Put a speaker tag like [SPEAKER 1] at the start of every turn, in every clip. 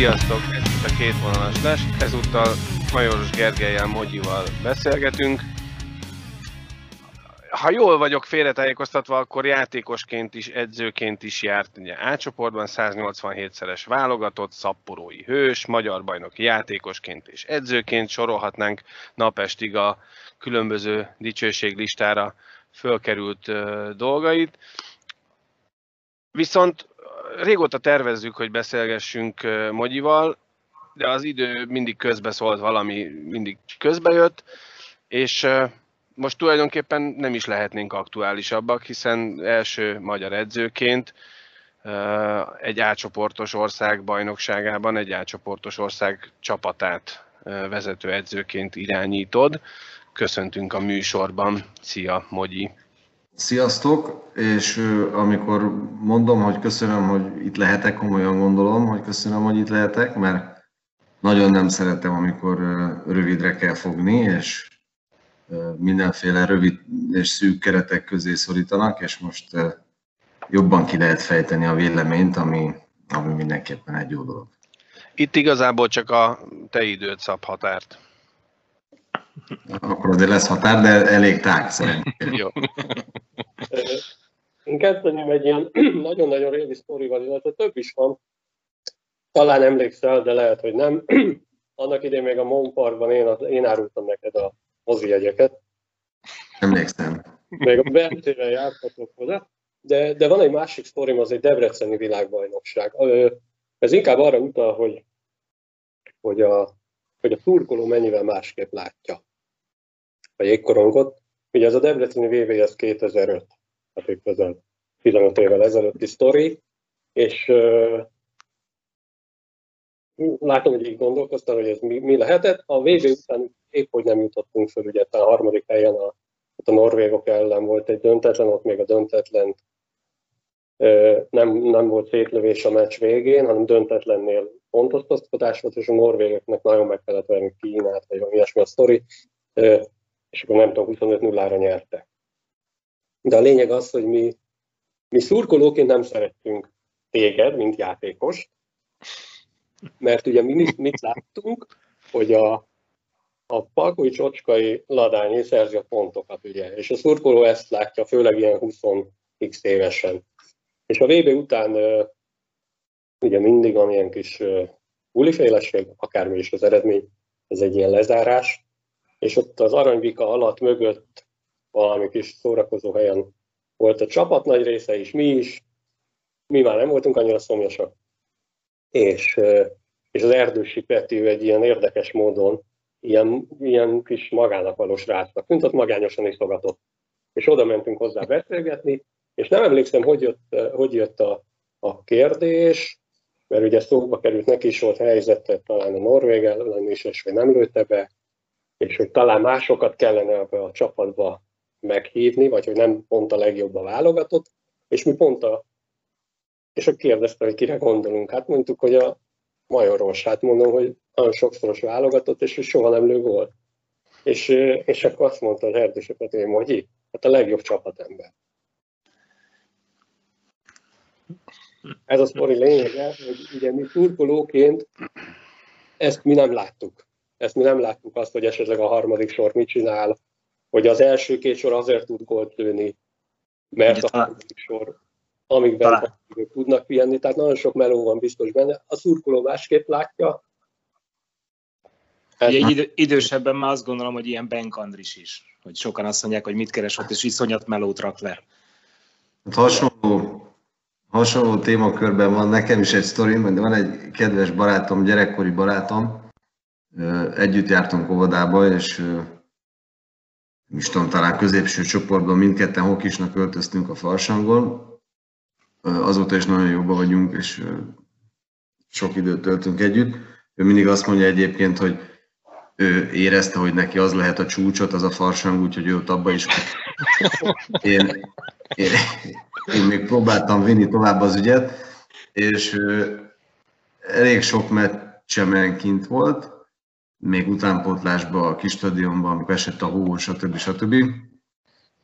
[SPEAKER 1] Sziasztok! Ez itt a két vonalas les. Ezúttal Majoros Gergelyel Mogyival beszélgetünk. Ha jól vagyok félretájékoztatva, akkor játékosként is, edzőként is járt ugye A csoportban 187-szeres válogatott, szapporói hős, magyar bajnoki játékosként és edzőként sorolhatnánk napestig a különböző dicsőséglistára fölkerült uh, dolgait. Viszont régóta tervezzük, hogy beszélgessünk Mogyival, de az idő mindig közbeszólt, valami mindig közbejött, és most tulajdonképpen nem is lehetnénk aktuálisabbak, hiszen első magyar edzőként egy átcsoportos ország bajnokságában egy átcsoportos ország csapatát vezető edzőként irányítod. Köszöntünk a műsorban. Szia, Mogyi!
[SPEAKER 2] Sziasztok, és amikor mondom, hogy köszönöm, hogy itt lehetek, komolyan gondolom, hogy köszönöm, hogy itt lehetek, mert nagyon nem szeretem, amikor rövidre kell fogni, és mindenféle rövid és szűk keretek közé szorítanak, és most jobban ki lehet fejteni a véleményt, ami, ami mindenképpen egy jó dolog.
[SPEAKER 1] Itt igazából csak a te időt szab határt.
[SPEAKER 2] Akkor azért lesz határ, de elég tág szerintem. Jó.
[SPEAKER 3] Én kezdeném egy ilyen nagyon-nagyon régi sztorival, illetve több is van. Talán emlékszel, de lehet, hogy nem. Annak idén még a Mon Parkban én, én árultam neked a mozi jegyeket.
[SPEAKER 2] Emlékszem.
[SPEAKER 3] Még a Bertére jártatok oda. De, de van egy másik sztorim, az egy Debreceni világbajnokság. Ez inkább arra utal, hogy, hogy a, hogy a szurkoló mennyivel másképp látja a jégkorongot. Ugye ez a Debreceni VVS 2005, hát itt közel 15 évvel ezelőtti sztori, és uh, látom, hogy így gondolkoztam, hogy ez mi, mi lehetett. A VV után épp hogy nem jutottunk föl, ugye a harmadik helyen a, a norvégok ellen volt egy döntetlen, ott még a döntetlen nem, nem volt szétlövés a meccs végén, hanem döntetlennél pontosztoztatás volt, és a norvégoknak nagyon meg kellett verni Kínát, vagy valami ilyesmi a sztori és akkor nem tudom, 25-0-ra nyertek. De a lényeg az, hogy mi, mi szurkolóként nem szerettünk téged, mint játékos, mert ugye mi mit, mit láttunk, hogy a, a Palkovics Ocskai Ladányi szerzi a pontokat, ugye, és a szurkoló ezt látja, főleg ilyen 20x évesen. És a VB után ugye mindig van ilyen kis ulifélesség, akármi is az eredmény, ez egy ilyen lezárás, és ott az aranyvika alatt mögött valami kis szórakozó helyen volt a csapat nagy része is, mi is, mi már nem voltunk annyira szomjasak. És, és az Erdősi Peti egy ilyen érdekes módon ilyen, ilyen kis magának valós rácnak, mint ott magányosan iszogatott. És oda mentünk hozzá beszélgetni, és nem emlékszem, hogy jött, hogy jött a, a kérdés, mert ugye szóba került, neki is volt helyzete, talán a Norvég ellen is, és hogy nem lőtte be, és hogy talán másokat kellene ebbe a csapatba meghívni, vagy hogy nem pont a legjobb a válogatott, és mi pont a, és akkor kérdezte, hogy kire gondolunk. Hát mondtuk, hogy a Majoros, hát mondom, hogy nagyon sokszoros válogatott, és hogy soha nem lő volt. És, és akkor azt mondta az Erdőse Peti, hogy hát a legjobb csapatember. Ez a sztori lényege, hogy ugye mi turkolóként ezt mi nem láttuk. Ezt mi nem láttuk azt, hogy esetleg a harmadik sor mit csinál, hogy az első két sor azért tud gólt lőni, mert a harmadik sor, amikben tudnak pihenni, tehát nagyon sok meló van biztos benne. A szurkoló másképp látja.
[SPEAKER 4] Ez... Egy idő, idősebben már azt gondolom, hogy ilyen Ben Andris is, hogy sokan azt mondják, hogy mit keres ott, és iszonyat melót rak le.
[SPEAKER 2] Hát hasonló, hasonló témakörben van nekem is egy sztorim, de van egy kedves barátom, gyerekkori barátom, Együtt jártunk óvodába, és is tudom, talán középső csoportban mindketten hokisnak öltöztünk a farsangon. Azóta is nagyon jóban vagyunk, és sok időt töltünk együtt. Ő mindig azt mondja egyébként, hogy ő érezte, hogy neki az lehet a csúcsot, az a farsang, úgyhogy ő ott abba is. Én, én, én még próbáltam vinni tovább az ügyet, és elég sok meccsemen kint volt, még utánpótlásba, a kis stadionban, amikor esett a hó, stb. stb.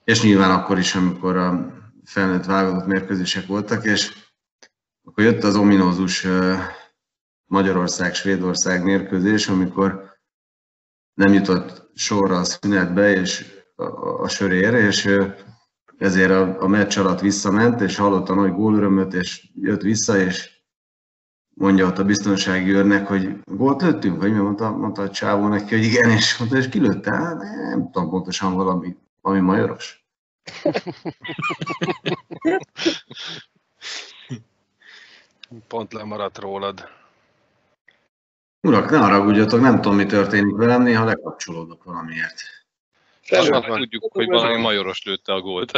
[SPEAKER 2] És nyilván akkor is, amikor a felnőtt válogatott mérkőzések voltak, és akkor jött az ominózus Magyarország-Svédország mérkőzés, amikor nem jutott sorra a szünetbe és a, a sörér, és ezért a, a meccs alatt visszament, és hallotta nagy gólörömöt, és jött vissza, és mondja ott a biztonsági őrnek, hogy gólt lőttünk, vagy mi mondta, mondta a csávó neki, hogy igen, és mondta, és kilőtte, hát nem tudom pontosan valami, valami majoros.
[SPEAKER 1] Pont lemaradt rólad.
[SPEAKER 2] Urak, ne haragudjatok, nem tudom, mi történik velem, néha lekapcsolódok valamiért.
[SPEAKER 5] Most már tudjuk, hogy valami majoros lőtte a gólt.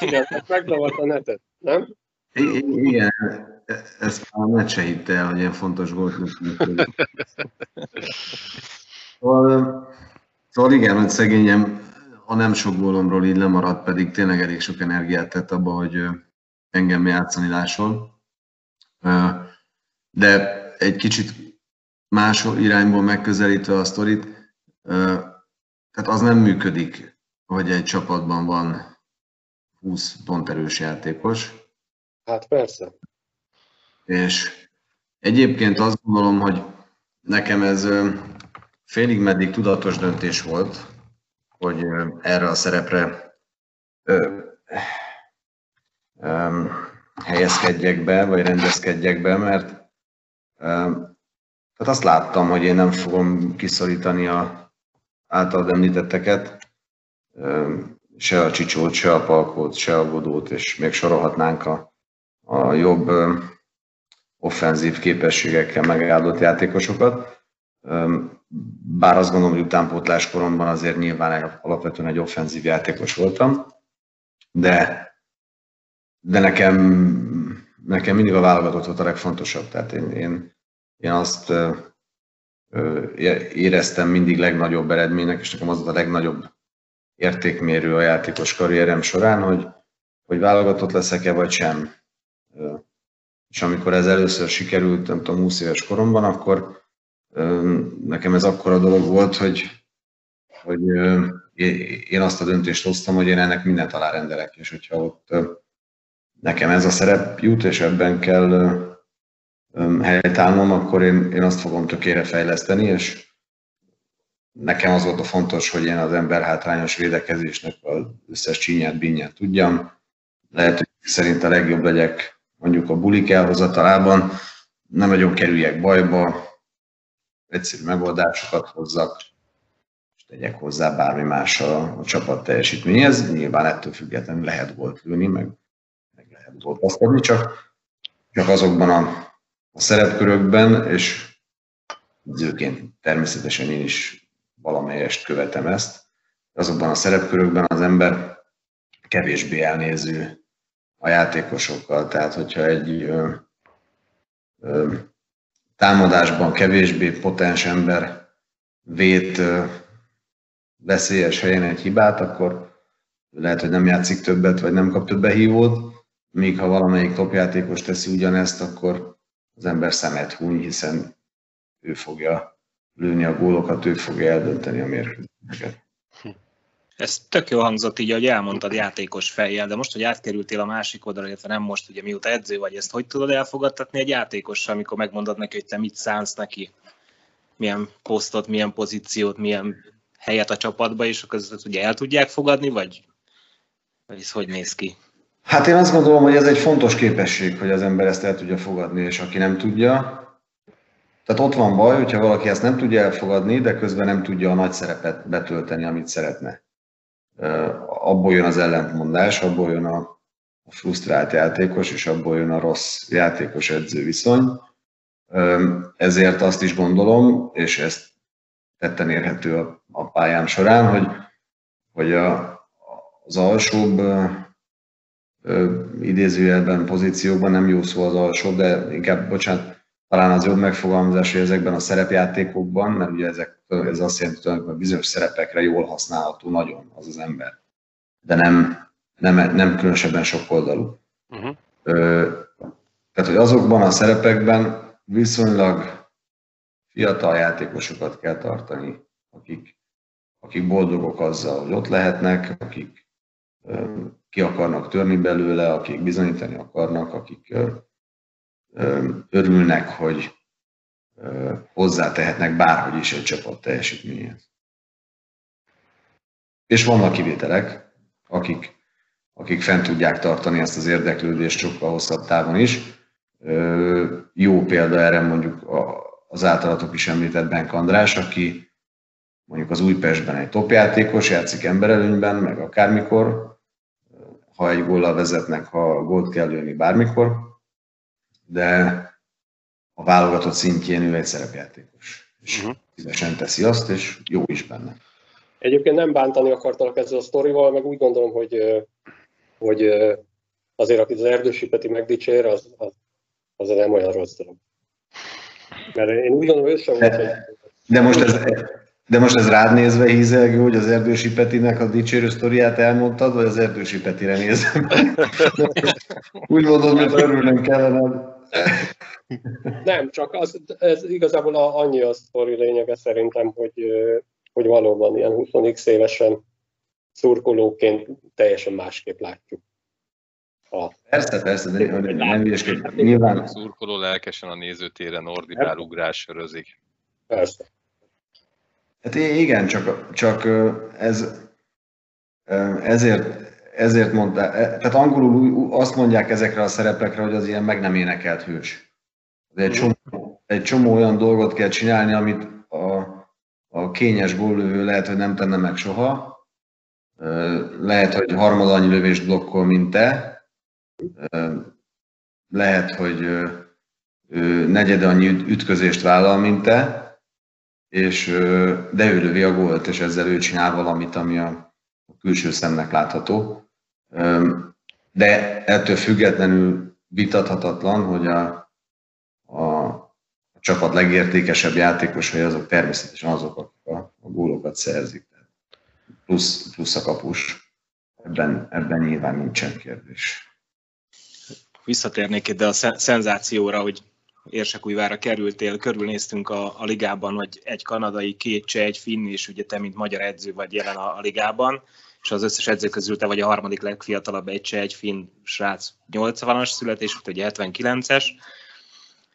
[SPEAKER 3] Igen, megzavart a netet, nem?
[SPEAKER 2] I- igen, ezt már net se hitte el, hogy ilyen fontos gólt lőttünk. Szóval, szóval igen, hogy szegényem a nem sok gólomról így lemaradt, pedig tényleg elég sok energiát tett abba, hogy engem játszani lásson. Ö, De egy kicsit más irányból megközelítve a sztorit, tehát az nem működik, hogy egy csapatban van 20 ponterős játékos,
[SPEAKER 3] Hát persze.
[SPEAKER 2] És egyébként azt gondolom, hogy nekem ez félig meddig tudatos döntés volt, hogy erre a szerepre ö, ö, helyezkedjek be, vagy rendezkedjek be, mert ö, tehát azt láttam, hogy én nem fogom kiszorítani a általad említetteket, ö, se a Csicsót, se a Palkót, se a Godót, és még sorolhatnánk a, a jobb offenzív képességekkel megáldott játékosokat. Bár azt gondolom, hogy utánpótlás koromban azért nyilván alapvetően egy offenzív játékos voltam, de, de nekem, nekem mindig a válogatott volt a legfontosabb. Tehát én, én, én azt éreztem mindig legnagyobb eredménynek, és nekem az volt a legnagyobb értékmérő a játékos karrierem során, hogy, hogy válogatott leszek-e vagy sem. És amikor ez először sikerült, nem tudom, 20 éves koromban, akkor nekem ez akkora dolog volt, hogy, hogy én azt a döntést hoztam, hogy én ennek mindent alárendelek, és hogyha ott nekem ez a szerep jut, és ebben kell ö, helytállnom, akkor én, én azt fogom tökére fejleszteni, és nekem az volt a fontos, hogy én az ember hátrányos védekezésnek az összes csínyát, bínyát tudjam. Lehet, hogy szerint a legjobb legyek mondjuk a bulik elhozatalában, nem nagyon kerüljek bajba, egyszerű megoldásokat hozzak, és tegyek hozzá bármi más a, a csapat teljesítményhez. Nyilván ettől függetlenül lehet volt lőni, meg, meg lehet volt azt adni, csak, csak azokban a, a szerepkörökben, és edzőként természetesen én is valamelyest követem ezt, azokban a szerepkörökben az ember kevésbé elnéző a játékosokkal. Tehát, hogyha egy ö, ö, támadásban kevésbé potens ember vét ö, veszélyes helyen egy hibát, akkor lehet, hogy nem játszik többet, vagy nem kap több behívót, míg ha valamelyik topjátékos teszi ugyanezt, akkor az ember szemet húny, hiszen ő fogja lőni a gólokat, ő fogja eldönteni a mérkőzéseket.
[SPEAKER 4] Ez tök jó hangzott így, ahogy elmondtad játékos fejjel, de most, hogy átkerültél a másik oldalra, illetve nem most, ugye mióta edző vagy, ezt hogy tudod elfogadtatni egy játékossal, amikor megmondod neki, hogy te mit szánsz neki, milyen posztot, milyen pozíciót, milyen helyet a csapatba, és akkor ezt ugye el tudják fogadni, vagy, vagy ez hogy néz ki?
[SPEAKER 2] Hát én azt gondolom, hogy ez egy fontos képesség, hogy az ember ezt el tudja fogadni, és aki nem tudja, tehát ott van baj, hogyha valaki ezt nem tudja elfogadni, de közben nem tudja a nagy szerepet betölteni, amit szeretne. Abból jön az ellentmondás, abból jön a frusztrált játékos, és abból jön a rossz játékos-edző viszony. Ezért azt is gondolom, és ezt tetten érhető a, a pályám során, hogy, hogy a, az alsóbb idézőjelben pozícióban, nem jó szó az alsóbb, de inkább, bocsánat, talán az jobb megfogalmazás, hogy ezekben a szerepjátékokban, mert ugye ezek, ez azt jelenti, hogy bizonyos szerepekre jól használható nagyon az az ember, de nem, nem, nem különösebben sok oldalú. Uh-huh. Ö, tehát, hogy azokban a szerepekben viszonylag fiatal játékosokat kell tartani, akik, akik boldogok azzal, hogy ott lehetnek, akik ö, ki akarnak törni belőle, akik bizonyítani akarnak, akik ö, örülnek, hogy hozzátehetnek bárhogy is egy csapat teljesítményét. És vannak kivételek, akik, akik fent tudják tartani ezt az érdeklődést sokkal hosszabb távon is. Jó példa erre mondjuk az általatok is említett Benk András, aki mondjuk az Újpestben egy topjátékos, játszik emberelőnyben, meg akármikor, ha egy góllal vezetnek, ha gólt kell lőni bármikor, de a válogatott szintjén ő egy szerepjátékos. És uh-huh. szívesen teszi azt, és jó is benne.
[SPEAKER 3] Egyébként nem bántani akartalak ezzel a sztorival, meg úgy gondolom, hogy, hogy azért, akit az Erdősi Peti megdicsér, az, az, az nem olyan rossz dolog. Mert én úgy gondolom, hogy sem volt
[SPEAKER 2] egy... De most ez, de most ez rád nézve hízelgő, hogy az Erdősi Petinek a dicsérő sztoriát elmondtad, vagy az Erdősi Petire nézem? Úgy mondod, hogy örülnünk kellene.
[SPEAKER 3] Nem, csak az, ez igazából a, annyi a sztori lényege szerintem, hogy, hogy valóban ilyen 20 évesen szurkolóként teljesen másképp látjuk.
[SPEAKER 2] A... Persze, persze, de nem, nem Nyilván...
[SPEAKER 5] A szurkoló lelkesen a nézőtéren ordibál, ugrás, sörözik.
[SPEAKER 3] Persze.
[SPEAKER 2] Hát igen, csak, csak ez, ezért, ezért mondta, e, tehát angolul azt mondják ezekre a szerepekre, hogy az ilyen meg nem énekelt hős. De egy csomó, egy csomó olyan dolgot kell csinálni, amit a, a kényes góllövő lehet, hogy nem tenne meg soha. Lehet, hogy harmad annyi lövést blokkol, mint te. Lehet, hogy negyed annyi ütközést vállal, mint te és, de ő lövi a gólt, és ezzel ő csinál valamit, ami a, külső szemnek látható. De ettől függetlenül vitathatatlan, hogy a, a, a csapat legértékesebb játékosai azok természetesen azok, akik a, a gólokat szerzik. Plusz, plusz a kapus. Ebben, ebben nyilván nincsen kérdés.
[SPEAKER 4] Visszatérnék ide a szenzációra, hogy Érsekújvára kerültél, körülnéztünk a, a ligában, hogy egy kanadai, két cseh, egy finn, és ugye te, mint magyar edző vagy jelen a, a ligában, és az összes edző közül te vagy a harmadik legfiatalabb, egy cseh, egy finn srác 80-as születés, ugye 79-es,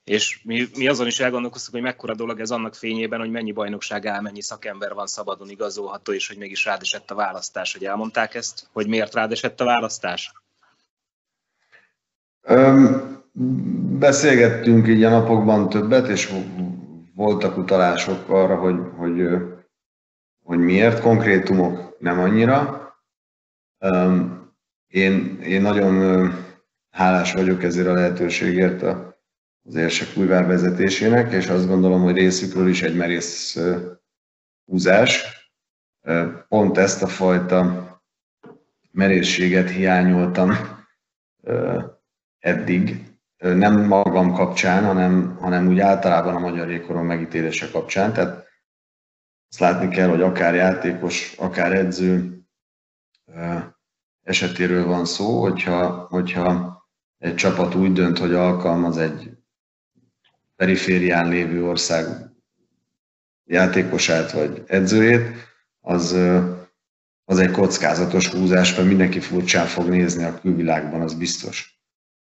[SPEAKER 4] és mi, mi azon is elgondolkoztuk, hogy mekkora dolog ez annak fényében, hogy mennyi bajnokság áll, mennyi szakember van szabadon igazolható, és hogy mégis rád esett a választás. Hogy elmondták ezt, hogy miért rád esett a választás?
[SPEAKER 2] Um, Beszélgettünk így a napokban többet, és voltak utalások arra, hogy, hogy, hogy miért, konkrétumok nem annyira. Én, én nagyon hálás vagyok ezért a lehetőségért az Érsek újvár vezetésének, és azt gondolom, hogy részükről is egy merész húzás. Pont ezt a fajta merészséget hiányoltam eddig, nem magam kapcsán, hanem, hanem úgy általában a magyar jégkoron megítélése kapcsán. Tehát azt látni kell, hogy akár játékos, akár edző esetéről van szó, hogyha, hogyha egy csapat úgy dönt, hogy alkalmaz egy periférián lévő ország játékosát vagy edzőjét, az, az egy kockázatos húzás, mert mindenki furcsán fog nézni a külvilágban, az biztos.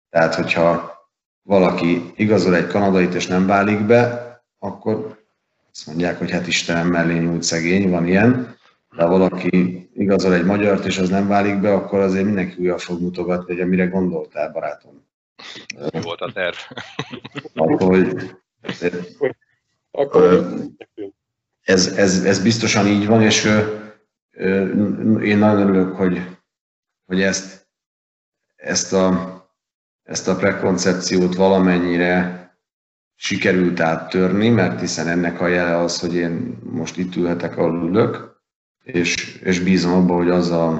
[SPEAKER 2] Tehát, hogyha valaki igazol egy kanadait és nem válik be, akkor azt mondják, hogy hát Istenem mellé nyújt szegény, van ilyen. De ha valaki igazol egy magyart és az nem válik be, akkor azért mindenki újra fog mutogatni, hogy mire gondoltál, barátom.
[SPEAKER 5] Mi volt a terv?
[SPEAKER 2] Akkor, hogy ez, ez, ez biztosan így van, és én nagyon örülök, hogy, hogy ezt, ezt a ezt a prekoncepciót valamennyire sikerült áttörni, mert hiszen ennek a jele az, hogy én most itt ülhetek, ahol ülök, és, és bízom abban, hogy az a,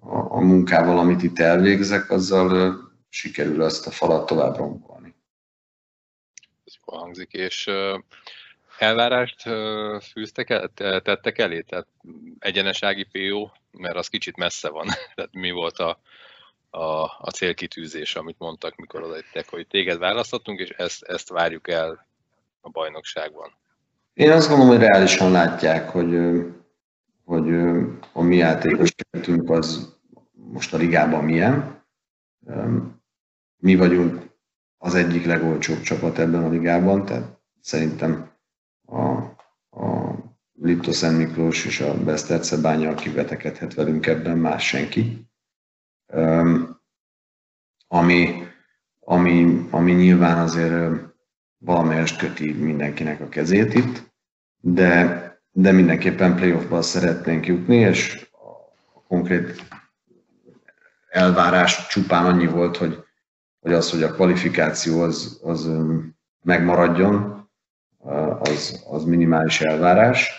[SPEAKER 2] a, a munkával, amit itt elvégzek, azzal sikerül azt a falat tovább rombolni.
[SPEAKER 5] Ez jól hangzik, és elvárást fűztek el, tettek elé? Tehát egyenesági PO, mert az kicsit messze van. Tehát mi volt a, a, a célkitűzés, amit mondtak, mikor odaittek, hogy téged választottunk, és ezt, ezt várjuk el a bajnokságban.
[SPEAKER 2] Én azt gondolom, hogy reálisan látják, hogy, hogy a mi játékos keretünk az most a ligában milyen. Mi vagyunk az egyik legolcsóbb csapat ebben a ligában, tehát szerintem a, a Lipto Szent Miklós és a Beszterce bánya, aki vetekedhet velünk ebben, más senki. Ami, ami, ami nyilván azért valamelyest köti mindenkinek a kezét itt, de, de mindenképpen playoffba szeretnénk jutni, és a konkrét elvárás csupán annyi volt, hogy, hogy az, hogy a kvalifikáció az, az megmaradjon, az, az minimális elvárás,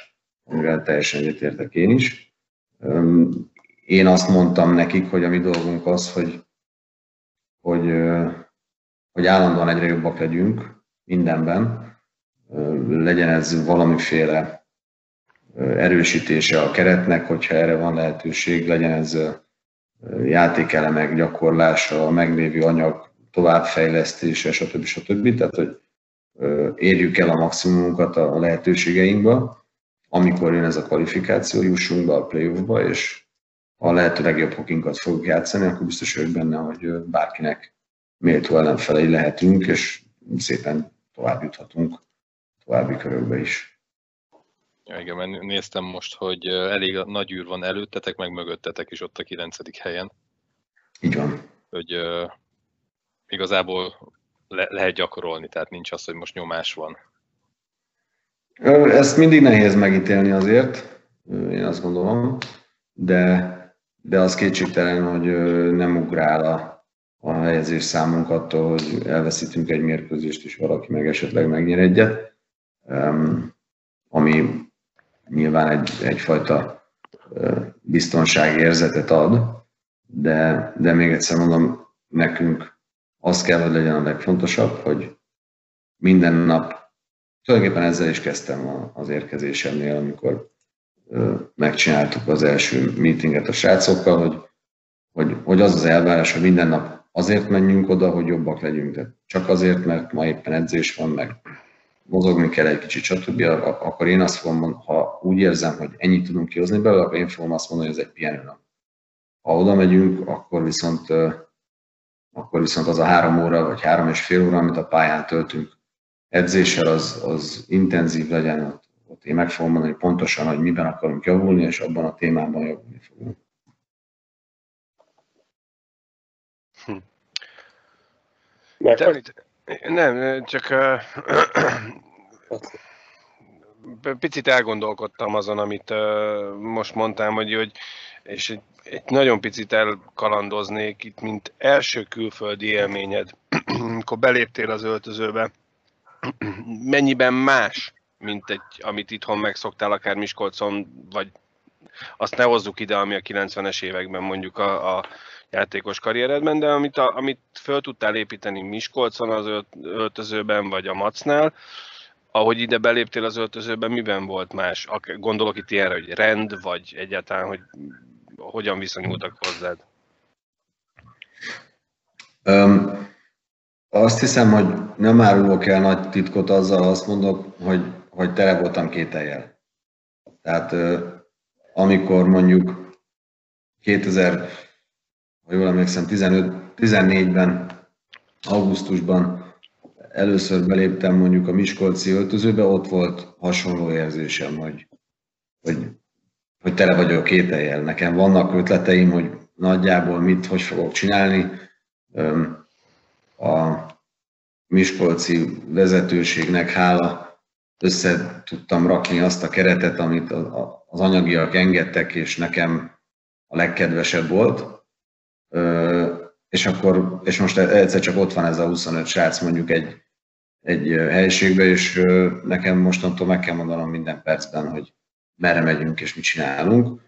[SPEAKER 2] amivel teljesen egyetértek én is. Én azt mondtam nekik, hogy a mi dolgunk az, hogy, hogy, hogy állandóan egyre jobbak legyünk mindenben, legyen ez valamiféle erősítése a keretnek, hogyha erre van lehetőség, legyen ez játékelemek gyakorlása, a meglévő anyag továbbfejlesztése, stb. stb. Tehát, hogy érjük el a maximumunkat a lehetőségeinkbe, amikor jön ez a kvalifikáció, jussunk be a playoffba, és a lehető legjobb hokinkat fogjuk játszani, akkor biztos vagyok benne, hogy bárkinek méltó ellenfelei lehetünk, és szépen tovább juthatunk további körökbe is.
[SPEAKER 5] Ja, igen, mert néztem most, hogy elég nagy űr van előttetek, meg mögöttetek is ott a kilencedik helyen.
[SPEAKER 2] Így van.
[SPEAKER 5] Hogy uh, igazából le- lehet gyakorolni, tehát nincs az, hogy most nyomás van.
[SPEAKER 2] Ezt mindig nehéz megítélni azért, én azt gondolom, de, de az kétségtelen, hogy nem ugrál a, a helyezés számunk attól, hogy elveszítünk egy mérkőzést, és valaki meg esetleg megnyer egyet, ami nyilván egy, egyfajta biztonságérzetet ad, de, de még egyszer mondom, nekünk az kell, hogy legyen a legfontosabb, hogy minden nap, tulajdonképpen ezzel is kezdtem az érkezésemnél, amikor megcsináltuk az első meetinget a srácokkal, hogy, hogy, hogy az az elvárás, hogy minden nap azért menjünk oda, hogy jobbak legyünk, de csak azért, mert ma éppen edzés van, meg mozogni kell egy kicsit, stb., akkor én azt fogom ha úgy érzem, hogy ennyit tudunk kihozni belőle, akkor én fogom azt mondani, hogy ez egy pihenőnap. Ha oda megyünk, akkor viszont, akkor viszont az a három óra, vagy három és fél óra, amit a pályán töltünk edzéssel, az, az intenzív legyen, ott én meg fogom mondani pontosan, hogy miben akarunk javulni, és abban a témában javulni fogunk.
[SPEAKER 1] Hm. Nem, csak picit elgondolkodtam azon, amit most mondtam, hogy, hogy és egy, egy nagyon picit elkalandoznék itt, mint első külföldi élményed, amikor beléptél az öltözőbe, mennyiben más, mint egy, amit itthon megszoktál, akár Miskolcon, vagy azt ne hozzuk ide, ami a 90-es években mondjuk a, a játékos karrieredben, de amit, a, amit föl tudtál építeni Miskolcon az öltözőben, vagy a Macnál, ahogy ide beléptél az öltözőben, miben volt más? Gondolok itt ilyenre, hogy rend, vagy egyáltalán, hogy hogyan viszonyultak hozzád?
[SPEAKER 2] Um, azt hiszem, hogy nem árulok el nagy titkot azzal, azt mondok, hogy, hogy tele voltam két eljel. Tehát amikor mondjuk 2000 ha jól emlékszem, 15-14-ben, augusztusban először beléptem mondjuk a Miskolci öltözőbe, ott volt hasonló érzésem, hogy, hogy, hogy tele vagyok két eljel. Nekem vannak ötleteim, hogy nagyjából mit, hogy fogok csinálni. A Miskolci vezetőségnek hála össze tudtam rakni azt a keretet, amit az anyagiak engedtek, és nekem a legkedvesebb volt és akkor, és most egyszer csak ott van ez a 25 srác mondjuk egy, egy helyiségbe, és nekem mostantól meg kell mondanom minden percben, hogy merre megyünk és mit csinálunk,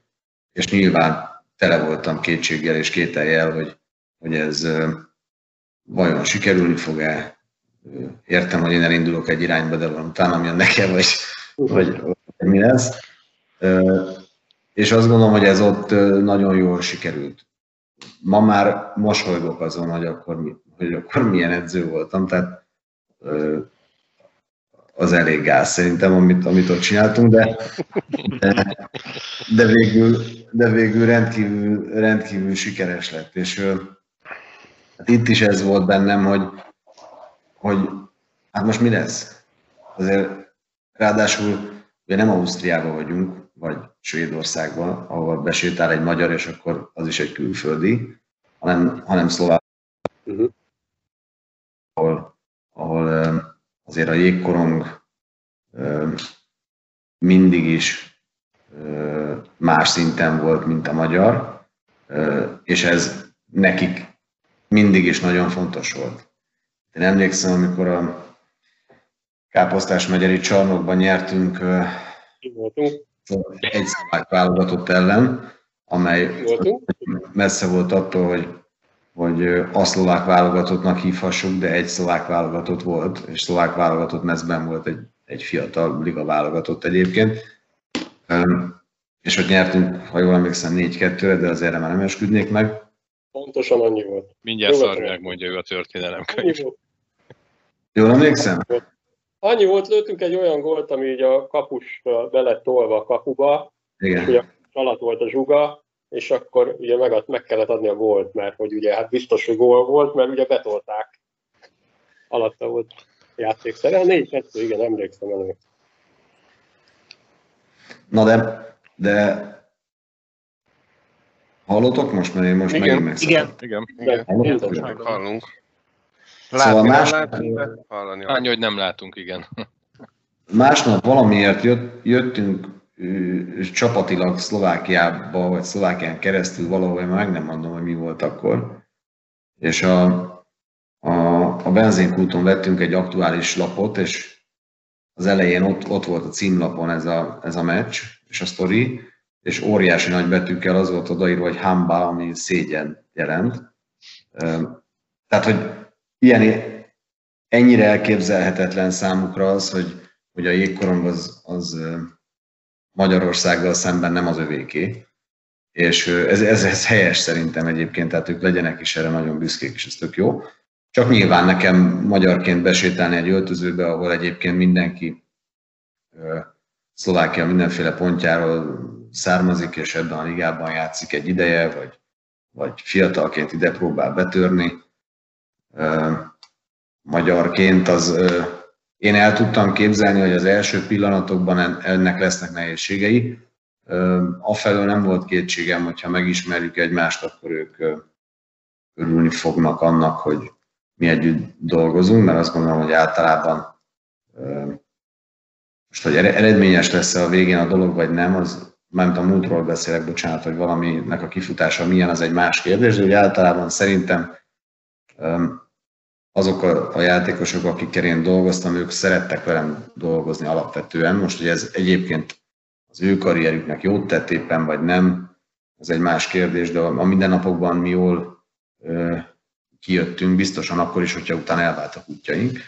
[SPEAKER 2] és nyilván tele voltam kétséggel és kételjel, hogy, hogy ez vajon sikerülni fog-e. Értem, hogy én elindulok egy irányba, de van utána mi nekem, vagy, vagy, vagy mi lesz. És azt gondolom, hogy ez ott nagyon jól sikerült ma már mosolygok azon, hogy akkor, hogy akkor milyen edző voltam, tehát az elég gáz szerintem, amit, amit ott csináltunk, de, de, de, végül, de végül rendkívül, rendkívül sikeres lett, és hát itt is ez volt bennem, hogy, hogy hát most mi lesz? azért ráadásul ugye nem Ausztriában vagyunk, vagy Svédországban, ahol besétál egy magyar, és akkor az is egy külföldi, hanem, hanem szlovák, uh-huh. ahol, ahol azért a jégkorong mindig is más szinten volt, mint a magyar, és ez nekik mindig is nagyon fontos volt. Én emlékszem, amikor a Káposztás megyeri csarnokban nyertünk egy szlovák válogatott ellen, amely messze volt attól, hogy, hogy a szlovák válogatottnak hívhassuk, de egy szlovák válogatott volt, és szlovák válogatott mezben volt egy, egy fiatal liga válogatott egyébként. És ott nyertünk, ha jól emlékszem, 4-2-re, de azért már nem esküdnék meg.
[SPEAKER 3] Pontosan annyi volt.
[SPEAKER 5] Mindjárt szar megmondja ő a történelemkönyv.
[SPEAKER 2] Jól emlékszem?
[SPEAKER 3] Annyi volt, lőttünk egy olyan gólt, ami így a kapus be lett tolva a kapuba,
[SPEAKER 2] Igen.
[SPEAKER 3] ugye alatt volt a zsuga, és akkor ugye meg, meg kellett adni a gólt, mert hogy ugye hát biztos, hogy gól volt, mert ugye betolták. Alatta volt játékszer. A 4 2 igen, emlékszem elő.
[SPEAKER 2] Na de, de hallotok most, mert én most
[SPEAKER 1] Igen,
[SPEAKER 2] megint megszakadtam.
[SPEAKER 4] Igen,
[SPEAKER 5] Igen.
[SPEAKER 2] Hallunk?
[SPEAKER 3] Igen.
[SPEAKER 1] Hallunk.
[SPEAKER 2] Szóval
[SPEAKER 1] Látni
[SPEAKER 2] más-
[SPEAKER 1] nem látunk, hallani.
[SPEAKER 5] Annyi, hogy nem látunk, igen.
[SPEAKER 2] Másnap valamiért jött, jöttünk ö, csapatilag Szlovákiába, vagy Szlovákián keresztül valahol, meg nem mondom, hogy mi volt akkor. És a, a, a benzinkúton vettünk egy aktuális lapot, és az elején ott, ott volt a címlapon ez a, ez a meccs, és a sztori, és óriási nagy betűkkel az volt odaírva, hogy hamba, ami szégyen jelent. Tehát, hogy ilyen, ennyire elképzelhetetlen számukra az, hogy, hogy a jégkorong az, az Magyarországgal szemben nem az övéké. És ez, ez, ez helyes szerintem egyébként, tehát ők legyenek is erre nagyon büszkék, és ez tök jó. Csak nyilván nekem magyarként besétálni egy öltözőbe, ahol egyébként mindenki Szlovákia mindenféle pontjáról származik, és ebben a ligában játszik egy ideje, vagy, vagy fiatalként ide próbál betörni. Magyarként az én el tudtam képzelni, hogy az első pillanatokban en- ennek lesznek nehézségei. Afelől nem volt kétségem, hogyha megismerjük egymást, akkor ők örülni fognak annak, hogy mi együtt dolgozunk, mert azt gondolom, hogy általában most, hogy ere- eredményes lesz a végén a dolog, vagy nem, az mármint a múltról beszélek, bocsánat, hogy valaminek a kifutása milyen, az egy más kérdés, de úgy általában szerintem azok a, a játékosok, akikkel én dolgoztam, ők szerettek velem dolgozni alapvetően. Most, hogy ez egyébként az ő karrierüknek jót tett éppen, vagy nem, ez egy más kérdés, de a mindennapokban mi jól kijöttünk, biztosan akkor is, hogyha utána elváltak útjaink.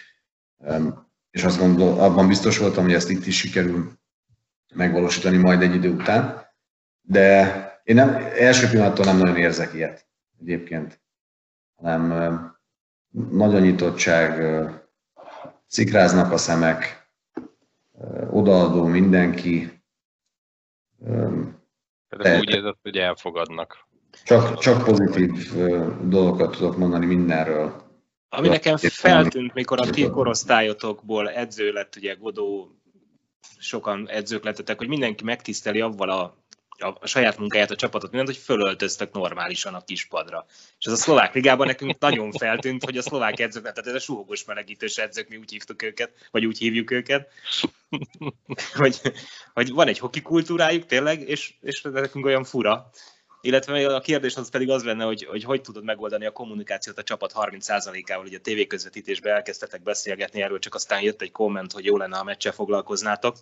[SPEAKER 2] És azt gondol, abban biztos voltam, hogy ezt itt is sikerül megvalósítani majd egy idő után. De én nem, első pillanattól nem nagyon érzek ilyet egyébként, hanem nagy a nyitottság, szikráznak a szemek, odaadó mindenki,
[SPEAKER 5] Tehát úgy érzed, hogy elfogadnak.
[SPEAKER 2] csak, csak pozitív dolgokat tudok mondani mindenről.
[SPEAKER 4] Ami nekem feltűnt, mikor a ti korosztályotokból edző lett, ugye Godó, sokan edzők lettetek, hogy mindenki megtiszteli avval a, a, a saját munkáját, a csapatot, mindent, hogy fölöltöztek normálisan a kispadra. És ez a szlovák ligában nekünk nagyon feltűnt, hogy a szlovák edzők, tehát ez a suhogos melegítős edzők, mi úgy hívtuk őket, vagy úgy hívjuk őket, hogy, hogy van egy hoki kultúrájuk tényleg, és, és nekünk olyan fura. Illetve a kérdés az pedig az lenne, hogy, hogy hogy tudod megoldani a kommunikációt a csapat 30%-ával, ugye a tévéközvetítésben elkezdtetek beszélgetni erről, csak aztán jött egy komment, hogy jó lenne, ha meccsel foglalkoznátok.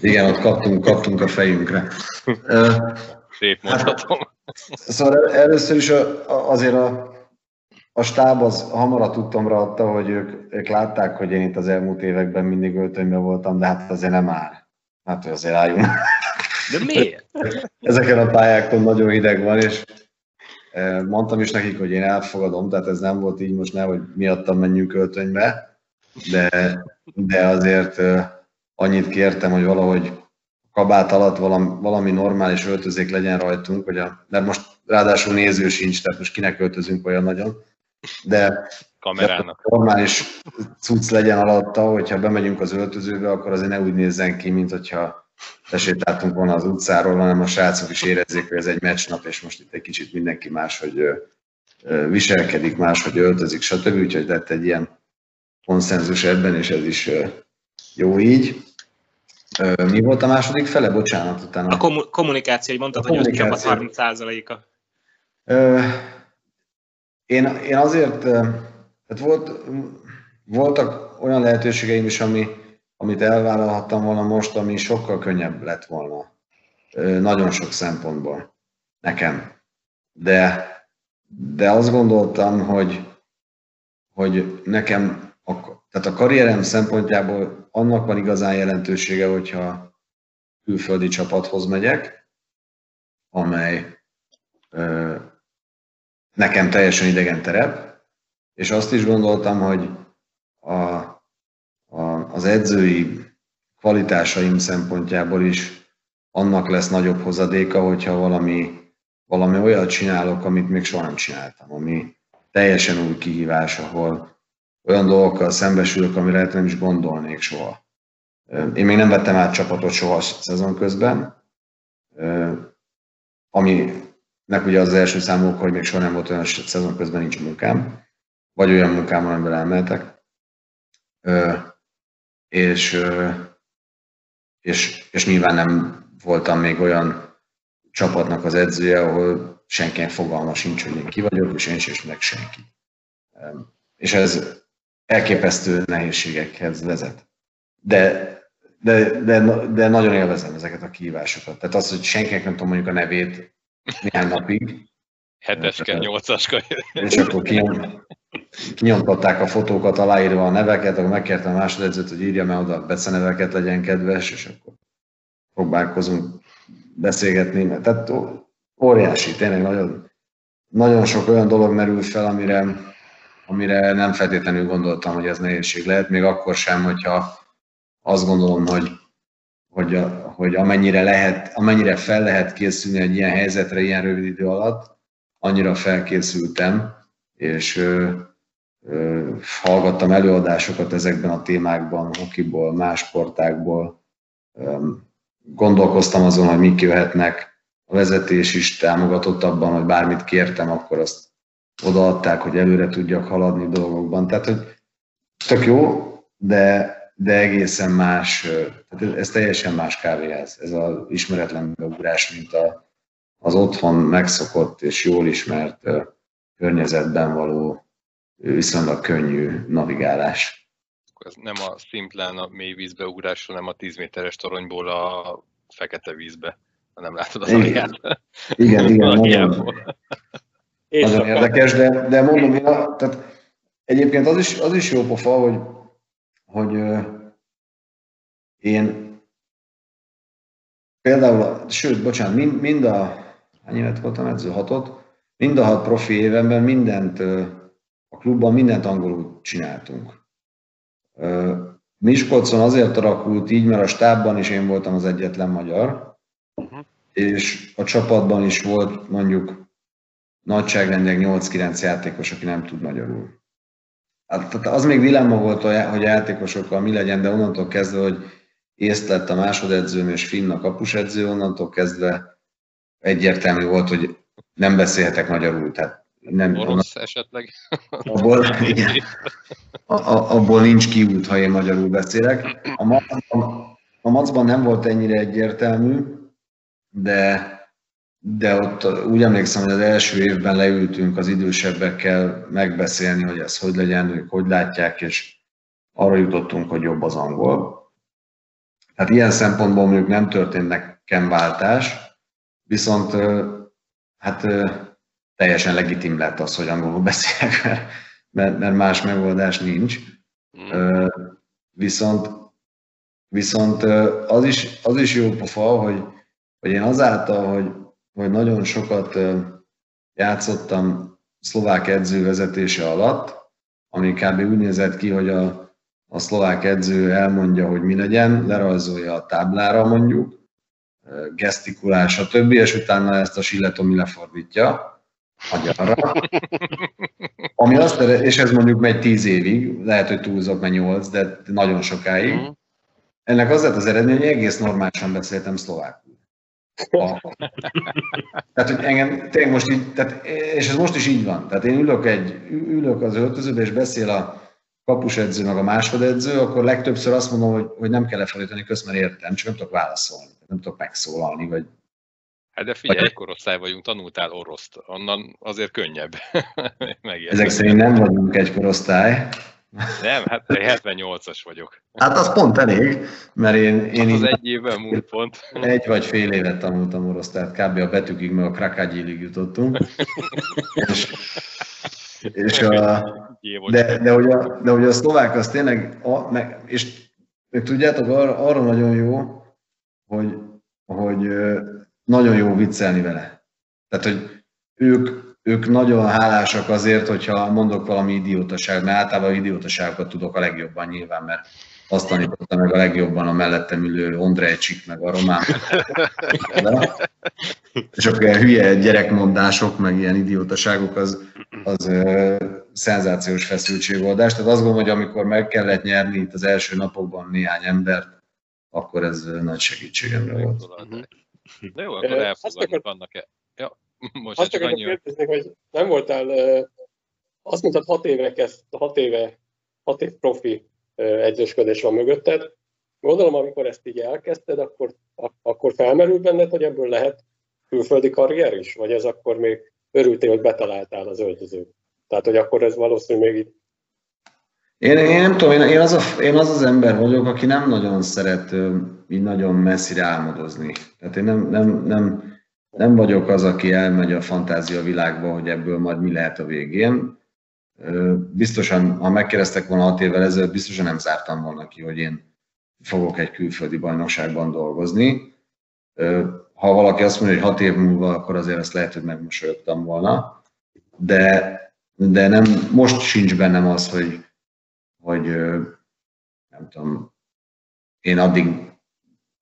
[SPEAKER 2] Igen, ott kaptunk, kaptunk a fejünkre.
[SPEAKER 5] Szép mondhatom.
[SPEAKER 2] Szóval először is a, a, azért a, a stáb az hamar tudtomra adta, hogy ők, ők látták, hogy én itt az elmúlt években mindig öltönyben voltam, de hát azért nem áll. Hát hogy azért álljunk.
[SPEAKER 4] De miért?
[SPEAKER 2] Ezeken a pályákon nagyon hideg van, és eh, mondtam is nekik, hogy én elfogadom, tehát ez nem volt így most ne, hogy miattam menjünk öltönybe, de, de azért eh, annyit kértem, hogy valahogy kabát alatt valami, valami normális öltözék legyen rajtunk, hogy a, mert most ráadásul néző sincs, tehát most kinek öltözünk olyan nagyon, de
[SPEAKER 5] Kamerának.
[SPEAKER 2] normális cucc legyen alatta, hogyha bemegyünk az öltözőbe, akkor azért ne úgy nézzen ki, mint hogyha lesétáltunk volna az utcáról, hanem a srácok is érezzék, hogy ez egy meccsnap, és most itt egy kicsit mindenki máshogy viselkedik, máshogy öltözik, stb. Úgyhogy lett egy ilyen konszenzus ebben, és ez is jó így. Mi volt a második fele? Bocsánat, utána.
[SPEAKER 4] A kommu- kommunikáció, hogy mondtad,
[SPEAKER 2] A
[SPEAKER 4] hogy a csapat
[SPEAKER 2] kommunikáció.
[SPEAKER 4] 30%-a.
[SPEAKER 2] Ö, Én, én azért, tehát volt, voltak olyan lehetőségeim is, ami, amit elvállalhattam volna most, ami sokkal könnyebb lett volna. Nagyon sok szempontból nekem. De, de azt gondoltam, hogy, hogy nekem, a, tehát a karrierem szempontjából annak van igazán jelentősége, hogyha külföldi csapathoz megyek, amely ö, nekem teljesen idegen terep, és azt is gondoltam, hogy a, az edzői kvalitásaim szempontjából is annak lesz nagyobb hozadéka, hogyha valami, valami olyat csinálok, amit még soha nem csináltam, ami teljesen új kihívás, ahol olyan dolgokkal szembesülök, amire lehet nem is gondolnék soha. Én még nem vettem át csapatot soha a szezon közben, aminek ugye az első számú hogy még soha nem volt olyan szezon közben nincs munkám, vagy olyan munkám, amivel elmehetek. És, és, és nyilván nem voltam még olyan csapatnak az edzője, ahol senkinek fogalma sincs, hogy én ki vagyok, és én sem meg senki. És ez elképesztő nehézségekhez vezet. De, de, de, de nagyon élvezem ezeket a kihívásokat. Tehát az, hogy senkinek nem tudom mondjuk a nevét néhány napig.
[SPEAKER 5] Heteske, nyolcaska.
[SPEAKER 2] És akkor kinyom, kinyomtatták a fotókat, aláírva a neveket, akkor megkértem a másodedzőt, hogy írja meg oda a beceneveket, legyen kedves, és akkor próbálkozunk beszélgetni. Tehát óriási, tényleg nagyon, nagyon sok olyan dolog merül fel, amire, amire nem feltétlenül gondoltam, hogy ez nehézség lehet, még akkor sem, hogyha azt gondolom, hogy, hogy, hogy amennyire, lehet, amennyire fel lehet készülni egy ilyen helyzetre ilyen rövid idő alatt, annyira felkészültem, és hallgattam előadásokat ezekben a témákban, hokiból, más sportákból, gondolkoztam azon, hogy mik jöhetnek, a vezetés is támogatott abban, hogy bármit kértem, akkor azt odaadták, hogy előre tudjak haladni dolgokban. Tehát, hogy tök jó, de, de egészen más, tehát ez teljesen más kávéház, ez az ismeretlen beugrás, mint a, az otthon megszokott és jól ismert környezetben való viszonylag könnyű navigálás.
[SPEAKER 5] Ez nem a szimplán a mély vízbe ugrás, hanem a 10 méteres toronyból a fekete vízbe, ha nem látod az alját.
[SPEAKER 2] Igen, igen, nagyon, nagyon érdekes, de, de mondom, én a, tehát egyébként az is, az is jó pofa, hogy, hogy én például, sőt, bocsánat, mind, mind a, hány évet voltam edző, hatot, mind a hat profi évemben mindent, a klubban mindent angolul csináltunk. Miskolcon azért alakult így, mert a stábban is én voltam az egyetlen magyar, uh-huh. és a csapatban is volt mondjuk nagyságrendileg 8-9 játékos, aki nem tud magyarul. Hát, az még dilemma volt, hogy játékosokkal mi legyen, de onnantól kezdve, hogy észt lett a másodedzőm és finn a kapusedző, onnantól kezdve egyértelmű volt, hogy nem beszélhetek magyarul. Tehát nem,
[SPEAKER 5] Orosz onnan, esetleg?
[SPEAKER 2] Abból, igen, a, a, abból nincs kiút, ha én magyarul beszélek. A, a, a macban nem volt ennyire egyértelmű, de, de ott úgy emlékszem, hogy az első évben leültünk az idősebbekkel megbeszélni, hogy ez hogy legyen, ők hogy látják, és arra jutottunk, hogy jobb az angol. Tehát ilyen szempontból mondjuk nem történt nekem váltás, viszont hát teljesen legitim lett az, hogy angolul beszélek, mert, mert más megoldás nincs. Mm. Viszont, viszont az, is, az is jó pofa, hogy, hogy én azáltal, hogy, hogy nagyon sokat játszottam szlovák edző vezetése alatt, ami kb. úgy nézett ki, hogy a, a szlovák edző elmondja, hogy mi legyen, lerajzolja a táblára mondjuk, gesztikulál, stb., és utána ezt a Silletomi lefordítja agyarra. Ami azt, és ez mondjuk megy tíz évig, lehet, hogy túlzok, mert nyolc, de nagyon sokáig. Mm. Ennek az lett az eredmény, hogy egész normálisan beszéltem szlovákul. A, tehát, hogy engem tényleg most így, tehát, és ez most is így van. Tehát én ülök, egy, ülök az öltözőbe, és beszél a kapusedző, meg a másodedző, akkor legtöbbször azt mondom, hogy, hogy nem kell lefelejteni, közt, mert értem, csak nem tudok válaszolni, nem tudok megszólalni, vagy
[SPEAKER 5] Hát de figyelj, egy korosztály vagyunk, tanultál oroszt, onnan azért könnyebb
[SPEAKER 2] Ezek szerint nem vagyunk egy korosztály.
[SPEAKER 5] Nem, hát 78-as vagyok.
[SPEAKER 2] Hát az pont elég, mert én... én
[SPEAKER 5] az egy évben múlt pont.
[SPEAKER 2] Egy vagy fél évet tanultam orosz, tehát kb. a betűkig, meg a krakágyilig jutottunk. és, és a, de, de, hogy a, de hogy a szlovák az tényleg, a, meg, és meg tudjátok, arra, arra nagyon jó, hogy, hogy nagyon jó viccelni vele. Tehát, hogy ők, ők nagyon hálásak azért, hogyha mondok valami idiótaság, mert általában idiótaságokat tudok a legjobban nyilván, mert azt tanította meg a legjobban a mellettem ülő Ondrejcsik, meg a román. És akkor ilyen hülye gyerekmondások, meg ilyen idiótaságok, az, az ö, szenzációs feszültségoldás. Tehát azt gondolom, hogy amikor meg kellett nyerni itt az első napokban néhány embert, akkor ez nagy segítségemre volt.
[SPEAKER 5] De jó, akkor elfogadjuk annak-e. Ja,
[SPEAKER 3] most azt csak annyi... kérdezni, hogy nem voltál, azt mondtad, hat éve kezd, hat éve, hat év profi edzősködés van mögötted. Gondolom, amikor ezt így elkezdted, akkor, akkor felmerült benned, hogy ebből lehet külföldi karrier is? Vagy ez akkor még örültél, hogy betaláltál az öltözőt? Tehát, hogy akkor ez valószínűleg még így
[SPEAKER 2] én, én nem tudom, én, én, az a, én az az ember vagyok, aki nem nagyon szeret így nagyon messzire álmodozni. Tehát én nem, nem, nem, nem vagyok az, aki elmegy a fantázia világba, hogy ebből majd mi lehet a végén. Biztosan, ha megkérdeztek volna hat évvel ezelőtt, biztosan nem zártam volna ki, hogy én fogok egy külföldi bajnokságban dolgozni. Ha valaki azt mondja, hogy hat év múlva, akkor azért azt lehet, hogy megmosolyogtam volna. De, de nem, most sincs bennem az, hogy, hogy nem tudom, én addig,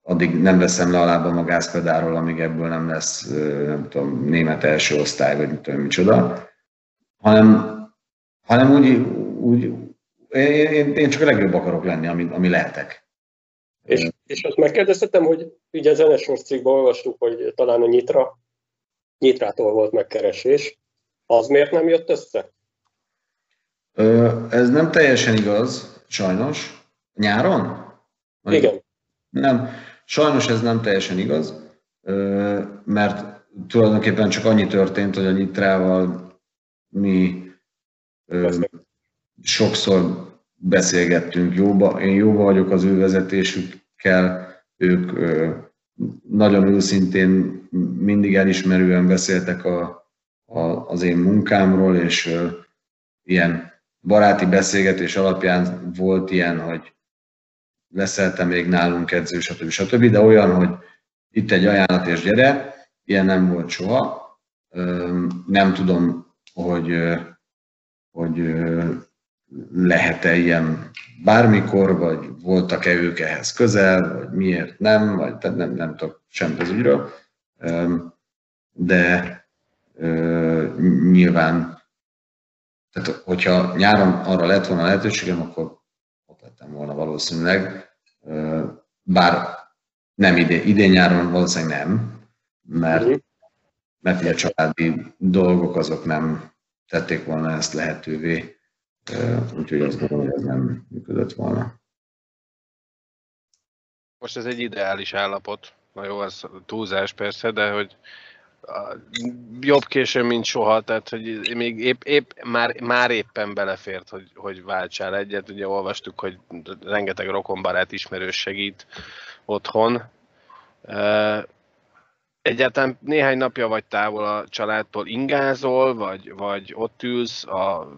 [SPEAKER 2] addig nem veszem le a lábam a gázpedáról, amíg ebből nem lesz, nem tudom, német első osztály, vagy nem tudom micsoda, hanem, hanem úgy, úgy én, én, csak a legjobb akarok lenni, ami, ami lehetek.
[SPEAKER 3] És, és azt megkérdeztetem, hogy ugye Zenesors cikkben olvastuk, hogy talán a Nyitra, Nyitrától volt megkeresés. Az miért nem jött össze?
[SPEAKER 2] Ez nem teljesen igaz, sajnos. Nyáron?
[SPEAKER 3] Igen.
[SPEAKER 2] Nem, sajnos ez nem teljesen igaz, mert tulajdonképpen csak annyi történt, hogy a Nyitrával mi sokszor beszélgettünk jóba. Én jóba vagyok az ő vezetésükkel, ők nagyon őszintén, mindig elismerően beszéltek a, a, az én munkámról, és ilyen baráti beszélgetés alapján volt ilyen, hogy leszelte még nálunk edző, stb. stb. De olyan, hogy itt egy ajánlat és gyere, ilyen nem volt soha. Nem tudom, hogy, hogy lehet-e ilyen bármikor, vagy voltak-e ők ehhez közel, vagy miért nem, vagy tehát nem, nem tudok sem az ügyről. De nyilván tehát, hogyha nyáron arra lett volna lehetőségem, akkor ott lettem volna valószínűleg. Bár nem idén, idén nyáron valószínűleg nem, mert, mhm. mert a családi dolgok azok nem tették volna ezt lehetővé, úgyhogy azt gondolom, hogy ez nem működött volna.
[SPEAKER 1] Most ez egy ideális állapot. Na jó, ez túlzás persze, de hogy jobb későn, mint soha, tehát hogy még épp, épp már, már éppen belefért, hogy, hogy váltsál egyet. Ugye olvastuk, hogy rengeteg rokonbarát ismerős segít otthon. Egyáltalán néhány napja vagy távol a családtól ingázol, vagy, vagy ott ülsz a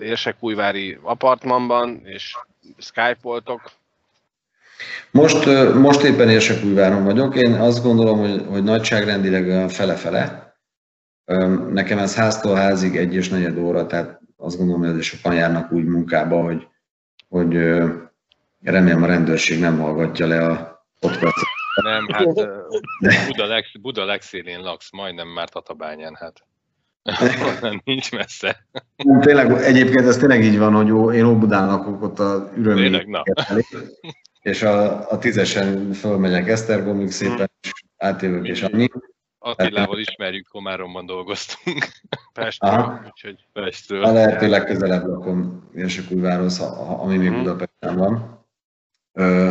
[SPEAKER 1] Érsekújvári apartmanban, és skype-oltok,
[SPEAKER 2] most, most éppen Érsekújváron vagyok. Én azt gondolom, hogy, hogy nagyságrendileg fele-fele. Nekem ez háztól házig egy és negyed óra, tehát azt gondolom, hogy sokan járnak úgy munkába, hogy, hogy remélem a rendőrség nem hallgatja le a podcastot.
[SPEAKER 5] Nem, hát Buda, leg, Buda legszélén laksz, majdnem már Tatabányán, hát. Nincs messze.
[SPEAKER 2] Nem, tényleg, egyébként ez tényleg így van, hogy én Óbudán lakok ott a
[SPEAKER 5] Tényleg, na.
[SPEAKER 2] ürömi és a, a tízesen fölmegyek Esztergomig szépen, és átjövök, és annyi.
[SPEAKER 5] Attilával ismerjük, Komáromban dolgoztunk.
[SPEAKER 1] Pestről,
[SPEAKER 2] Aha.
[SPEAKER 1] úgyhogy
[SPEAKER 2] A
[SPEAKER 5] Pestről.
[SPEAKER 2] lehető legközelebb lakom ha- ami még
[SPEAKER 1] Mhm.
[SPEAKER 2] Budapesten van. Ö,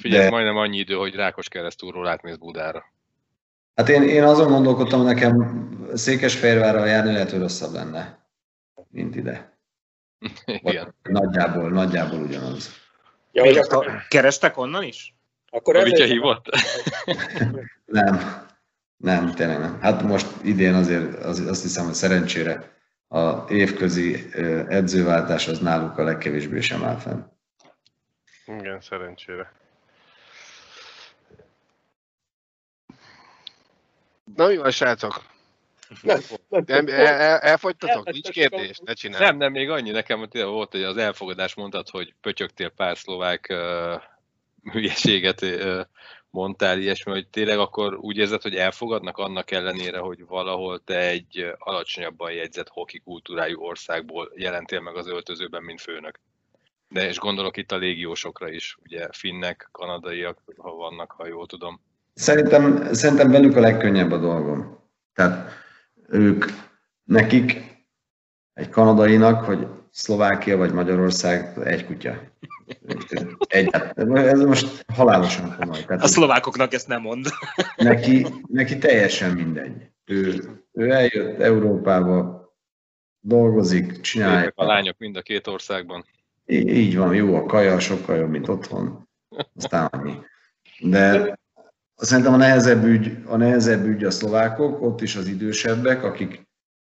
[SPEAKER 5] Figyelj,
[SPEAKER 2] De-
[SPEAKER 5] majdnem annyi idő, hogy Rákos keresztúrról átmész Budára.
[SPEAKER 2] hát én, én azon gondolkodtam, nekem Székesfehérvárral járni lehet, hogy rosszabb lenne, mint ide. Vagy
[SPEAKER 5] Igen.
[SPEAKER 2] Nagyjából, nagyjából ugyanaz.
[SPEAKER 3] Ja, hogy akkor,
[SPEAKER 4] Kerestek onnan is?
[SPEAKER 3] akkor
[SPEAKER 5] A Vitya
[SPEAKER 3] ezért-
[SPEAKER 5] hívott?
[SPEAKER 2] Nem, nem, tényleg nem. Hát most idén azért az, azt hiszem, hogy szerencsére a évközi edzőváltás az náluk a legkevésbé sem áll fenn.
[SPEAKER 1] igen, szerencsére. Na mi van, srácok?
[SPEAKER 3] Nem, nem,
[SPEAKER 1] el, el, elfogytatok? Nincs kérdés? Ne csinálj.
[SPEAKER 5] Nem, nem, még annyi. Nekem volt, hogy az elfogadás mondtad, hogy pötyögtél pár szlovák uh, hülyeséget uh, mondtál, ilyesmi, hogy tényleg akkor úgy érzed, hogy elfogadnak annak ellenére, hogy valahol te egy alacsonyabban jegyzett hoki kultúrájú országból jelentél meg az öltözőben, mint főnök. De és gondolok itt a légiósokra is, ugye finnek, kanadaiak, ha vannak, ha jól tudom.
[SPEAKER 2] Szerintem, szerintem velük a legkönnyebb a dolgom. Tehát ők, nekik, egy kanadainak, hogy Szlovákia vagy Magyarország egy kutya. Egy, ez most halálosan komoly. Tehát
[SPEAKER 4] A szlovákoknak ezt nem mond.
[SPEAKER 2] neki, neki teljesen mindegy. Ő, ő eljött Európába, dolgozik, csinálja.
[SPEAKER 5] Szépek a lányok mind a két országban.
[SPEAKER 2] Í- Így van, jó a kaja, sokkal jobb, mint otthon. Aztán annyi. De szerintem a nehezebb ügy, a nehezebb ügy a szlovákok, ott is az idősebbek, akik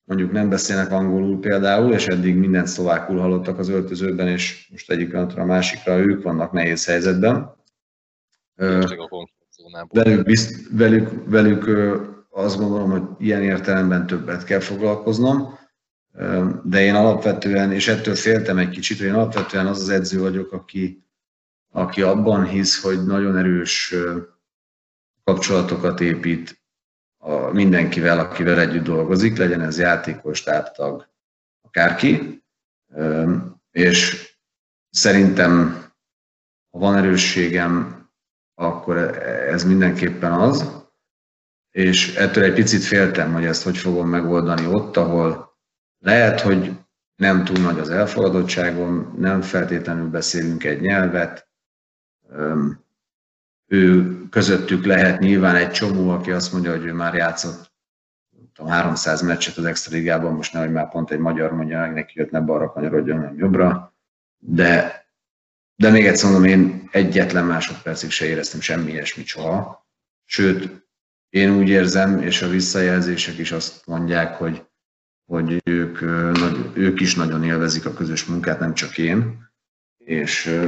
[SPEAKER 2] mondjuk nem beszélnek angolul például, és eddig mindent szlovákul hallottak az öltözőben, és most egyik pillanatra a másikra ők vannak nehéz helyzetben. Velük, bizt, velük, velük azt gondolom, hogy ilyen értelemben többet kell foglalkoznom, de én alapvetően, és ettől féltem egy kicsit, hogy én alapvetően az az edző vagyok, aki, aki abban hisz, hogy nagyon erős kapcsolatokat épít a mindenkivel, akivel együtt dolgozik, legyen ez játékos, táptag, akárki. És szerintem, ha van erősségem, akkor ez mindenképpen az. És ettől egy picit féltem, hogy ezt hogy fogom megoldani ott, ahol lehet, hogy nem túl nagy az elfogadottságom, nem feltétlenül beszélünk egy nyelvet. Ő közöttük lehet nyilván egy csomó, aki azt mondja, hogy ő már játszott tudom, 300 meccset az extra ligában, most nehogy már pont egy magyar mondja, meg neki jött ne balra kanyarodjon, hanem jobbra. De de még egyszer mondom, én egyetlen másodpercig se éreztem semmi ilyesmit soha. Sőt, én úgy érzem, és a visszajelzések is azt mondják, hogy, hogy ők, ők is nagyon élvezik a közös munkát, nem csak én. És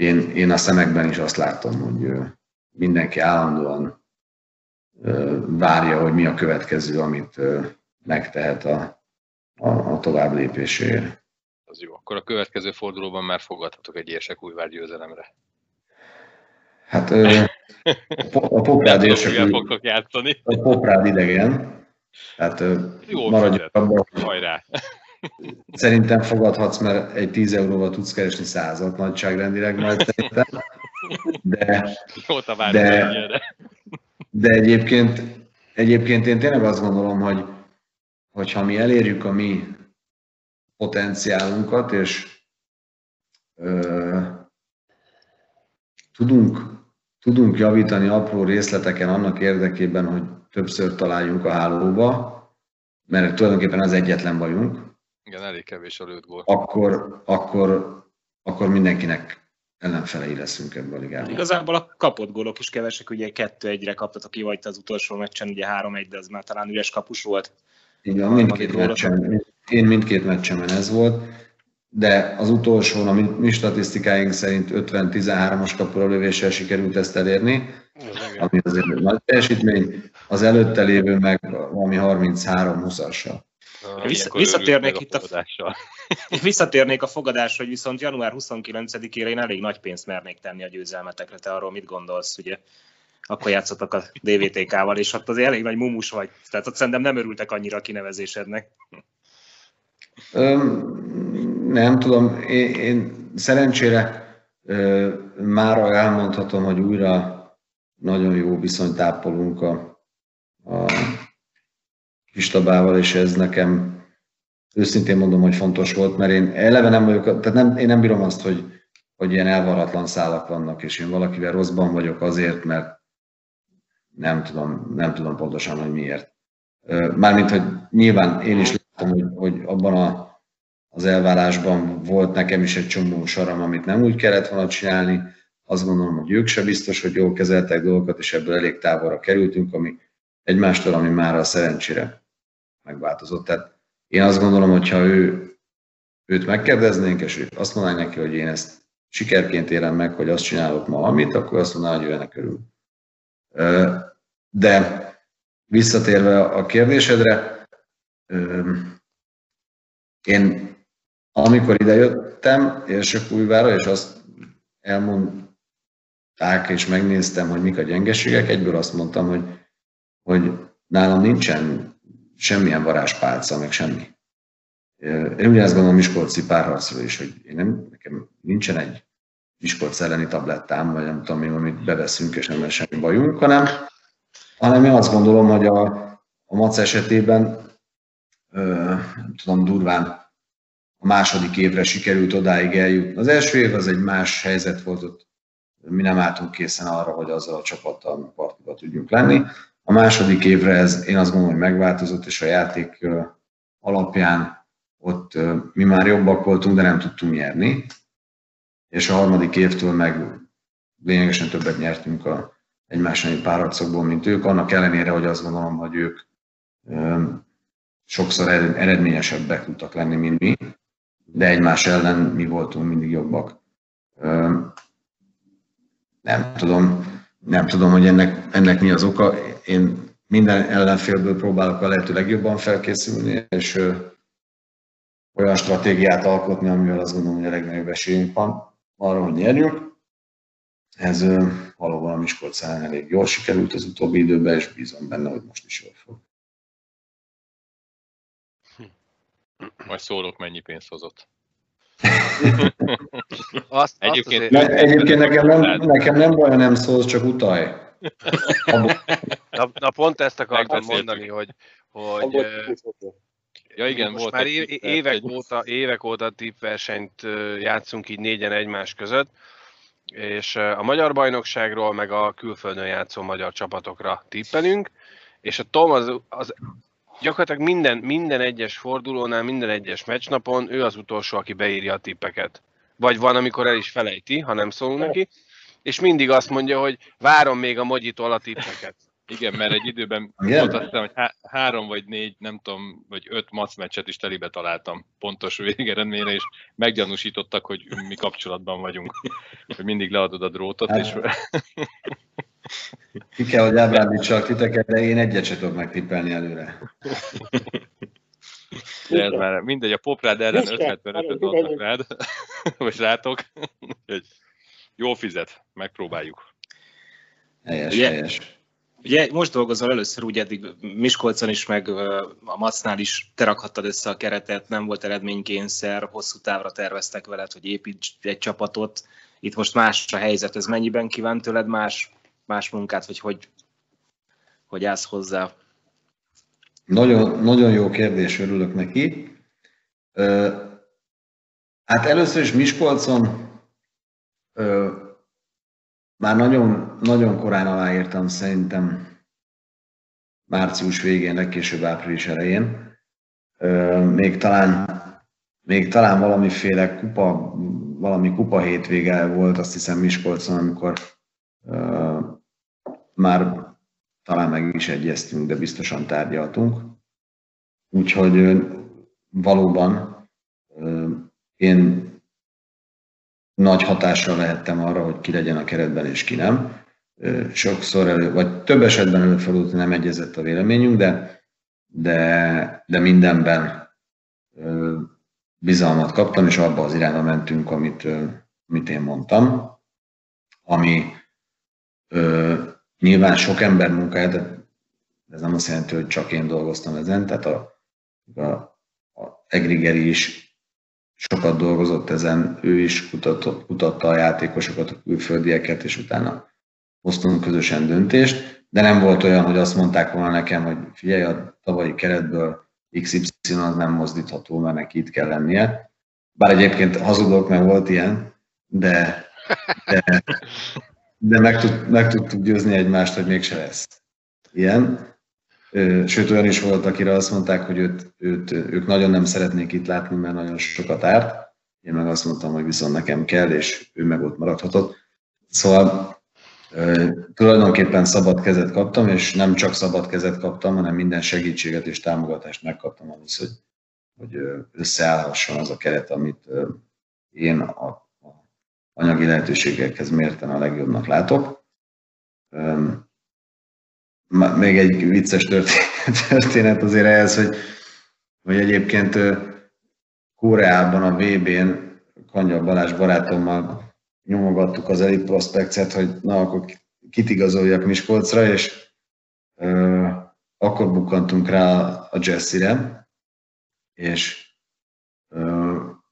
[SPEAKER 2] én, én a szemekben is azt látom, hogy mindenki állandóan várja, hogy mi a következő, amit megtehet a, a, a tovább lépéséért.
[SPEAKER 5] Az jó. Akkor a következő fordulóban már fogadhatok egy érsekújvár győzelemre.
[SPEAKER 2] Hát a po- a Poprád érsek,
[SPEAKER 5] fogtok játszani.
[SPEAKER 2] a Poprád idegen,
[SPEAKER 5] Jó
[SPEAKER 2] maradjunk abban,
[SPEAKER 5] Hajrá!
[SPEAKER 2] Szerintem fogadhatsz, mert egy 10 euróval tudsz keresni százat nagyságrendileg majd szerintem. De, De- de egyébként, egyébként én tényleg azt gondolom, hogy, hogy ha mi elérjük a mi potenciálunkat, és ö, tudunk, tudunk javítani apró részleteken annak érdekében, hogy többször találjunk a hálóba, mert tulajdonképpen az egyetlen bajunk,
[SPEAKER 5] Igen, elég kevés a lőtt gól.
[SPEAKER 2] akkor, akkor, akkor mindenkinek ellenfelei leszünk ebben a ligában.
[SPEAKER 4] Igazából a kapott gólok is kevesek, ugye 2-1-re kaptatok ki, vagy az utolsó meccsen, ugye 3-1, de az már talán üres kapus volt.
[SPEAKER 2] Van, mindkét meccsen, én mindkét meccsemen ez volt, de az utolsón a mi, statisztikáink szerint 50-13-as kapura lövéssel sikerült ezt elérni, ami azért nagy teljesítmény, az előtte lévő meg valami 33-20-assal.
[SPEAKER 4] Vissza- visszatérnék itt a-
[SPEAKER 5] fogadással.
[SPEAKER 4] Visszatérnék a fogadásra, hogy viszont január 29-ére én elég nagy pénzt mernék tenni a győzelmetekre. Te arról mit gondolsz, ugye? akkor játszottak a DVTK-val, és ott azért elég nagy mumus vagy. Tehát ott szerintem nem örültek annyira a kinevezésednek.
[SPEAKER 2] Öm, nem tudom, én, én szerencsére ö, mára elmondhatom, hogy újra nagyon jó viszonyt ápolunk a, a Kistabával, és ez nekem őszintén mondom, hogy fontos volt, mert én eleve nem vagyok, tehát nem, én nem bírom azt, hogy, hogy ilyen elvarratlan szálak vannak, és én valakivel rosszban vagyok azért, mert nem tudom, nem tudom pontosan, hogy miért. Mármint, hogy nyilván én is látom, hogy, hogy abban a, az elvárásban volt nekem is egy csomó saram, amit nem úgy kellett volna csinálni. Azt gondolom, hogy ők se biztos, hogy jól kezeltek dolgokat, és ebből elég távolra kerültünk, ami egymástól, ami már a szerencsére megváltozott. Tehát én azt gondolom, hogy ha ő, őt megkérdeznénk, és azt mondaná neki, hogy én ezt sikerként élem meg, hogy azt csinálok ma, amit, akkor azt mondaná, hogy ő ennek örül. De visszatérve a kérdésedre, én amikor idejöttem Érsökújvára, és azt elmondták, és megnéztem, hogy mik a gyengeségek, egyből azt mondtam, hogy, hogy nálam nincsen semmilyen varázspálca, meg semmi. Én ugyanezt gondolom Miskolci párharcról is, hogy én nem, nekem nincsen egy Miskolc elleni tablettám, vagy nem tudom én, amit beveszünk, és nem lesz semmi bajunk, hanem, hanem én azt gondolom, hogy a, a MAC esetében, ö, nem tudom, durván a második évre sikerült odáig eljutni. Az első év az egy más helyzet volt, ott mi nem álltunk készen arra, hogy azzal a csapattal partiba tudjunk lenni. A második évre ez én azt gondolom, hogy megváltozott, és a játék alapján ott mi már jobbak voltunk, de nem tudtunk nyerni. És a harmadik évtől meg lényegesen többet nyertünk a egymás párharcokból, mint ők, annak ellenére, hogy azt gondolom, hogy ők sokszor eredményesebbek tudtak lenni, mint mi, de egymás ellen mi voltunk mindig jobbak. Nem tudom, nem tudom, hogy ennek, ennek mi az oka. Én minden ellenfélből próbálok a lehető legjobban felkészülni, és olyan stratégiát alkotni, amivel azt gondolom, hogy a legnagyobb esélyünk van arra, hogy nyerjünk. Ez valóban a Miskolcán elég jól sikerült az utóbbi időben, és bízom benne, hogy most is jól fog.
[SPEAKER 5] Majd szólok, mennyi pénzt hozott.
[SPEAKER 1] Azt,
[SPEAKER 2] egyébként, azt azért... egyébként nekem nem, nekem nem baj, nem szólsz, csak utalj.
[SPEAKER 1] Na, na pont ezt akartam mondani, hogy, hogy
[SPEAKER 5] ja, igen,
[SPEAKER 1] most
[SPEAKER 5] volt
[SPEAKER 1] már évek, egy... óta, évek óta tippversenyt játszunk így négyen egymás között, és a magyar bajnokságról, meg a külföldön játszó magyar csapatokra tippelünk, és a Tom az, az gyakorlatilag minden, minden egyes fordulónál, minden egyes meccsnapon ő az utolsó, aki beírja a tippeket. Vagy van, amikor el is felejti, ha nem szólunk neki, és mindig azt mondja, hogy várom még a mogyitól a tippeket.
[SPEAKER 5] Igen, mert egy időben volt azt hiszem, hogy há- három vagy négy, nem tudom, vagy öt mac meccset is telibe találtam pontos végeredményre, és meggyanúsítottak, hogy mi kapcsolatban vagyunk. Hogy mindig leadod a drótot, és...
[SPEAKER 2] Ki kell, hogy ábrándítsak titeket, de én egyet sem tudok megtippelni előre.
[SPEAKER 5] De ez már mindegy, a poprád ellen 575-öt adtak rád, most rátok. Jól fizet, megpróbáljuk.
[SPEAKER 2] Helyes, Ugye, helyes.
[SPEAKER 4] Ugye most dolgozol először úgy eddig Miskolcon is, meg a Macnál is te rakhattad össze a keretet, nem volt eredménykényszer, hosszú távra terveztek veled, hogy építs egy csapatot. Itt most más a helyzet, ez mennyiben kíván tőled más, más munkát, vagy hogy, hogy állsz hozzá?
[SPEAKER 2] Nagyon, nagyon jó kérdés, örülök neki. Hát először is Miskolcon már nagyon, nagyon korán aláírtam, szerintem március végén, legkésőbb április elején. Még talán, még talán valamiféle kupa, valami kupa hétvége volt, azt hiszem Miskolcon, amikor már talán meg is egyeztünk, de biztosan tárgyaltunk. Úgyhogy valóban én nagy hatással lehettem arra, hogy ki legyen a keretben és ki nem. Sokszor elő, vagy több esetben előfordult, hogy nem egyezett a véleményünk, de, de, de mindenben bizalmat kaptam, és abba az irányba mentünk, amit, amit én mondtam, ami nyilván sok ember munkája, de ez nem azt jelenti, hogy csak én dolgoztam ezen, tehát a, a, a Egrigeri is sokat dolgozott ezen, ő is kutatott, kutatta a játékosokat, a külföldieket, és utána hoztunk közösen döntést, de nem volt olyan, hogy azt mondták volna nekem, hogy figyelj, a tavalyi keretből XY az nem mozdítható, mert neki itt kell lennie. Bár egyébként hazudok, mert volt ilyen, de, de, de meg, tud, meg tudtuk győzni egymást, hogy mégse lesz ilyen. Sőt, olyan is volt, akire azt mondták, hogy őt, őt, ők nagyon nem szeretnék itt látni, mert nagyon sokat árt. Én meg azt mondtam, hogy viszont nekem kell, és ő meg ott maradhatott. Szóval tulajdonképpen szabad kezet kaptam, és nem csak szabad kezet kaptam, hanem minden segítséget és támogatást megkaptam ahhoz, hogy, hogy összeállhasson az a keret, amit én a, anyagi lehetőségekhez mérten a legjobbnak látok. Még egy vicces történet azért ehhez, hogy, hogy egyébként Koreában a VB-n Kanya Balázs barátommal nyomogattuk az Elite Prospects-et, hogy na, akkor kit igazoljak Miskolcra, és akkor bukkantunk rá a Jesse-re, és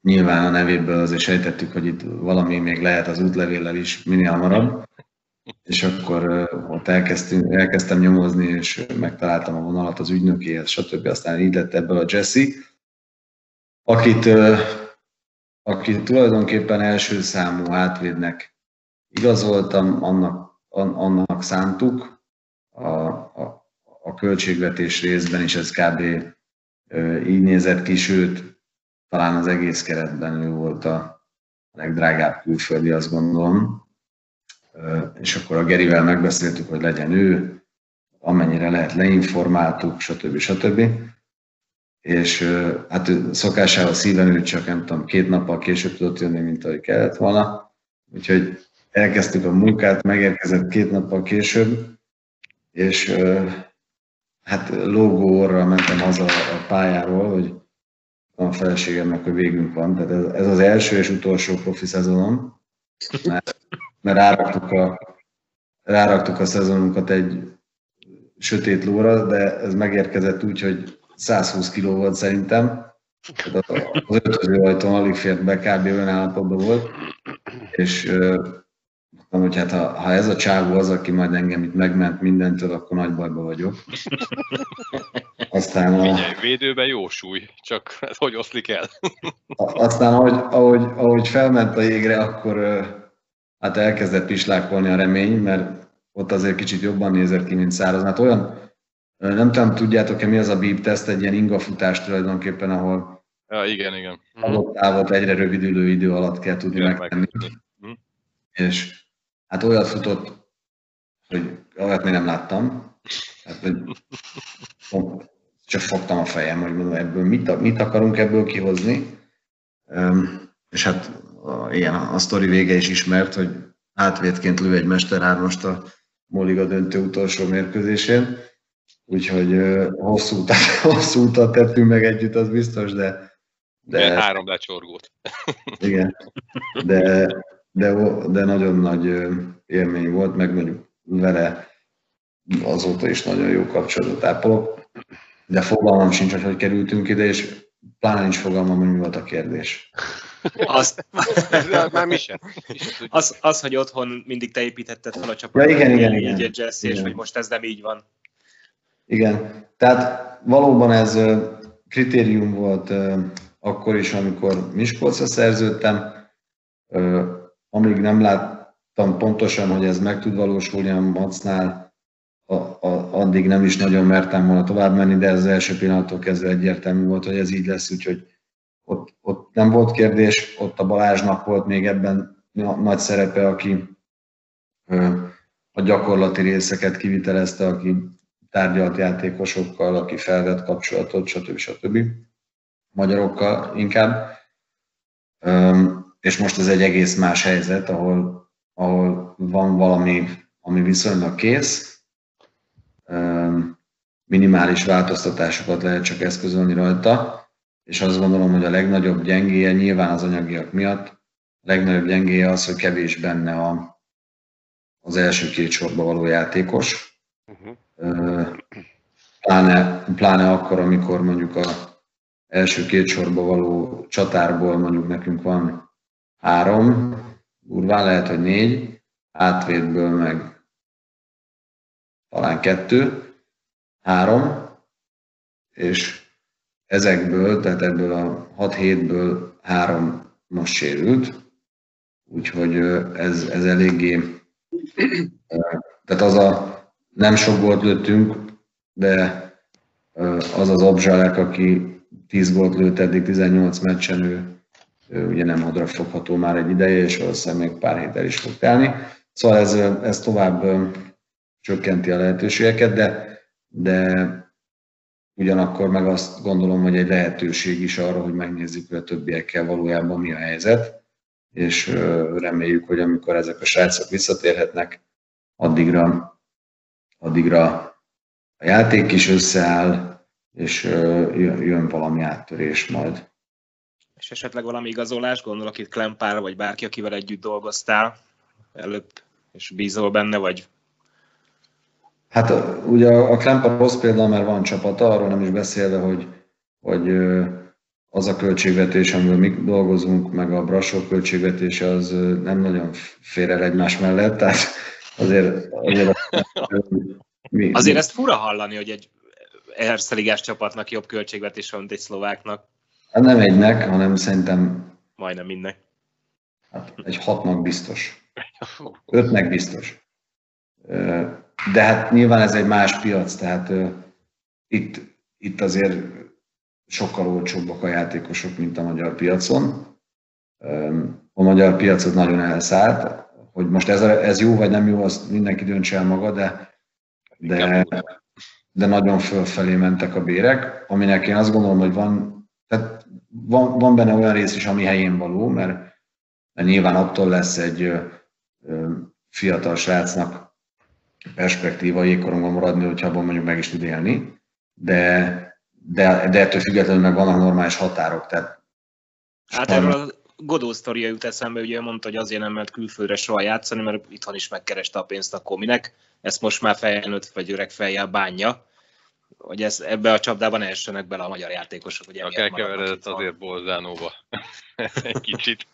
[SPEAKER 2] nyilván a nevéből azért sejtettük, hogy itt valami még lehet az útlevéllel is minél hamarabb, és akkor ott elkezdtünk, elkezdtem nyomozni, és megtaláltam a vonalat az ügynökéhez, stb. Aztán így lett ebből a Jesse, akit aki tulajdonképpen első számú hátvédnek igazoltam, annak, annak szántuk. A, a, a költségvetés részben is ez kb. így nézett ki, sőt, talán az egész keretben ő volt a legdrágább külföldi, azt gondolom. És akkor a Gerivel megbeszéltük, hogy legyen ő, amennyire lehet leinformáltuk, stb. stb és hát szokásával szíven ő csak nem tudom, két nappal később tudott jönni, mint ahogy kellett volna. Úgyhogy elkezdtük a munkát, megérkezett két nappal később, és hát lógóra mentem haza a pályáról, hogy a feleségemnek, hogy végünk van. Tehát ez, ez az első és utolsó profi szezonom, mert, mert ráraktuk, a, ráraktuk a szezonunkat egy sötét lóra, de ez megérkezett úgy, hogy 120 kg volt szerintem. Az ötöző ajtón alig fért be, kb. olyan állapotban volt. És mondtam, hogy hát ha, ha ez a csávó az, aki majd engem itt megment mindentől, akkor nagy bajba vagyok.
[SPEAKER 5] Aztán a... Figyelj, védőben jó súly, csak ez hogy oszlik el?
[SPEAKER 2] Aztán ahogy, ahogy, ahogy felment a jégre, akkor hát elkezdett pislákolni a remény, mert ott azért kicsit jobban nézett ki, mint száraz. Hát olyan nem tudom, tudjátok-e mi az a beep teszt, egy ilyen ingafutás tulajdonképpen, ahol
[SPEAKER 5] ja, igen, igen.
[SPEAKER 2] adott távot egyre rövidülő idő alatt kell tudni igen, megtenni. Meg. És hát olyat futott, hogy olyat még nem láttam. Hát, hogy csak fogtam a fejem, hogy mondom, ebből mit, mit akarunk ebből kihozni. És hát ilyen a sztori vége is ismert, hogy átvétként lő egy mesterhármast a Moliga döntő utolsó mérkőzésén Úgyhogy hosszú utat, hosszú utat tettünk meg együtt, az biztos, de...
[SPEAKER 5] de igen, három lecsorgót.
[SPEAKER 2] Igen, de, de, de nagyon nagy élmény volt, meg mondjuk vele azóta is nagyon jó kapcsolatot ápolok, de fogalmam sincs, hogy hogy kerültünk ide, és pláne nincs fogalmam, hogy mi volt a kérdés.
[SPEAKER 4] Az,
[SPEAKER 5] már mi sem.
[SPEAKER 4] Az, az, hogy otthon mindig te építetted fel a csapatot,
[SPEAKER 2] ja, igen, igen, igen.
[SPEAKER 4] egy Jesse, és hogy most ez nem így van.
[SPEAKER 2] Igen, tehát valóban ez kritérium volt akkor is, amikor Miskolcra szerződtem, amíg nem láttam pontosan, hogy ez meg tud valósulni a Macnál, addig nem is nagyon mertem volna tovább menni, de ez az első pillanattól kezdve egyértelmű volt, hogy ez így lesz, úgyhogy ott, ott nem volt kérdés, ott a Balázsnak volt még ebben nagy szerepe, aki a gyakorlati részeket kivitelezte, aki tárgyalt játékosokkal, aki felvett kapcsolatot, stb. stb. Magyarokkal inkább. És most ez egy egész más helyzet, ahol, ahol van valami, ami viszonylag kész, minimális változtatásokat lehet csak eszközölni rajta, és azt gondolom, hogy a legnagyobb gyengéje nyilván az anyagiak miatt, a legnagyobb gyengéje az, hogy kevés benne a, az első két sorba való játékos. Uh-huh. Pláne, pláne akkor, amikor mondjuk a első két sorba való csatárból mondjuk nekünk van három, durván lehet, hogy négy, átvétből meg talán kettő, három, és ezekből, tehát ebből a 6-7-ből három most sérült, úgyhogy ez, ez eléggé, tehát az a nem sok gólt lőttünk, de az az Obzsalek, aki 10 gólt lőtt eddig 18 meccsen, ő, ő ugye nem hadra fogható már egy ideje, és valószínűleg még pár héttel is fog telni. Szóval ez, ez tovább csökkenti a lehetőségeket, de, de ugyanakkor meg azt gondolom, hogy egy lehetőség is arra, hogy megnézzük, hogy a többiekkel valójában mi a helyzet, és reméljük, hogy amikor ezek a srácok visszatérhetnek, addigra, addigra a játék is összeáll, és jön valami áttörés majd.
[SPEAKER 4] És esetleg valami igazolás, gondolok itt Klempár, vagy bárki, akivel együtt dolgoztál előbb, és bízol benne, vagy
[SPEAKER 2] Hát ugye a Klemper rossz példa, mert van csapata, arról nem is beszélve, hogy, hogy az a költségvetés, amivel mi dolgozunk, meg a Brassó költségvetése, az nem nagyon fér el egymás mellett, tehát azért...
[SPEAKER 4] Azért, mi, azért ezt fura hallani, hogy egy Erszeligás csapatnak jobb költségvetés van, mint egy szlováknak.
[SPEAKER 2] Hát nem egynek, hanem szerintem...
[SPEAKER 4] Majdnem mindnek.
[SPEAKER 2] Hát egy hatnak biztos. Ötnek biztos. De hát nyilván ez egy más piac, tehát itt, itt azért sokkal olcsóbbak a játékosok, mint a magyar piacon. A magyar piac az nagyon elszállt, hogy most ez, ez jó vagy nem jó, azt mindenki döntse el maga, de, de, de nagyon fölfelé mentek a bérek, aminek én azt gondolom, hogy van, tehát van, van benne olyan rész is, ami helyén való, mert, mert nyilván attól lesz egy ö, fiatal srácnak perspektíva jégkorongban maradni, hogyha abban mondjuk meg is tud élni, de, de, de ettől függetlenül meg vannak normális határok. Tehát
[SPEAKER 4] hát erről a Godó sztoria jut eszembe, ugye mondta, hogy azért nem mert külföldre soha játszani, mert itthon is megkereste a pénzt, akkor minek. Ezt most már felnőtt vagy öreg fejjel bánja, hogy ez, ebbe a csapdában essenek bele a magyar játékosok. Hogy
[SPEAKER 5] a elkeveredett azért Bolzánóba egy kicsit.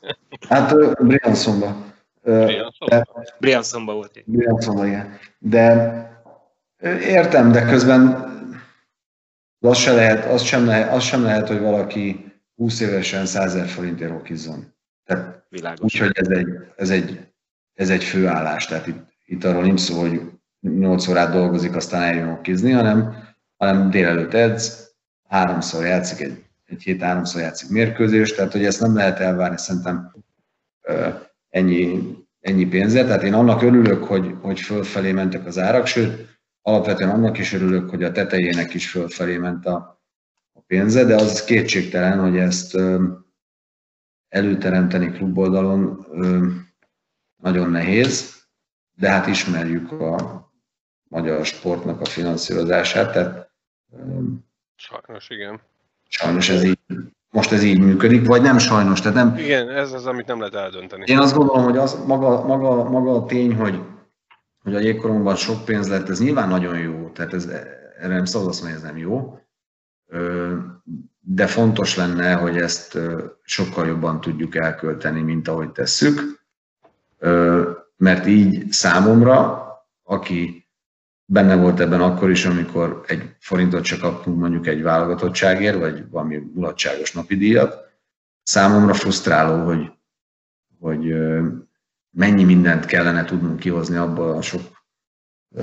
[SPEAKER 2] Hát Briansonba.
[SPEAKER 4] Briansonba volt.
[SPEAKER 2] Briansonba, igen. De értem, de közben az, se lehet, az, sem lehet, az sem lehet, hogy valaki 20 évesen 100 ezer forintért hokizzon. Tehát úgyhogy ez egy, ez, egy, ez egy főállás. Tehát itt, itt arról nincs szó, hogy 8 órát dolgozik, aztán eljön hokizni, hanem, hanem délelőtt edz, háromszor játszik egy, egy hét háromszor játszik mérkőzés, tehát hogy ezt nem lehet elvárni szerintem ennyi, ennyi pénzért. Tehát én annak örülök, hogy, hogy fölfelé mentek az árak, sőt, alapvetően annak is örülök, hogy a tetejének is fölfelé ment a, a pénze, de az kétségtelen, hogy ezt előteremteni kluboldalon nagyon nehéz, de hát ismerjük a magyar sportnak a finanszírozását, tehát
[SPEAKER 1] Sajnos, igen.
[SPEAKER 2] Sajnos ez így most ez így működik, vagy nem sajnos. Tehát nem...
[SPEAKER 1] Igen, ez az, amit nem lehet eldönteni.
[SPEAKER 2] Én azt gondolom, hogy az, maga, maga, maga a tény, hogy, hogy a jégkorongban sok pénz lett, ez nyilván nagyon jó, tehát ez, erre nem szabad azt mondani, ez nem jó, de fontos lenne, hogy ezt sokkal jobban tudjuk elkölteni, mint ahogy tesszük, mert így számomra, aki benne volt ebben akkor is, amikor egy forintot csak kaptunk mondjuk egy válogatottságért, vagy valami mulatságos napi díjat. Számomra frusztráló, hogy, hogy mennyi mindent kellene tudnunk kihozni abból a sok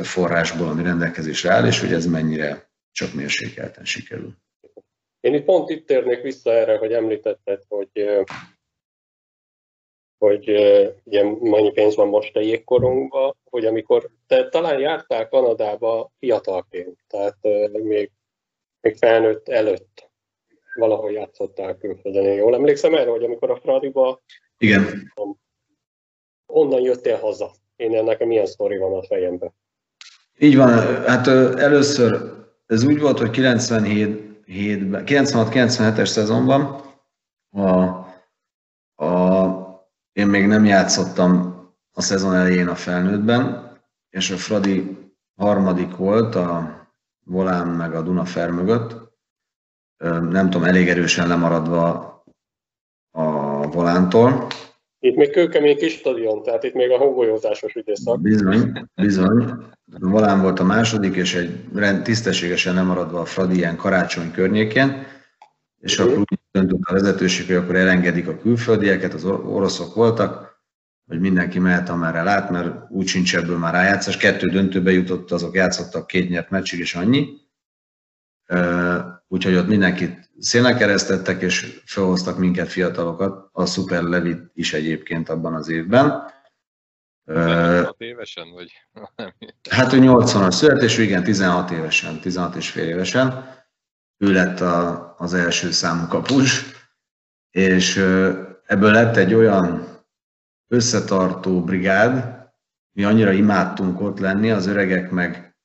[SPEAKER 2] forrásból, ami rendelkezésre áll, és hogy ez mennyire csak mérsékelten sikerül.
[SPEAKER 3] Én itt pont itt térnék vissza erre, hogy említetted, hogy hogy ugye mennyi pénz van most a jégkorunkban, hogy amikor te talán jártál Kanadába fiatalként, tehát még, még felnőtt előtt valahol játszottál külföldön. Én jól emlékszem erre, hogy amikor a Fradiba
[SPEAKER 2] Igen.
[SPEAKER 3] onnan jöttél haza. Én nekem milyen sztori van a fejemben.
[SPEAKER 2] Így van, hát először ez úgy volt, hogy 97 96-97-es szezonban a, a én még nem játszottam a szezon elején a felnőttben, és a Fradi harmadik volt a Volán meg a Dunafer mögött. Nem tudom, elég erősen lemaradva a Volántól.
[SPEAKER 3] Itt még kőkemény kis stadion, tehát itt még a hongolyózásos időszak.
[SPEAKER 2] Bizony, bizony. Volán volt a második, és egy rend, tisztességesen lemaradva a Fradi ilyen karácsony környékén, és akkor úgy döntött a vezetőség, hogy akkor elengedik a külföldieket, az oroszok voltak, hogy mindenki mehet, amerre lát, mert úgy sincs ebből már rájátszás. Kettő döntőbe jutott, azok játszottak két nyert meccsig, és annyi. Úgyhogy ott mindenkit szélnek keresztettek, és felhoztak minket fiatalokat, a Super Levit is egyébként abban az évben.
[SPEAKER 5] 16 évesen, vagy?
[SPEAKER 2] hát ő 80-as születésű, igen, 16 évesen, 16 és fél évesen. Ő lett a, az első számú kapus, és ebből lett egy olyan összetartó brigád, mi annyira imádtunk ott lenni, az öregek meg,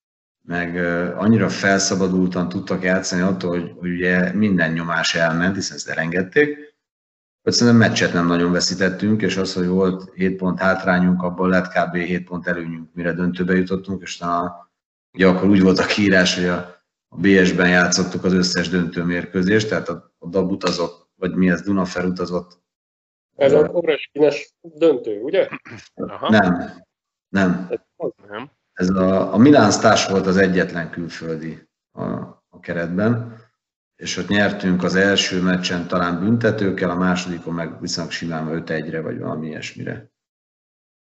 [SPEAKER 2] meg annyira felszabadultan tudtak játszani attól, hogy, hogy ugye minden nyomás elment, hiszen ezt elengedték, hogy szerintem meccset nem nagyon veszítettünk, és az, hogy volt 7 pont hátrányunk, abból lett kb. 7 pont előnyünk, mire döntőbe jutottunk, és talán ugye akkor úgy volt a kiírás, hogy a, a BS-ben játszottuk az összes döntőmérkőzést, tehát a, a DAB utazott, vagy mi ez, Dunafer utazott
[SPEAKER 3] ez a Oreskines döntő, ugye?
[SPEAKER 2] Aha. Nem, nem. nem. Ez a, a Milán Stars volt az egyetlen külföldi a, a keretben, és ott nyertünk az első meccsen talán büntetőkkel, a másodikon meg viszonylag simán 5-1-re, vagy valami ilyesmire.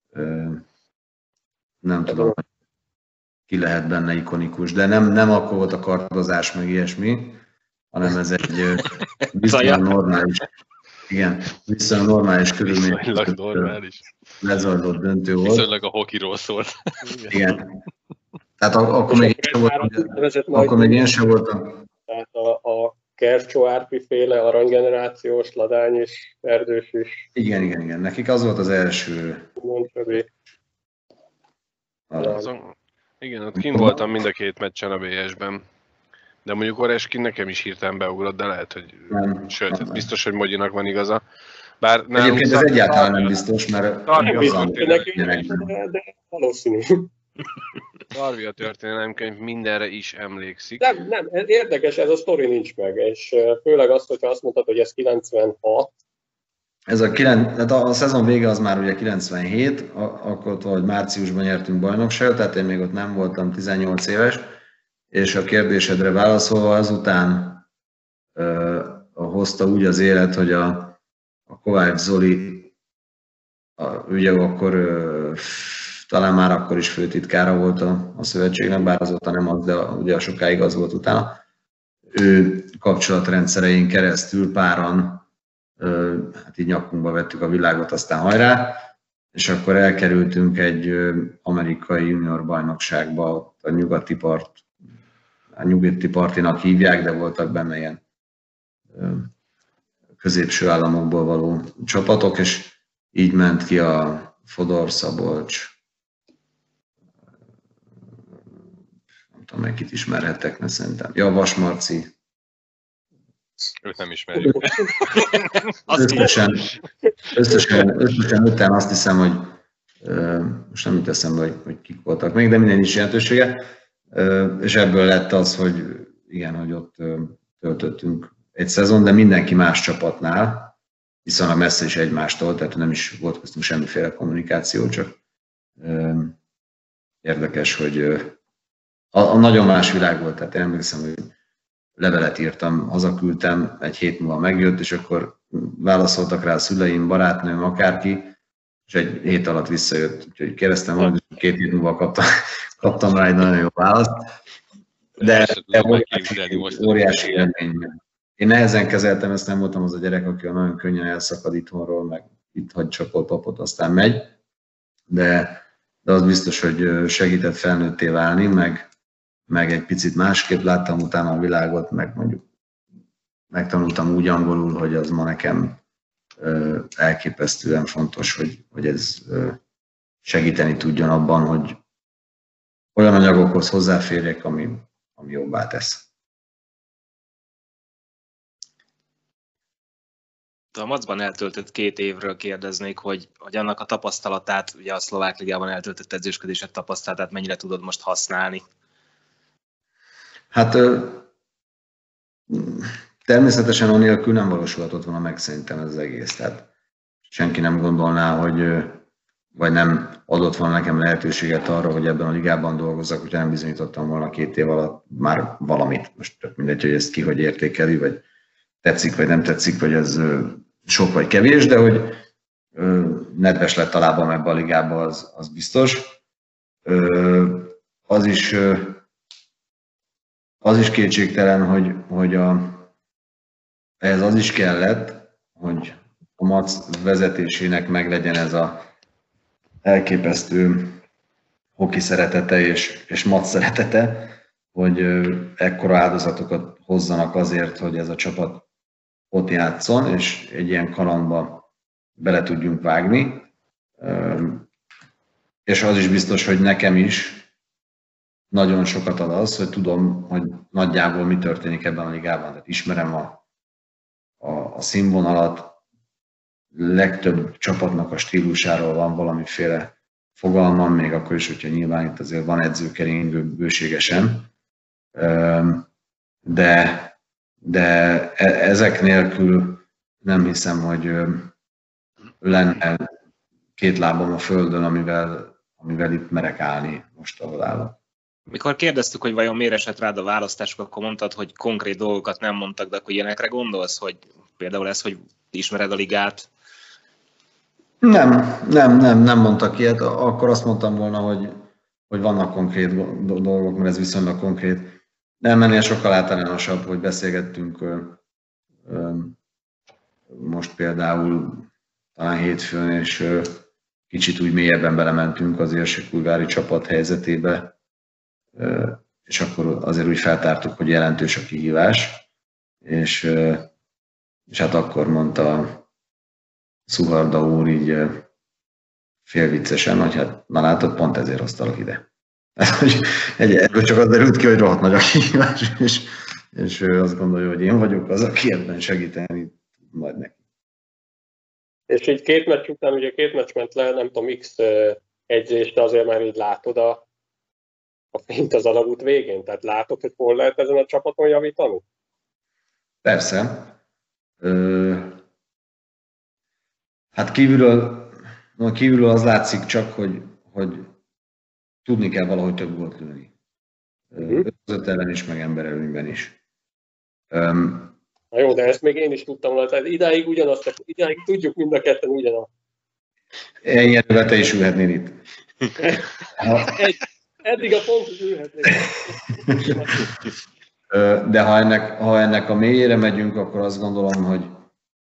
[SPEAKER 2] Ö, nem tudom, ki lehet benne ikonikus, de nem, nem akkor volt a kartozás, meg ilyesmi, hanem ez egy viszonylag normális, igen, viszonylag normális körülmények.
[SPEAKER 5] Viszonylag normális.
[SPEAKER 2] Lezajlott döntő volt.
[SPEAKER 5] Viszonylag a hokiról szólt.
[SPEAKER 2] Igen. Tehát ak- akkor még én sem voltam. Akkor még én sem voltam.
[SPEAKER 3] Tehát a, a Kercsó Árpi féle aranygenerációs, Ladány és Erdős is.
[SPEAKER 2] Igen, igen, igen. Nekik az volt az első.
[SPEAKER 1] Azon, igen, ott kim voltam mind a két meccsen a BS-ben. De mondjuk Oreskin nekem is hirtelen beugrott, de lehet, hogy... Nem, sőt, nem, biztos, hogy Mogyinak van igaza.
[SPEAKER 2] Bár nem, Egyébként ez egyáltalán nem biztos, mert...
[SPEAKER 3] A de valószínű.
[SPEAKER 1] Tarvi a történelemkönyv mindenre is emlékszik.
[SPEAKER 3] Nem, nem, érdekes, ez a sztori nincs meg, és főleg azt, hogyha azt mondtad, hogy ez 96,
[SPEAKER 2] ez a, 9, tehát a, a szezon vége az már ugye 97, akkor ott vagy márciusban nyertünk bajnokságot, tehát én még ott nem voltam 18 éves, és a kérdésedre válaszolva azután ö, hozta úgy az élet, hogy a, a Kovács Zoli, a, ugye akkor talán már akkor is főtitkára volt a, a szövetségnek, bár azóta nem az, de ugye sokáig az volt utána. Ő kapcsolatrendszerein keresztül páran, hát így nyakunkba vettük a világot, aztán hajrá, és akkor elkerültünk egy amerikai junior bajnokságba, a nyugati part a nyugati partinak hívják, de voltak benne ilyen középső államokból való csapatok, és így ment ki a Fodor Szabolcs, nem tudom, meg kit ismerhettek, mert szerintem. Ja, Vasmarci.
[SPEAKER 5] Őt nem ismerjük.
[SPEAKER 2] összesen, összesen, összesen után azt hiszem, hogy most nem jut eszembe, hogy, hogy kik voltak még, de minden is jelentősége és ebből lett az, hogy igen, hogy ott töltöttünk egy szezon, de mindenki más csapatnál, a messze is egymástól, tehát nem is volt köztünk semmiféle kommunikáció, csak érdekes, hogy a, a nagyon más világ volt, tehát emlékszem, hogy levelet írtam, hazaküldtem, egy hét múlva megjött, és akkor válaszoltak rá a szüleim, barátnőm, akárki, és egy hét alatt visszajött, úgyhogy kérdeztem, hogy két hét múlva kaptam, kaptam rá egy nagyon jó választ. De, de óriási, óriási élmény. Én nehezen kezeltem, ezt nem voltam az a gyerek, aki nagyon könnyen elszakad itthonról, meg itt hagy csapol papot, aztán megy. De, de az biztos, hogy segített felnőtté válni, meg, meg egy picit másképp láttam utána a világot, meg mondjuk megtanultam úgy angolul, hogy az ma nekem elképesztően fontos, hogy, hogy ez segíteni tudjon abban, hogy olyan anyagokhoz hozzáférjek, ami, ami jobbá tesz.
[SPEAKER 4] a Macban eltöltött két évről kérdeznék, hogy, hogy annak a tapasztalatát, ugye a szlovák ligában eltöltött edzősködések tapasztalatát mennyire tudod most használni?
[SPEAKER 2] Hát természetesen anélkül nem valósulhatott volna meg szerintem ez az egész. Tehát senki nem gondolná, hogy vagy nem adott volna nekem lehetőséget arra, hogy ebben a ligában dolgozzak, hogyha nem bizonyítottam volna két év alatt már valamit. Most tök mindegy, hogy ezt ki hogy értékeli, vagy tetszik, vagy nem tetszik, vagy ez sok vagy kevés, de hogy nedves lett a lábam ebbe a ligába, az, az biztos. Az is, az is kétségtelen, hogy, hogy a, ehhez az is kellett, hogy a MAC vezetésének meglegyen ez a elképesztő hoki szeretete és, és mat szeretete, hogy ekkora áldozatokat hozzanak azért, hogy ez a csapat ott játszon, és egy ilyen kalandba bele tudjunk vágni. És az is biztos, hogy nekem is nagyon sokat ad az, hogy tudom, hogy nagyjából mi történik ebben a ligában. Tehát ismerem a, a, a színvonalat, legtöbb csapatnak a stílusáról van valamiféle fogalmam, még akkor is, hogyha nyilván itt azért van edzőkeringő bőségesen. De, de e, ezek nélkül nem hiszem, hogy lenne két lábam a földön, amivel, amivel itt merek állni most, ahol állok.
[SPEAKER 4] Mikor kérdeztük, hogy vajon miért esett rád a választások, akkor mondtad, hogy konkrét dolgokat nem mondtak, de akkor ilyenekre gondolsz, hogy például ez, hogy ismered a ligát,
[SPEAKER 2] nem, nem, nem, nem mondtak ilyet. Akkor azt mondtam volna, hogy, hogy vannak konkrét dolgok, mert ez viszonylag konkrét. Nem mennél sokkal általánosabb, hogy beszélgettünk most például talán hétfőn, és kicsit úgy mélyebben belementünk az érsekújvári csapat helyzetébe, és akkor azért úgy feltártuk, hogy jelentős a kihívás, és, és hát akkor mondta Szuharda úr így félviccesen, hogy hát na látod, pont ezért hoztalak ide. egy, ebből csak az derült ki, hogy rohadt nagy a kihívás, és, és ő azt gondolja, hogy én vagyok az, aki ebben segíteni majd neki.
[SPEAKER 3] És így két meccs után, ugye két meccs ment le, nem tudom, X edzést, de azért már így látod a, a fényt az alagút végén? Tehát látod, hogy hol lehet ezen a csapaton javítani?
[SPEAKER 2] Persze. Ö, Hát kívülről, no, kívülről az látszik csak, hogy, hogy tudni kell valahogy több gólt lőni. Mhm. Öt ellen is, meg emberelőnyben is. Um,
[SPEAKER 3] Na jó, de ezt még én is tudtam volna. Tehát idáig ugyanazt, idáig tudjuk mind a ketten ugyanazt.
[SPEAKER 2] Erővel te is ülhetnél itt.
[SPEAKER 3] Egy, eddig a pontot ülhetnék.
[SPEAKER 2] De ha ennek, ha ennek a mélyére megyünk, akkor azt gondolom, hogy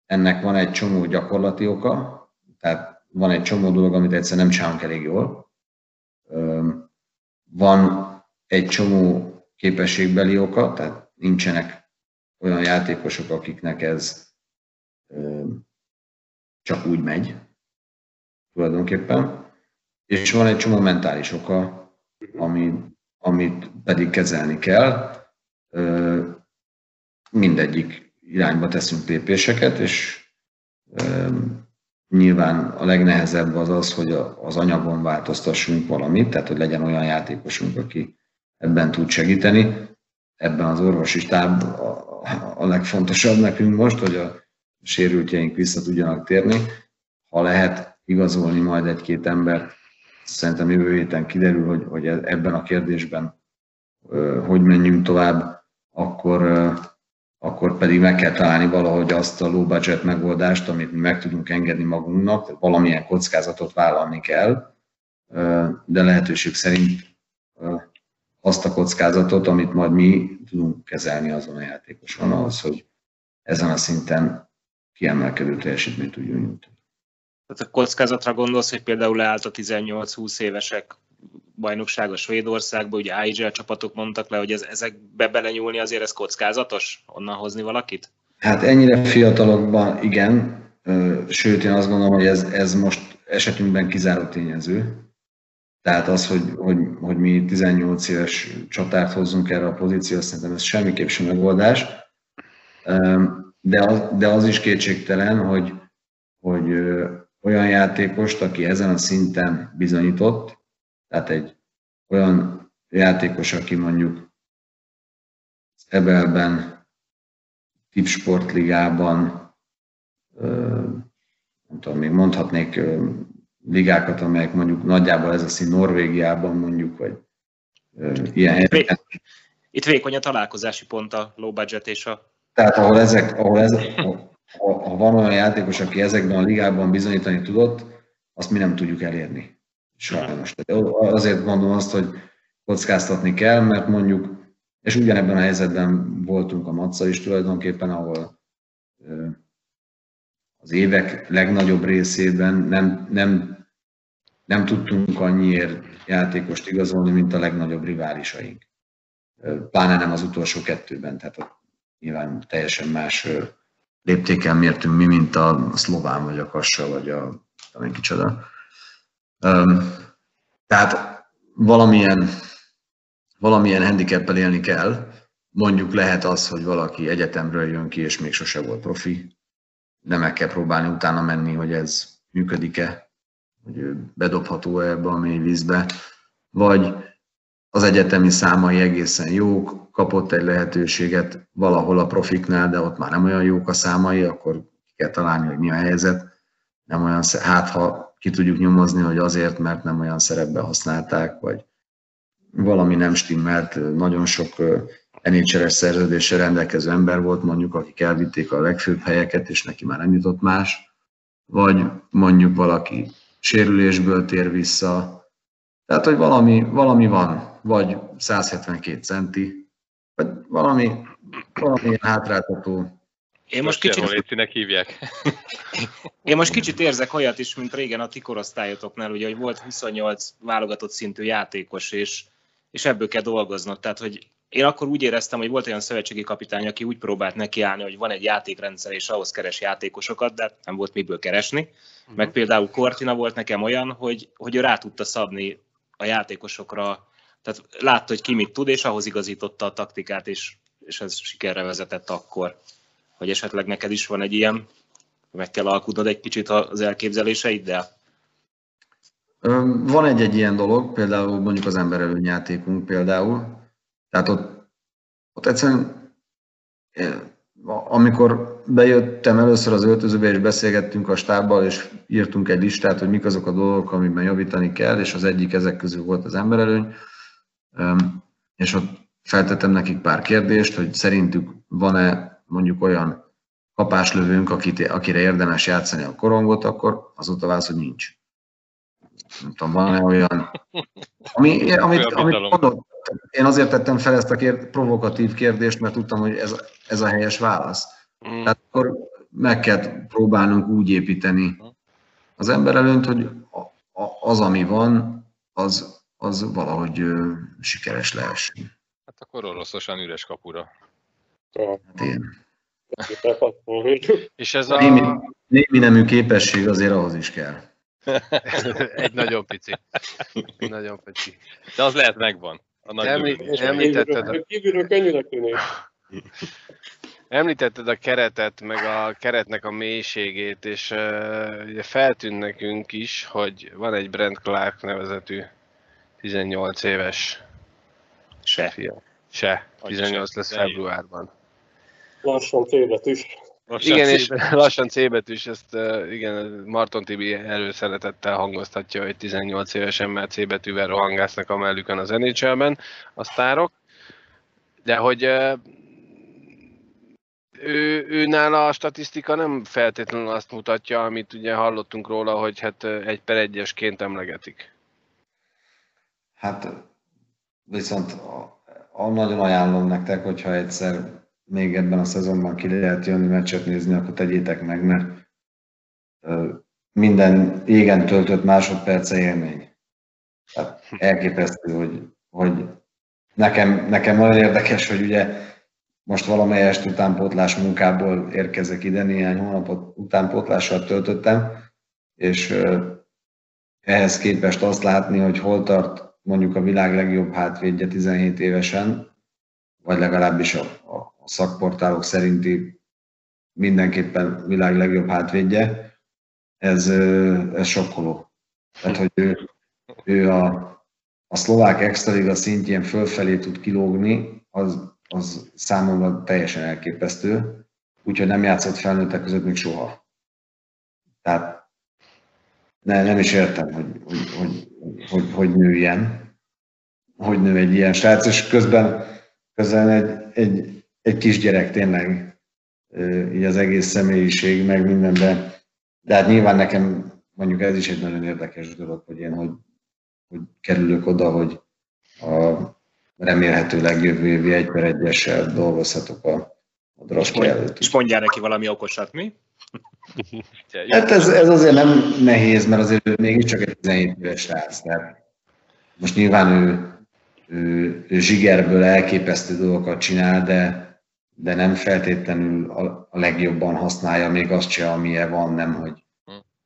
[SPEAKER 2] ennek van egy csomó gyakorlati oka, tehát van egy csomó dolog, amit egyszer nem csinálunk elég jól. Van egy csomó képességbeli oka, tehát nincsenek olyan játékosok, akiknek ez csak úgy megy tulajdonképpen. És van egy csomó mentális oka, ami, amit pedig kezelni kell. Mindegyik irányba teszünk lépéseket, és nyilván a legnehezebb az az, hogy az anyagon változtassunk valamit, tehát hogy legyen olyan játékosunk, aki ebben tud segíteni. Ebben az orvosi stáb a, legfontosabb nekünk most, hogy a sérültjeink vissza tudjanak térni. Ha lehet igazolni majd egy-két ember, szerintem jövő héten kiderül, hogy, hogy ebben a kérdésben hogy menjünk tovább, akkor akkor pedig meg kell találni valahogy azt a low budget megoldást, amit mi meg tudunk engedni magunknak, valamilyen kockázatot vállalni kell, de lehetőség szerint azt a kockázatot, amit majd mi tudunk kezelni azon a játékoson, ahhoz, hogy ezen a szinten kiemelkedő teljesítményt tudjunk nyújtani.
[SPEAKER 4] Tehát a kockázatra gondolsz, hogy például leállt a 18-20 évesek bajnokság Svédországban, ugye IGL csapatok mondtak le, hogy ez, ezekbe belenyúlni azért ez kockázatos, onnan hozni valakit?
[SPEAKER 2] Hát ennyire fiatalokban igen, sőt én azt gondolom, hogy ez, ez most esetünkben kizáró tényező. Tehát az, hogy, hogy, hogy mi 18 éves csatárt hozzunk erre a pozícióra, szerintem ez semmiképp sem megoldás. de az, de az is kétségtelen, hogy, hogy olyan játékost, aki ezen a szinten bizonyított, tehát egy olyan játékos, aki mondjuk Ebelben, Tipsportligában, nem tudom, még mondhatnék ligákat, amelyek mondjuk nagyjából ez a szín Norvégiában mondjuk, vagy ilyen helyeken.
[SPEAKER 4] Itt vékony a találkozási pont a low budget és a...
[SPEAKER 2] Tehát ahol ezek, ahol ha, ha van olyan játékos, aki ezekben a ligában bizonyítani tudott, azt mi nem tudjuk elérni. Sajnos. Azért mondom azt, hogy kockáztatni kell, mert mondjuk, és ugyanebben a helyzetben voltunk a Matza is tulajdonképpen, ahol az évek legnagyobb részében nem, nem, nem tudtunk annyiért játékost igazolni, mint a legnagyobb riválisaink. Pláne nem az utolsó kettőben, tehát ott nyilván teljesen más léptéken mértünk mi, mint a szlován, vagy a kassa, vagy a tudom kicsoda. Tehát valamilyen, valamilyen handicappel élni kell. Mondjuk lehet az, hogy valaki egyetemről jön ki, és még sose volt profi. De meg kell próbálni utána menni, hogy ez működik-e, hogy bedobható-e ebbe a mély vízbe. Vagy az egyetemi számai egészen jók, kapott egy lehetőséget valahol a profiknál, de ott már nem olyan jók a számai, akkor ki kell találni, hogy mi a helyzet. Nem olyan, hát ha ki tudjuk nyomozni, hogy azért, mert nem olyan szerepbe használták, vagy valami nem stimmelt, nagyon sok nhl szerződéssel rendelkező ember volt mondjuk, akik elvitték a legfőbb helyeket, és neki már nem jutott más, vagy mondjuk valaki sérülésből tér vissza, tehát, hogy valami, valami van, vagy 172 centi, vagy valami, valami hátráltató.
[SPEAKER 5] Én most, most kicsit... hívják.
[SPEAKER 4] Én most kicsit érzek olyat is, mint régen a ti korosztályotoknál, ugye, hogy volt 28 válogatott szintű játékos, és, és ebből kell dolgoznod. Tehát, hogy én akkor úgy éreztem, hogy volt olyan szövetségi kapitány, aki úgy próbált nekiállni, hogy van egy játékrendszer, és ahhoz keres játékosokat, de nem volt miből keresni. Uh-huh. Meg például Kortina volt nekem olyan, hogy, hogy ő rá tudta szabni a játékosokra, tehát látta, hogy ki mit tud, és ahhoz igazította a taktikát, és, és ez sikerre vezetett akkor. Hogy esetleg neked is van egy ilyen, meg kell alkudnod egy kicsit az elképzeléseiddel?
[SPEAKER 2] Van egy-egy ilyen dolog, például mondjuk az emberelőnyjátékunk például. Tehát ott, ott egyszerűen, amikor bejöttem először az öltözőbe, és beszélgettünk a stábbal, és írtunk egy listát, hogy mik azok a dolgok, amiben javítani kell, és az egyik ezek közül volt az emberelőny, és ott feltettem nekik pár kérdést, hogy szerintük van-e mondjuk olyan kapáslövőnk, akit, akire érdemes játszani a korongot, akkor az ott a válasz, hogy nincs. Nem tudom, van-e olyan... Ami, amit, amit mondott, én azért tettem fel ezt a kérd, provokatív kérdést, mert tudtam, hogy ez, ez a helyes válasz. Mm. Tehát akkor meg kell próbálnunk úgy építeni az ember előtt, hogy az, ami van, az, az valahogy sikeres lehessen.
[SPEAKER 5] Hát akkor oroszosan üres kapura.
[SPEAKER 2] Hát én.
[SPEAKER 5] És ez a...
[SPEAKER 2] Némi, némi nemű képesség azért ahhoz is kell.
[SPEAKER 1] Egy nagyon pici. Egy nagyon pici.
[SPEAKER 5] De az lehet megvan.
[SPEAKER 3] A nagy Említ, említetted, a... kívülről könnyűnek tűnik.
[SPEAKER 1] Említetted a keretet, meg a keretnek a mélységét, és uh, ugye feltűnt nekünk is, hogy van egy Brent Clark nevezetű 18 éves
[SPEAKER 4] se.
[SPEAKER 1] Fia. Se. 18 lesz februárban.
[SPEAKER 3] Lassan C betűs.
[SPEAKER 1] Lassan igen, és lassan C betűs, ezt igen, Marton Tibi előszeretettel hangoztatja, hogy 18 évesen már C betűvel rohangásznak a mellükön az NHL-ben a sztárok. De hogy ő, ő nála a statisztika nem feltétlenül azt mutatja, amit ugye hallottunk róla, hogy hát egy per egyesként emlegetik.
[SPEAKER 2] Hát viszont a, a nagyon ajánlom nektek, hogyha egyszer még ebben a szezonban ki lehet jönni meccset nézni, akkor tegyétek meg, mert minden égen töltött másodperce élmény. Tehát elképesztő, hogy, hogy nekem, nekem nagyon érdekes, hogy ugye most valamelyest utánpótlás munkából érkezek ide, néhány hónapot utánpótlással töltöttem, és ehhez képest azt látni, hogy hol tart mondjuk a világ legjobb hátvédje 17 évesen, vagy legalábbis a, a szakportálok szerinti mindenképpen világ legjobb hátvédje, ez, ez sokkoló. Tehát, hogy ő, ő a, a szlovák extraliga szintjén fölfelé tud kilógni, az, az számomra teljesen elképesztő, úgyhogy nem játszott felnőttek között még soha. Tehát ne, nem is értem, hogy hogy, hogy, hogy, hogy nő ilyen, hogy nő egy ilyen srác, és közben, közben egy, egy, egy kisgyerek tényleg, így az egész személyiség, meg mindenben. De hát nyilván nekem mondjuk ez is egy nagyon érdekes dolog, hogy én hogy, hogy kerülök oda, hogy a remélhetőleg jövő évi egy per egyessel dolgozhatok a, a drafti előtt.
[SPEAKER 4] És mondjál neki valami okosat, mi?
[SPEAKER 2] Hát ez, ez azért nem nehéz, mert azért ő mégiscsak egy 17 éves srác. Tehát most nyilván ő, ő, ő zsigerből elképesztő dolgokat csinál, de, de nem feltétlenül a, legjobban használja még azt se, amilyen van, nem, hogy,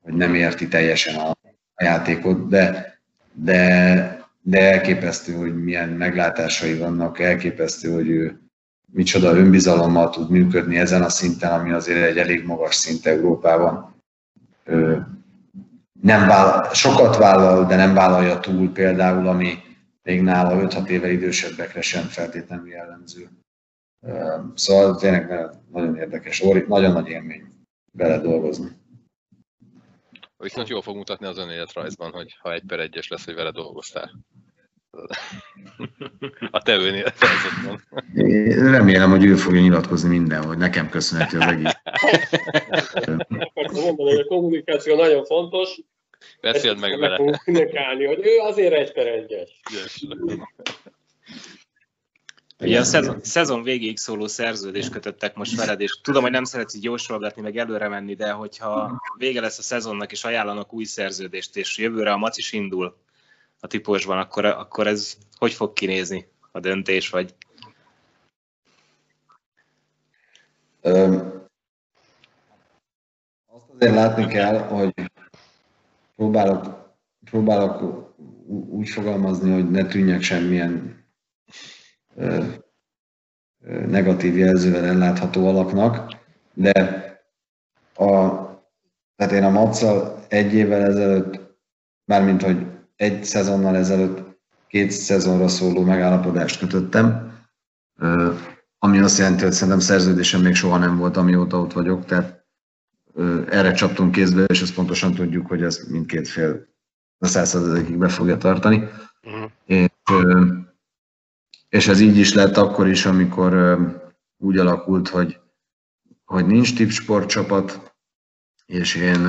[SPEAKER 2] hogy nem érti teljesen a, a játékot, de, de, de elképesztő, hogy milyen meglátásai vannak, elképesztő, hogy ő, micsoda önbizalommal tud működni ezen a szinten, ami azért egy elég magas szint Európában. Nem vállal, sokat vállal, de nem vállalja túl például, ami még nála 5-6 éve idősebbekre sem feltétlenül jellemző. Szóval tényleg nagyon érdekes, nagyon nagy élmény bele dolgozni.
[SPEAKER 5] Viszont jól fog mutatni az önéletrajzban, hogy ha egy per egyes lesz, hogy vele dolgoztál. A te önéletrajzodban.
[SPEAKER 2] Remélem, hogy ő fogja nyilatkozni minden, hogy nekem köszönhető az egész.
[SPEAKER 3] Akartam mondani, hogy a kommunikáció nagyon fontos.
[SPEAKER 5] Beszéld meg vele.
[SPEAKER 3] Kommunikálni, hogy ő azért egy per egyes.
[SPEAKER 4] Ugye a szezon, szezon végéig szóló szerződést kötöttek most veled, és tudom, hogy nem szeretsz így jósolgatni, meg előre menni, de hogyha vége lesz a szezonnak, és ajánlanak új szerződést, és jövőre a mac is indul a típusban, akkor, akkor ez hogy fog kinézni a döntés, vagy?
[SPEAKER 2] Öm, azt azért látni kell, hogy próbálok, próbálok úgy fogalmazni, hogy ne tűnjek semmilyen negatív jelzővel ellátható alaknak, de a, tehát én a Matszal egy évvel ezelőtt, mármint hogy egy szezonnal ezelőtt két szezonra szóló megállapodást kötöttem, ami azt jelenti, hogy szerintem szerződésem még soha nem volt, amióta ott vagyok, tehát erre csaptunk kézbe, és ezt pontosan tudjuk, hogy ez mindkét fél a százszerzadékig be fogja tartani. Uh-huh. És és ez így is lett akkor is, amikor úgy alakult, hogy, hogy nincs tipsportcsapat, és én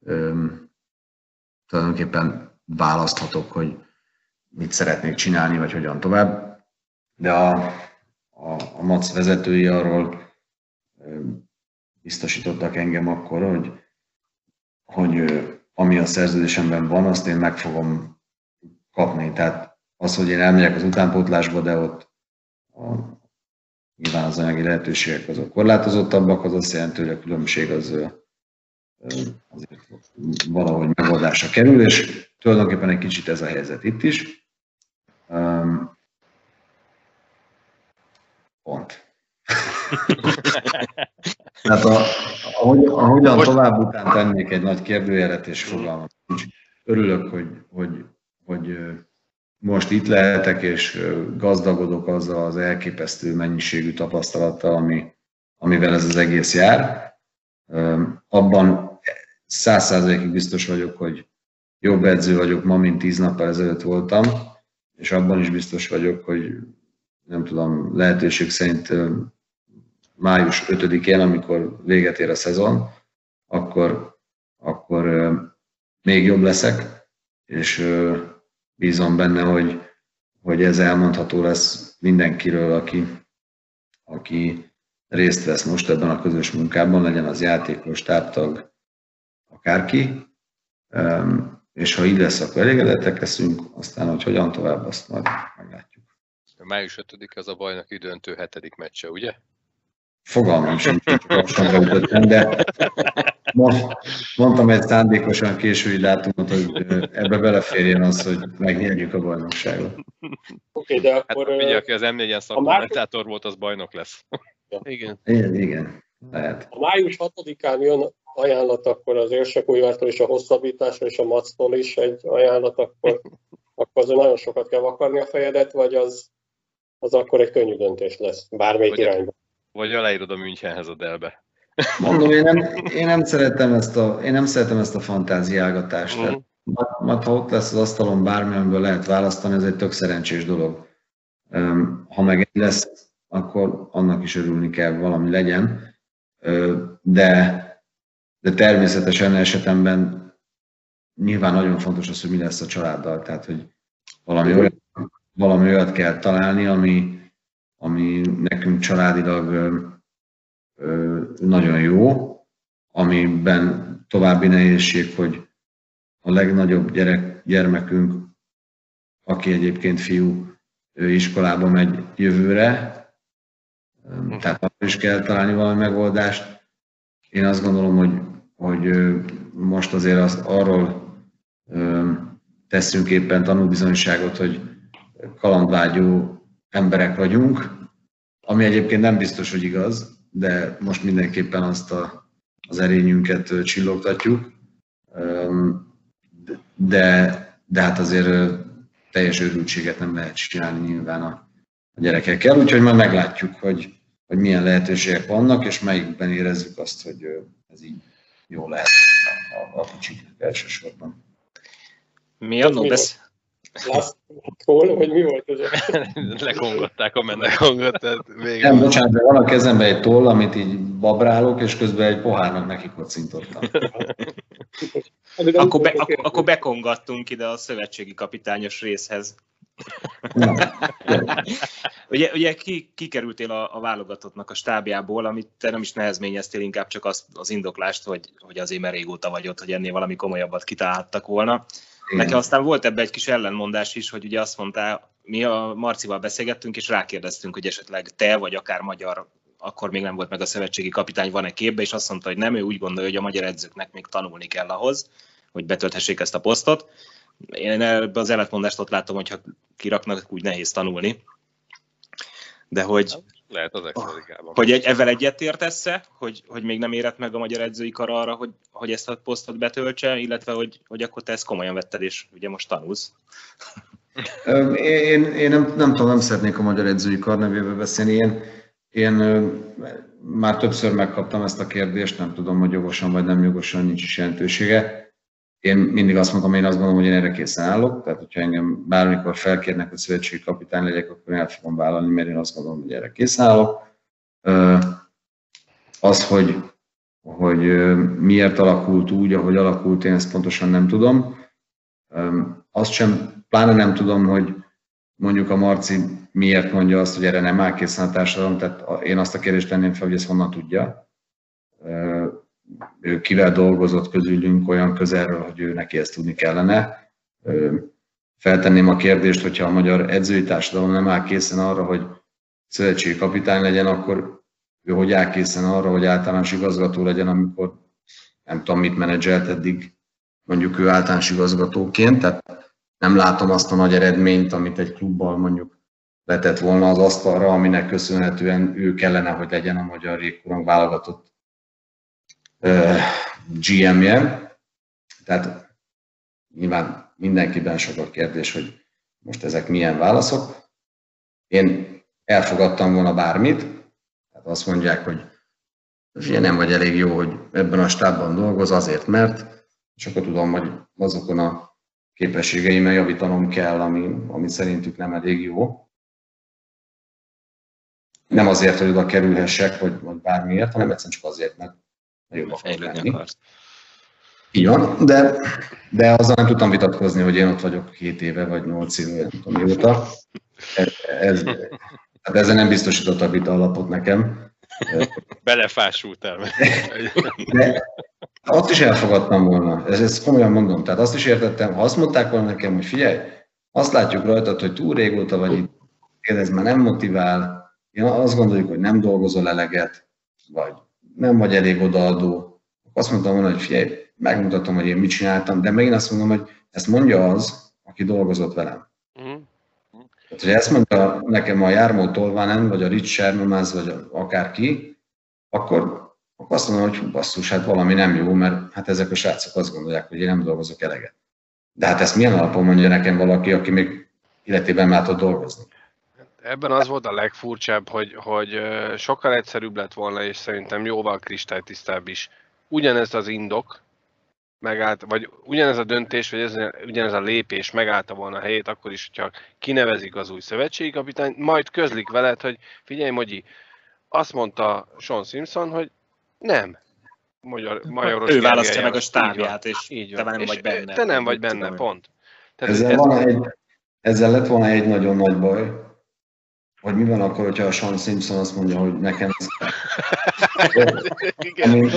[SPEAKER 2] ö, tulajdonképpen választhatok, hogy mit szeretnék csinálni, vagy hogyan tovább. De a, a, a MAC vezetői arról ö, biztosítottak engem akkor, hogy, hogy ami a szerződésemben van, azt én meg fogom kapni. Tehát az, hogy én elmegyek az utánpótlásba, de ott a, nyilván az anyagi lehetőségek azok korlátozottabbak, az azt jelenti, hogy a különbség az azért valahogy megoldásra kerül, és tulajdonképpen egy kicsit ez a helyzet itt is. Pont. Tehát a, ahogy, ahogyan tovább után tennék egy nagy kérdőjelet és fogalmat, örülök, hogy, hogy, hogy most itt lehetek, és gazdagodok azzal az elképesztő mennyiségű tapasztalattal, ami, amivel ez az egész jár. Abban száz százalékig biztos vagyok, hogy jobb edző vagyok ma, mint tíz nappal ezelőtt voltam, és abban is biztos vagyok, hogy nem tudom, lehetőség szerint május 5-én, amikor véget ér a szezon, akkor, akkor még jobb leszek, és bízom benne, hogy, hogy ez elmondható lesz mindenkiről, aki, aki részt vesz most ebben a közös munkában, legyen az játékos, táptag, akárki, és ha így lesz, akkor elégedettek leszünk, aztán, hogy hogyan tovább, azt majd meglátjuk.
[SPEAKER 5] Május 5 az a bajnoki döntő hetedik meccse, ugye?
[SPEAKER 2] Fogalmam sem, hogy de mondtam egy szándékosan késői dátumot, hogy ebbe beleférjen az, hogy megnyerjük a bajnokságot. Oké,
[SPEAKER 3] okay, de hát akkor...
[SPEAKER 5] Hát, ugye, aki az M4-en szakkommentátor volt, az bajnok lesz.
[SPEAKER 1] Igen.
[SPEAKER 2] Igen, igen. lehet.
[SPEAKER 3] Ha május 6-án jön ajánlat, akkor az Érsekújvártól és a hosszabbításra és a Mactól is egy ajánlat, akkor, akkor azért nagyon sokat kell vakarni a fejedet, vagy az, az akkor egy könnyű döntés lesz, bármelyik
[SPEAKER 5] Vagy-
[SPEAKER 3] irányba.
[SPEAKER 5] Vagy aláírod a Münchenhez a delbe.
[SPEAKER 2] Mondom, én nem, én nem szeretem ezt a, én nem szeretem ezt a fantáziálgatást. Tehát, majd, majd, ha ott lesz az asztalon bármi, amiből lehet választani, ez egy tök szerencsés dolog. Ha meg egy lesz, akkor annak is örülni kell, valami legyen. De, de természetesen esetemben nyilván nagyon fontos az, hogy mi lesz a családdal. Tehát, hogy valami olyat, valami olyat kell találni, ami, ami nekünk családilag nagyon jó, amiben további nehézség, hogy a legnagyobb gyerek, gyermekünk, aki egyébként fiú, ő iskolába megy jövőre, Ö, tehát akkor is kell találni valami megoldást. Én azt gondolom, hogy, hogy most azért az, arról teszünk éppen tanúbizonyságot, hogy kalandvágyó emberek vagyunk, ami egyébként nem biztos, hogy igaz, de most mindenképpen azt a, az erényünket csillogtatjuk. De, de hát azért teljes őrültséget nem lehet csinálni nyilván a, a gyerekekkel, úgyhogy majd meglátjuk, hogy, hogy milyen lehetőségek vannak, és melyikben érezzük azt, hogy ez így jó lehet a, a kicsik elsősorban.
[SPEAKER 4] Mi
[SPEAKER 3] mi
[SPEAKER 4] besz...
[SPEAKER 3] László, hogy mi volt ez?
[SPEAKER 5] Lekongatták a menekhangot, tehát
[SPEAKER 2] Nem,
[SPEAKER 5] végül.
[SPEAKER 2] bocsánat, de van a kezemben egy toll, amit így babrálok, és közben egy pohárnak neki kocintottam.
[SPEAKER 4] Akkor, be, akkor, akkor bekongattunk ide a szövetségi kapitányos részhez. Ugye, ugye ki, kikerültél a, a válogatottnak a stábjából, amit te nem is nehezményeztél, inkább csak azt, az indoklást, hogy, hogy azért mert régóta vagy ott, hogy ennél valami komolyabbat kitaláltak volna. Nekem aztán volt ebbe egy kis ellenmondás is, hogy ugye azt mondtál, mi a Marcival beszélgettünk, és rákérdeztünk, hogy esetleg te, vagy akár magyar, akkor még nem volt meg a szövetségi kapitány, van-e képbe, és azt mondta, hogy nem, ő úgy gondolja, hogy a magyar edzőknek még tanulni kell ahhoz, hogy betölthessék ezt a posztot. Én ebbe az ellentmondást ott látom, hogyha kiraknak, úgy nehéz tanulni. De hogy,
[SPEAKER 5] Lehet az extra ligában.
[SPEAKER 4] hogy egy, ezzel egyetértesz-e, hogy, hogy még nem érett meg a magyar edzői kar arra, hogy, hogy ezt a posztot betöltse, illetve hogy, hogy akkor te ezt komolyan vetted, és ugye most tanulsz.
[SPEAKER 2] Én, én nem, nem tudom, nem szeretnék a magyar edzői kar nevébe beszélni. Én, én már többször megkaptam ezt a kérdést, nem tudom, hogy jogosan vagy nem jogosan, nincs is jelentősége. Én mindig azt mondom, én azt gondolom, hogy én erre készen állok, tehát hogyha engem bármikor felkérnek, hogy szövetségi kapitány legyek, akkor én el fogom vállalni, mert én azt gondolom, hogy erre készen állok. Az, hogy, hogy miért alakult úgy, ahogy alakult, én ezt pontosan nem tudom. Azt sem, pláne nem tudom, hogy mondjuk a Marci miért mondja azt, hogy erre nem áll készen a társadalom, tehát én azt a kérdést tenném fel, hogy ezt honnan tudja. Ő kivel dolgozott közülünk olyan közelről, hogy ő neki ezt tudni kellene. Feltenném a kérdést, hogyha a magyar edzői társadalom nem áll készen arra, hogy szövetségi kapitány legyen, akkor ő hogy áll készen arra, hogy általános igazgató legyen, amikor nem tudom, mit menedzselt eddig, mondjuk ő általános igazgatóként, tehát nem látom azt a nagy eredményt, amit egy klubbal mondjuk letett volna az asztalra, aminek köszönhetően ő kellene, hogy legyen a magyar jégkorong válogatott GM-je. Tehát nyilván mindenkiben sok a kérdés, hogy most ezek milyen válaszok. Én elfogadtam volna bármit, tehát azt mondják, hogy figyelj, nem vagy elég jó, hogy ebben a stábban dolgoz, azért mert, és akkor tudom, hogy azokon a képességeimmel javítanom kell, ami, ami szerintük nem elég jó. Nem azért, hogy oda kerülhessek, vagy, vagy bármiért, hanem egyszerűen csak azért, mert jobb akarok
[SPEAKER 4] Fejlődni
[SPEAKER 2] lenni.
[SPEAKER 4] akarsz.
[SPEAKER 2] Így van, de, de azzal nem tudtam vitatkozni, hogy én ott vagyok két éve, vagy nyolc éve, nem tudom mióta. Ez, ez, hát ezzel nem biztosított a vita alapot nekem.
[SPEAKER 5] Belefásultál.
[SPEAKER 2] De azt is elfogadtam volna, ezt, ezt komolyan mondom. Tehát azt is értettem, ha azt mondták volna nekem, hogy figyelj, azt látjuk rajtad, hogy túl régóta vagy itt, ez már nem motivál, én azt gondoljuk, hogy nem dolgozol eleget, vagy nem vagy elég odaadó. Azt mondtam volna, hogy figyelj, megmutatom, hogy én mit csináltam, de megint azt mondom, hogy ezt mondja az, aki dolgozott velem.
[SPEAKER 1] Mhm.
[SPEAKER 2] Tehát, hogy ezt mondja nekem a Jármó Tolvanen, vagy a Rich Shermanáz, vagy akárki, akkor akkor azt mondom, hogy basszus, hát valami nem jó, mert hát ezek a srácok azt gondolják, hogy én nem dolgozok eleget. De hát ezt milyen alapon mondja nekem valaki, aki még életében már tud dolgozni?
[SPEAKER 1] Ebben az volt a legfurcsább, hogy, hogy sokkal egyszerűbb lett volna, és szerintem jóval kristálytisztább is. Ugyanez az indok, megállt, vagy ugyanez a döntés, vagy ez, ugyanez a lépés megállta volna a helyét, akkor is, hogyha kinevezik az új szövetségi kapitányt, majd közlik veled, hogy figyelj, Mogyi, azt mondta Sean Simpson, hogy nem. Magyar, Majoros
[SPEAKER 4] ő választja meg a stábját, és így te nem
[SPEAKER 1] és
[SPEAKER 4] vagy benne.
[SPEAKER 1] Te nem vagy benne, pont.
[SPEAKER 2] Tehát ezzel, ez van egy, ezzel lett volna egy nagyon nagy baj, hogy mi van akkor, hogyha a Sean Simpson azt mondja, hogy nekem ez... ami,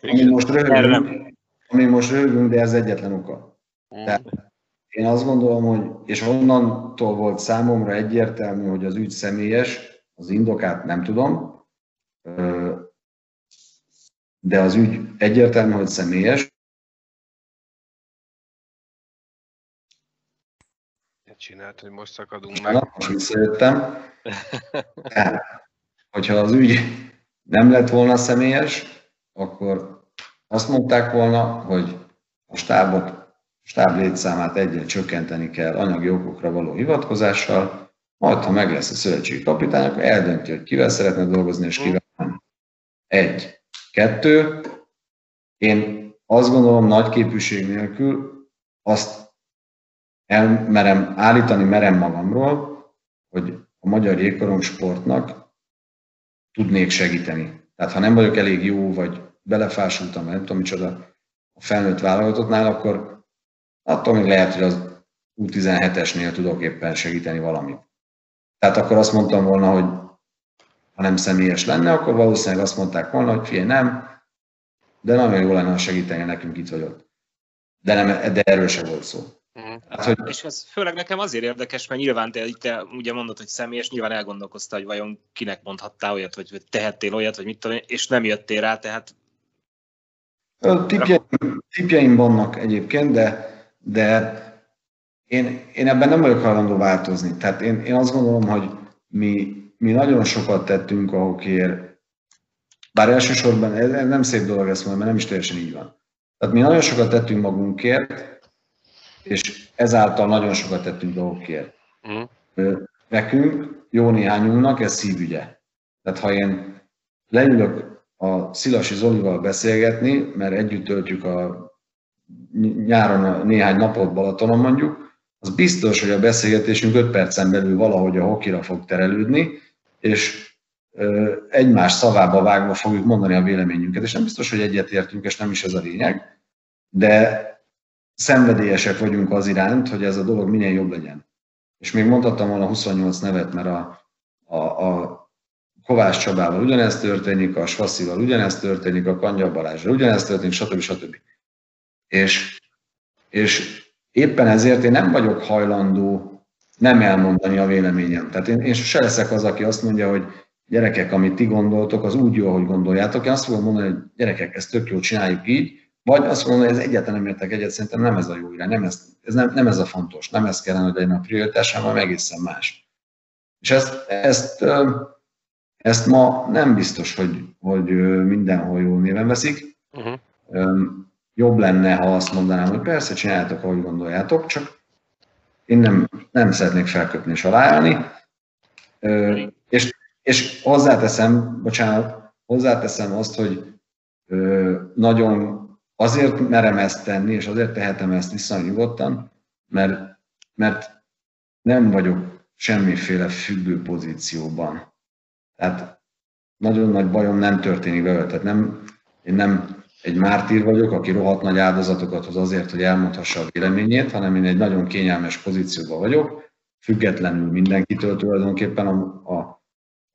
[SPEAKER 2] ami most röhögünk, ami most röhögünk, de ez egyetlen oka. De én azt gondolom, hogy, és onnantól volt számomra egyértelmű, hogy az ügy személyes, az indokát nem tudom, de az ügy egyértelmű, hogy személyes.
[SPEAKER 1] Csinált, hogy most szakadunk meg. Na,
[SPEAKER 2] visszajöttem. Hogyha az ügy nem lett volna személyes, akkor azt mondták volna, hogy a stábot, stáb létszámát egyre csökkenteni kell anyagi okokra való hivatkozással, majd ha meg lesz a szövetségi kapitány, akkor eldönti, hogy kivel szeretne dolgozni, és kivel nem. Egy. Kettő. Én azt gondolom nagy képűség nélkül azt elmerem, állítani merem magamról, hogy a magyar jégkorong sportnak tudnék segíteni. Tehát ha nem vagyok elég jó, vagy belefásultam, nem tudom micsoda a felnőtt válogatottnál, akkor attól még lehet, hogy az U17-esnél tudok éppen segíteni valamit. Tehát akkor azt mondtam volna, hogy ha nem személyes lenne, akkor valószínűleg azt mondták volna, hogy figyelj, nem, de nagyon jó lenne, ha segíteni nekünk itt vagy ott. De, nem, de erről sem volt szó.
[SPEAKER 4] Uh-huh. Hát, hogy... És ez főleg nekem azért érdekes, mert nyilván te, te ugye mondod, hogy személyes, nyilván elgondolkoztál, hogy vajon kinek mondhattál olyat, vagy, vagy tehettél olyat, vagy mit tudom, és nem jöttél rá, tehát...
[SPEAKER 2] Tipjeim, tipjeim vannak egyébként, de, de én, én ebben nem vagyok hajlandó változni. Tehát én, én azt gondolom, hogy mi, mi nagyon sokat tettünk a hokiért, bár elsősorban ez nem szép dolog ezt mondani, mert nem is teljesen így van. Tehát mi nagyon sokat tettünk magunkért, és ezáltal nagyon sokat tettünk dolgokért. Uh-huh. Nekünk, jó néhányunknak ez szívügye. Tehát ha én leülök a Szilasi Zolival beszélgetni, mert együtt töltjük a nyáron a néhány napot Balatonon mondjuk, az biztos, hogy a beszélgetésünk 5 percen belül valahogy a hokira fog terelődni, és egymás szavába vágva fogjuk mondani a véleményünket, és nem biztos, hogy egyetértünk, és nem is ez a lényeg, de szenvedélyesek vagyunk az iránt, hogy ez a dolog minél jobb legyen. És még mondhattam volna 28 nevet, mert a, a, a Kovács Csabával ugyanezt történik, a Svasszival ugyanezt történik, a Kanya Balázsra ugyanezt történik, stb. stb. És, és éppen ezért én nem vagyok hajlandó nem elmondani a véleményem. Tehát én, én sose leszek az, aki azt mondja, hogy gyerekek, amit ti gondoltok, az úgy jó, ahogy gondoljátok. Én azt fogom mondani, hogy gyerekek, ezt tök jó, csináljuk így, vagy azt mondom, hogy ez egyáltalán nem értek egyet, szerintem nem ez a jó irány, nem ez, ez nem, nem ez a fontos, nem ez kellene, hogy legyen a prioritás, hanem egészen más. És ezt, ezt, ezt ma nem biztos, hogy, hogy mindenhol jól néven veszik. Uh-huh. Jobb lenne, ha azt mondanám, hogy persze csináljátok, ahogy gondoljátok, csak én nem, nem szeretnék felköpni és aláállni. És, és hozzáteszem, bocsánat, hozzáteszem azt, hogy nagyon Azért merem ezt tenni, és azért tehetem ezt viszonylag nyugodtan, mert, mert nem vagyok semmiféle függő pozícióban. Tehát nagyon nagy bajom nem történik vele. Tehát nem, én nem egy mártír vagyok, aki rohadt nagy áldozatokat hoz azért, hogy elmondhassa a véleményét, hanem én egy nagyon kényelmes pozícióban vagyok, függetlenül mindenkitől tulajdonképpen a, a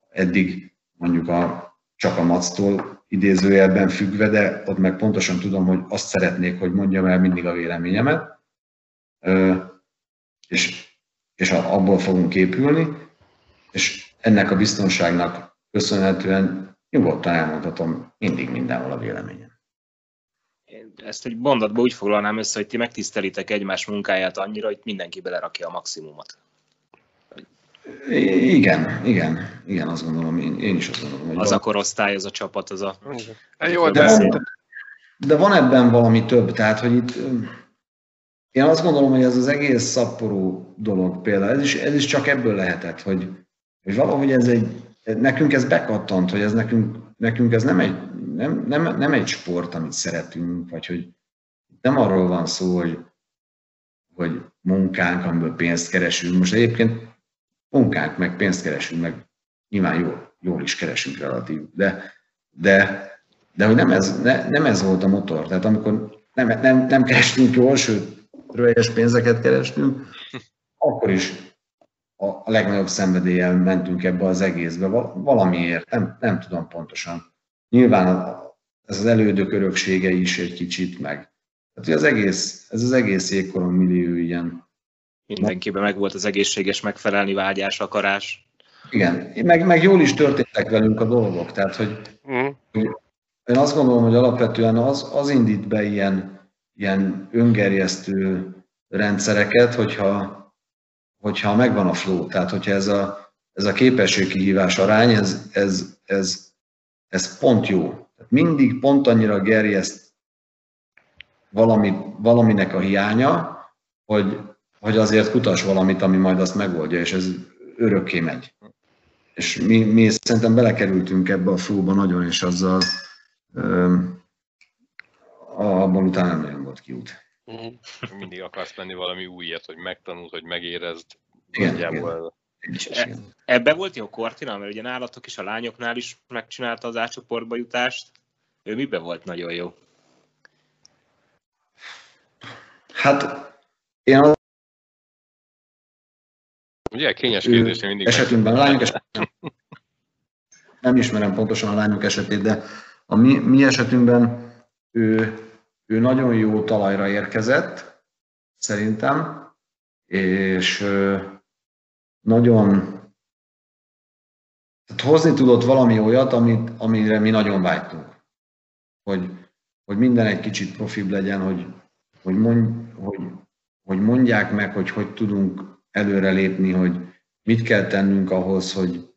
[SPEAKER 2] eddig mondjuk a, csak a mactól idézőjelben függve, de ott meg pontosan tudom, hogy azt szeretnék, hogy mondjam el mindig a véleményemet, és, és abból fogunk épülni, és ennek a biztonságnak köszönhetően nyugodtan elmondhatom mindig mindenhol a véleményem.
[SPEAKER 4] Én ezt egy mondatban úgy foglalnám össze, hogy ti megtisztelitek egymás munkáját annyira, hogy mindenki belerakja a maximumot.
[SPEAKER 2] Igen, igen, igen, azt gondolom, én, én is azt gondolom. Hogy
[SPEAKER 4] Az a korosztály, az a csapat, az a...
[SPEAKER 1] Jó,
[SPEAKER 2] de,
[SPEAKER 1] de,
[SPEAKER 2] van, de van ebben valami több, tehát hogy itt én azt gondolom, hogy ez az egész szapporú dolog például, ez is, ez is csak ebből lehetett, hogy, hogy valahogy ez egy, nekünk ez bekattant, hogy ez nekünk, nekünk ez nem egy, nem, nem, nem egy sport, amit szeretünk, vagy hogy nem arról van szó, hogy, hogy munkánk, amiből pénzt keresünk. Most egyébként munkánk, meg pénzt keresünk, meg nyilván jól, jól is keresünk relatív, de, de, de hogy nem ez, ne, nem ez volt a motor. Tehát amikor nem, nem, nem kerestünk jól, sőt, rölyes pénzeket kerestünk, akkor is a legnagyobb szenvedéllyel mentünk ebbe az egészbe, valamiért, nem, nem tudom pontosan. Nyilván ez az elődök öröksége is egy kicsit meg. Tehát az egész, ez az egész jégkoron millió ilyen.
[SPEAKER 4] Mindenkiben meg volt az egészséges megfelelni vágyás, akarás.
[SPEAKER 2] Igen, meg, meg jól is történtek velünk a dolgok, tehát hogy, mm. hogy én azt gondolom, hogy alapvetően az, az indít be ilyen, ilyen öngerjesztő rendszereket, hogyha, hogyha megvan a flow, tehát hogyha ez a, ez a képességkihívás arány, ez, ez, ez, ez pont jó. Tehát mindig pont annyira gerjeszt valami, valaminek a hiánya, hogy, hogy azért kutas valamit, ami majd azt megoldja, és ez örökké megy. És mi, mi szerintem belekerültünk ebbe a flóba nagyon, és azzal abban utána nem nagyon volt kiút.
[SPEAKER 5] Uh-huh. Mindig akarsz menni valami újat, hogy megtanuld, hogy megérezd.
[SPEAKER 2] Igen, igen.
[SPEAKER 4] E, ebbe volt jó Kortina, mert ugye nálatok is, a lányoknál is megcsinálta az átcsoportba jutást. Ő mibe volt nagyon jó?
[SPEAKER 2] Hát én.
[SPEAKER 5] Ugye, kényes kérdés mindig.
[SPEAKER 2] Esetünkben lányok esetében nem ismerem pontosan a lányok esetét, de a mi, mi esetünkben ő, ő nagyon jó talajra érkezett, szerintem, és nagyon tehát hozni tudott valami olyat, amit, amire mi nagyon vágytunk. Hogy, hogy minden egy kicsit profibb legyen, hogy, hogy, mond, hogy, hogy mondják meg, hogy hogy tudunk előrelépni, hogy mit kell tennünk ahhoz, hogy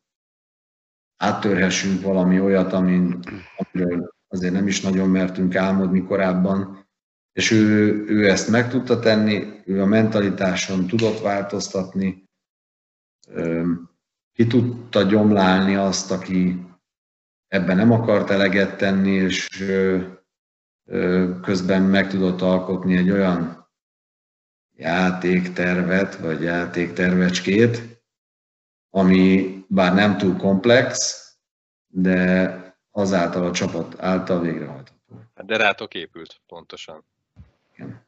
[SPEAKER 2] áttörhessünk valami olyat, amin, amiről azért nem is nagyon mertünk álmodni korábban, és ő, ő ezt meg tudta tenni, ő a mentalitáson tudott változtatni, ki tudta gyomlálni azt, aki ebben nem akart eleget tenni, és közben meg tudott alkotni egy olyan játéktervet, vagy játéktervecskét, ami bár nem túl komplex, de azáltal a csapat által végrehajtható.
[SPEAKER 5] Hát de rátok épült, pontosan.
[SPEAKER 2] Igen.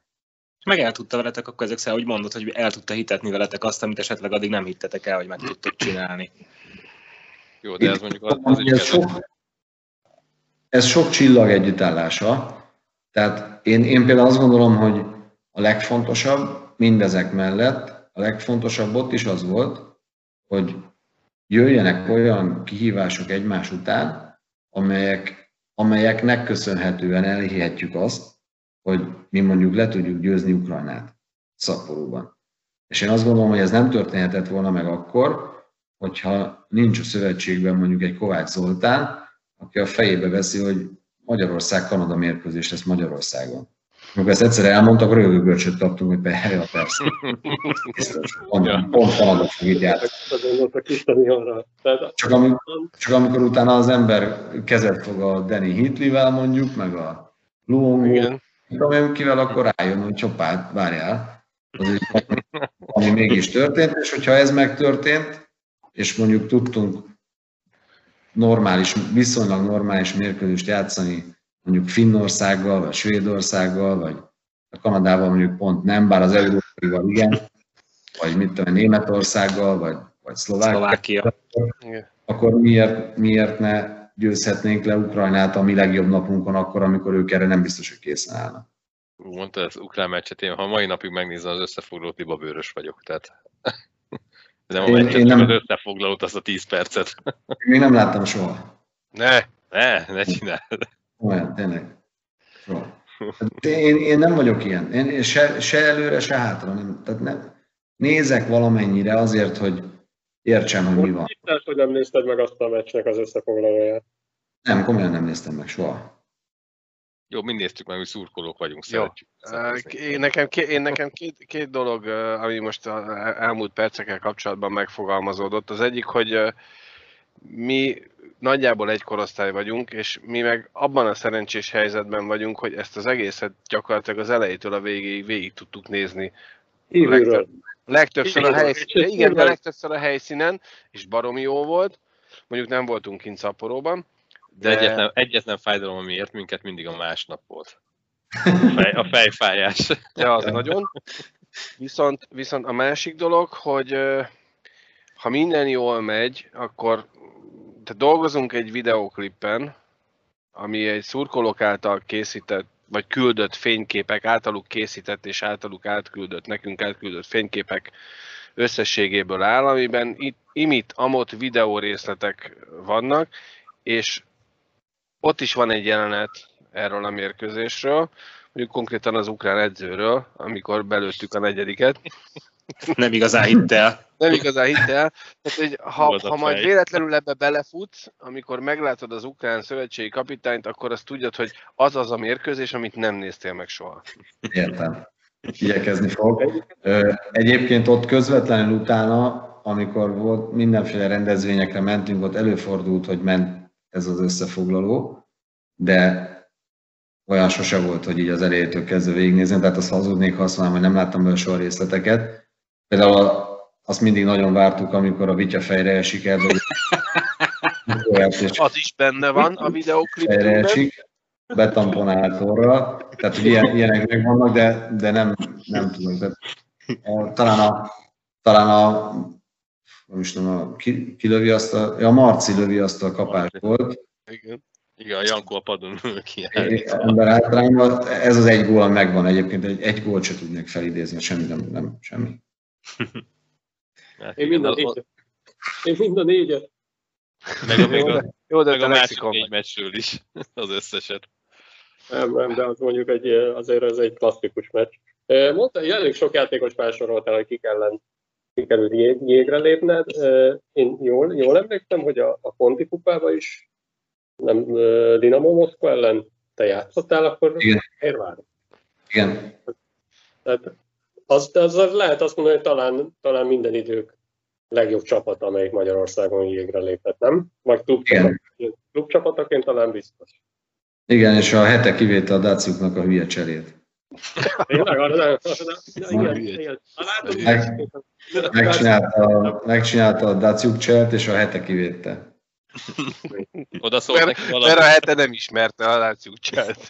[SPEAKER 4] Meg el tudta veletek akkor ezek szerint, hogy mondod, hogy el tudta hitetni veletek azt, amit esetleg addig nem hittetek el, hogy meg tudtok csinálni.
[SPEAKER 5] Jó, de ez mondjuk az, az
[SPEAKER 2] ez, sok, ez sok csillag együttállása. Tehát én, én például azt gondolom, hogy a legfontosabb mindezek mellett, a legfontosabb ott is az volt, hogy jöjjenek olyan kihívások egymás után, amelyek, amelyeknek köszönhetően elhihetjük azt, hogy mi mondjuk le tudjuk győzni Ukrajnát szaporóban. És én azt gondolom, hogy ez nem történhetett volna meg akkor, hogyha nincs a szövetségben mondjuk egy Kovács Zoltán, aki a fejébe veszi, hogy Magyarország-Kanada mérkőzés lesz Magyarországon. Amikor ezt egyszer elmondtak, rögőbölcsöt kaptunk, hogy persze, persze. Biztos, pont, pont Kanada fog játszani. Csak, amikor, csak amikor utána az ember kezet fog a Danny Hitley-vel mondjuk, meg a Luongo, kivel akkor rájön, hogy csopát, várjál, azért ami mégis történt, és hogyha ez megtörtént, és mondjuk tudtunk normális, viszonylag normális mérkőzést játszani mondjuk Finnországgal, vagy Svédországgal, vagy a Kanadával mondjuk pont nem, bár az európaival igen, vagy mit tudom, Németországgal, vagy, vagy Szlovákia, Szlovákia. akkor miért, miért ne győzhetnénk le Ukrajnát a mi legjobb napunkon akkor, amikor ők erre nem biztos, hogy készen állnak.
[SPEAKER 5] Mondta az ukrán meccset, én ha mai napig megnézem az összefoglalót, bőrös vagyok, tehát nem a én, meccset, én nem... az összefoglalót, azt a 10 percet.
[SPEAKER 2] Még nem láttam soha.
[SPEAKER 5] Ne, ne, ne csináld.
[SPEAKER 2] Olyan, tényleg. Soha. Hát én, én nem vagyok ilyen. Én se, se előre, se hátra. Nem. Tehát nem. Nézek valamennyire azért, hogy értsem, hogy mi van.
[SPEAKER 3] Most hogy nem nézted meg azt a meccsnek az összefoglalóját.
[SPEAKER 2] Nem, komolyan nem néztem meg soha.
[SPEAKER 5] Jó, mind néztük meg, hogy szurkolók vagyunk,
[SPEAKER 1] Jó.
[SPEAKER 5] szeretjük.
[SPEAKER 1] Én nekem, ké- én nekem két, két dolog, ami most a elmúlt percekkel kapcsolatban megfogalmazódott. Az egyik, hogy mi nagyjából egy korosztály vagyunk, és mi meg abban a szerencsés helyzetben vagyunk, hogy ezt az egészet gyakorlatilag az elejétől a végéig végig tudtuk nézni.
[SPEAKER 3] Kívülről.
[SPEAKER 1] Legtöbbször a helyszínen, igen, de legtöbbször a helyszínen, és baromi jó volt. Mondjuk nem voltunk kint szaporóban,
[SPEAKER 5] De
[SPEAKER 1] de
[SPEAKER 5] egyetlen, egyetlen fájdalom, ami ért minket, mindig a másnap volt. A, fej, a fejfájás.
[SPEAKER 1] Ja, az nagyon. Viszont, viszont a másik dolog, hogy ha minden jól megy, akkor tehát dolgozunk egy videóklippen, ami egy szurkolók által készített, vagy küldött fényképek, általuk készített és általuk átküldött, nekünk átküldött fényképek összességéből áll, amiben itt, imit, amott videó részletek vannak, és ott is van egy jelenet erről a mérkőzésről, mondjuk konkrétan az ukrán edzőről, amikor belőttük a negyediket.
[SPEAKER 4] Nem igazán hitt el.
[SPEAKER 1] Nem igazán hitt el. Tehát, hogy ha, ha majd véletlenül ebbe belefutsz, amikor meglátod az ukrán szövetségi kapitányt, akkor azt tudjad, hogy az az a mérkőzés, amit nem néztél meg soha.
[SPEAKER 2] Értem. Igyekezni fog. Egyébként ott közvetlenül utána, amikor volt mindenféle rendezvényekre mentünk, ott előfordult, hogy ment ez az összefoglaló, de olyan sose volt, hogy így az elejétől kezdve végignézem, tehát azt hazudnék, ha azt mondanám, hogy nem láttam belőle soha részleteket. Például azt mindig nagyon vártuk, amikor a vitya fejre esik és
[SPEAKER 1] Az is benne van a
[SPEAKER 2] fejre
[SPEAKER 1] videóklipben.
[SPEAKER 2] esik, betamponált orra, tehát hogy ilyen, ilyenek megvannak, de, de nem, nem tudom. Tehát, a, talán a, talán a nem is tudom, a, ki, ki lövi azt a, ja, a Marci lövi azt a kapást volt,
[SPEAKER 1] Igen.
[SPEAKER 5] Igen, a Jankó a padon
[SPEAKER 2] ember hátrányban, ez az egy gól megvan egyébként, egy, egy gólt se tudnék felidézni, semmi nem, nem semmi.
[SPEAKER 5] Hát
[SPEAKER 3] Én mind a négyet. Én mind a négyet.
[SPEAKER 5] Meg a, meg a,
[SPEAKER 1] Jó, de
[SPEAKER 5] meg
[SPEAKER 1] te
[SPEAKER 5] a másik négy meccsről is, az összeset.
[SPEAKER 3] Nem, nem, de az mondjuk egy, azért ez egy klasszikus meccs. Mondta, hogy elég sok játékos felsoroltál, hogy kik ellen sikerült jég, jégre lépned. Én jól, jól emlékszem, hogy a, a Conti kupába is nem Dinamo Moszkva ellen te játszottál, akkor
[SPEAKER 2] Igen.
[SPEAKER 3] miért várok?
[SPEAKER 2] Igen,
[SPEAKER 3] Tehát az, az, az lehet azt mondani, hogy talán, talán minden idők legjobb csapat, amelyik Magyarországon jégre lépett, nem? Vagy klubcsapat. Klubcsapataként talán biztos.
[SPEAKER 2] igen, és a hete kivétel a Daciuknak a hülye cserét.
[SPEAKER 3] Tényleg? Arra nem, arra nem. Igen,
[SPEAKER 1] Hülye.
[SPEAKER 3] igen. Ha látod,
[SPEAKER 2] Meg- Megcsinálta, megcsinálta a Daciuk cselt, és a hete kivétte.
[SPEAKER 5] Oda szólt
[SPEAKER 1] Mert,
[SPEAKER 5] neki
[SPEAKER 1] mert a hete nem ismerte a Láciuk cselt.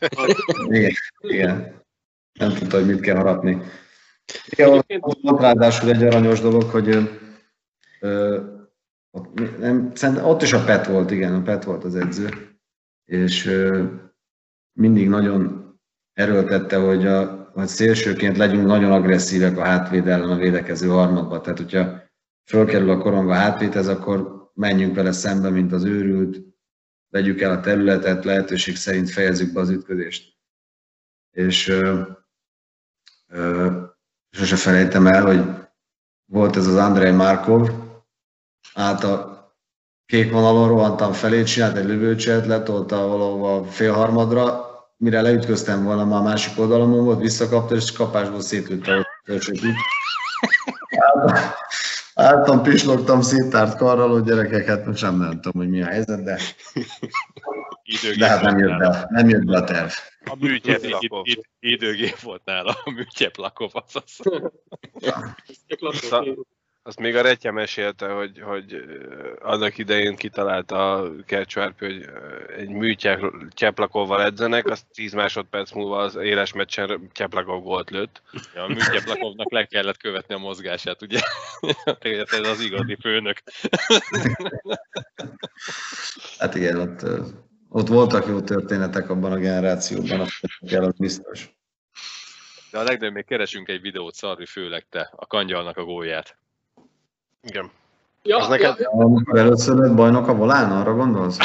[SPEAKER 2] Igen, igen. Nem tudta, hogy mit kell harapni. Igen, volt ráadásul egy aranyos dolog, hogy ö, ott, nem, ott is a Pet volt, igen, a Pet volt az edző, és ö, mindig nagyon erőltette, hogy, a, hogy szélsőként legyünk nagyon agresszívek a hátvéd ellen a védekező harmadba. Tehát, hogyha fölkerül a korong a hátvédhez, akkor menjünk vele szembe, mint az őrült, vegyük el a területet, lehetőség szerint fejezzük be az ütközést. És ö, ö, sose felejtem el, hogy volt ez az Andrei Markov, át a kék vonalon rohantam felé, csinált egy lövőcset, letolta valahova félharmadra, mire leütköztem volna, már a másik oldalon volt, visszakapta, és kapásból szétlőtte a. Álltam, álltam, pislogtam széttárt karral, hogy gyerekek, hát most nem, nem tudom, hogy mi a helyzet, de,
[SPEAKER 5] Időgép
[SPEAKER 2] de hát nem
[SPEAKER 5] volt
[SPEAKER 2] jött be, nem jött be a terv.
[SPEAKER 1] A műtyep
[SPEAKER 5] Id- id- Időgép volt nála, a műtyep lakov, azaz.
[SPEAKER 1] Azt még a Retya mesélte, hogy, hogy annak idején kitalálta a Kercsvárpi, hogy egy mű Cseplakovval edzenek, azt 10 másodperc múlva az éles meccsen Cseplakov gólt lőtt.
[SPEAKER 5] Ja, a műtyep lakovnak le kellett követni a mozgását, ugye? Ez az igazi főnök.
[SPEAKER 2] Hát igen, ott, ott voltak jó történetek abban a generációban, kell, az biztos.
[SPEAKER 5] De a legnagyobb még keresünk egy videót, Szarvi, főleg te, a kangyalnak a gólját.
[SPEAKER 1] Igen.
[SPEAKER 3] Ja,
[SPEAKER 1] Az neked-
[SPEAKER 3] ja,
[SPEAKER 2] Amikor először lett bajnok a volán, arra gondolsz?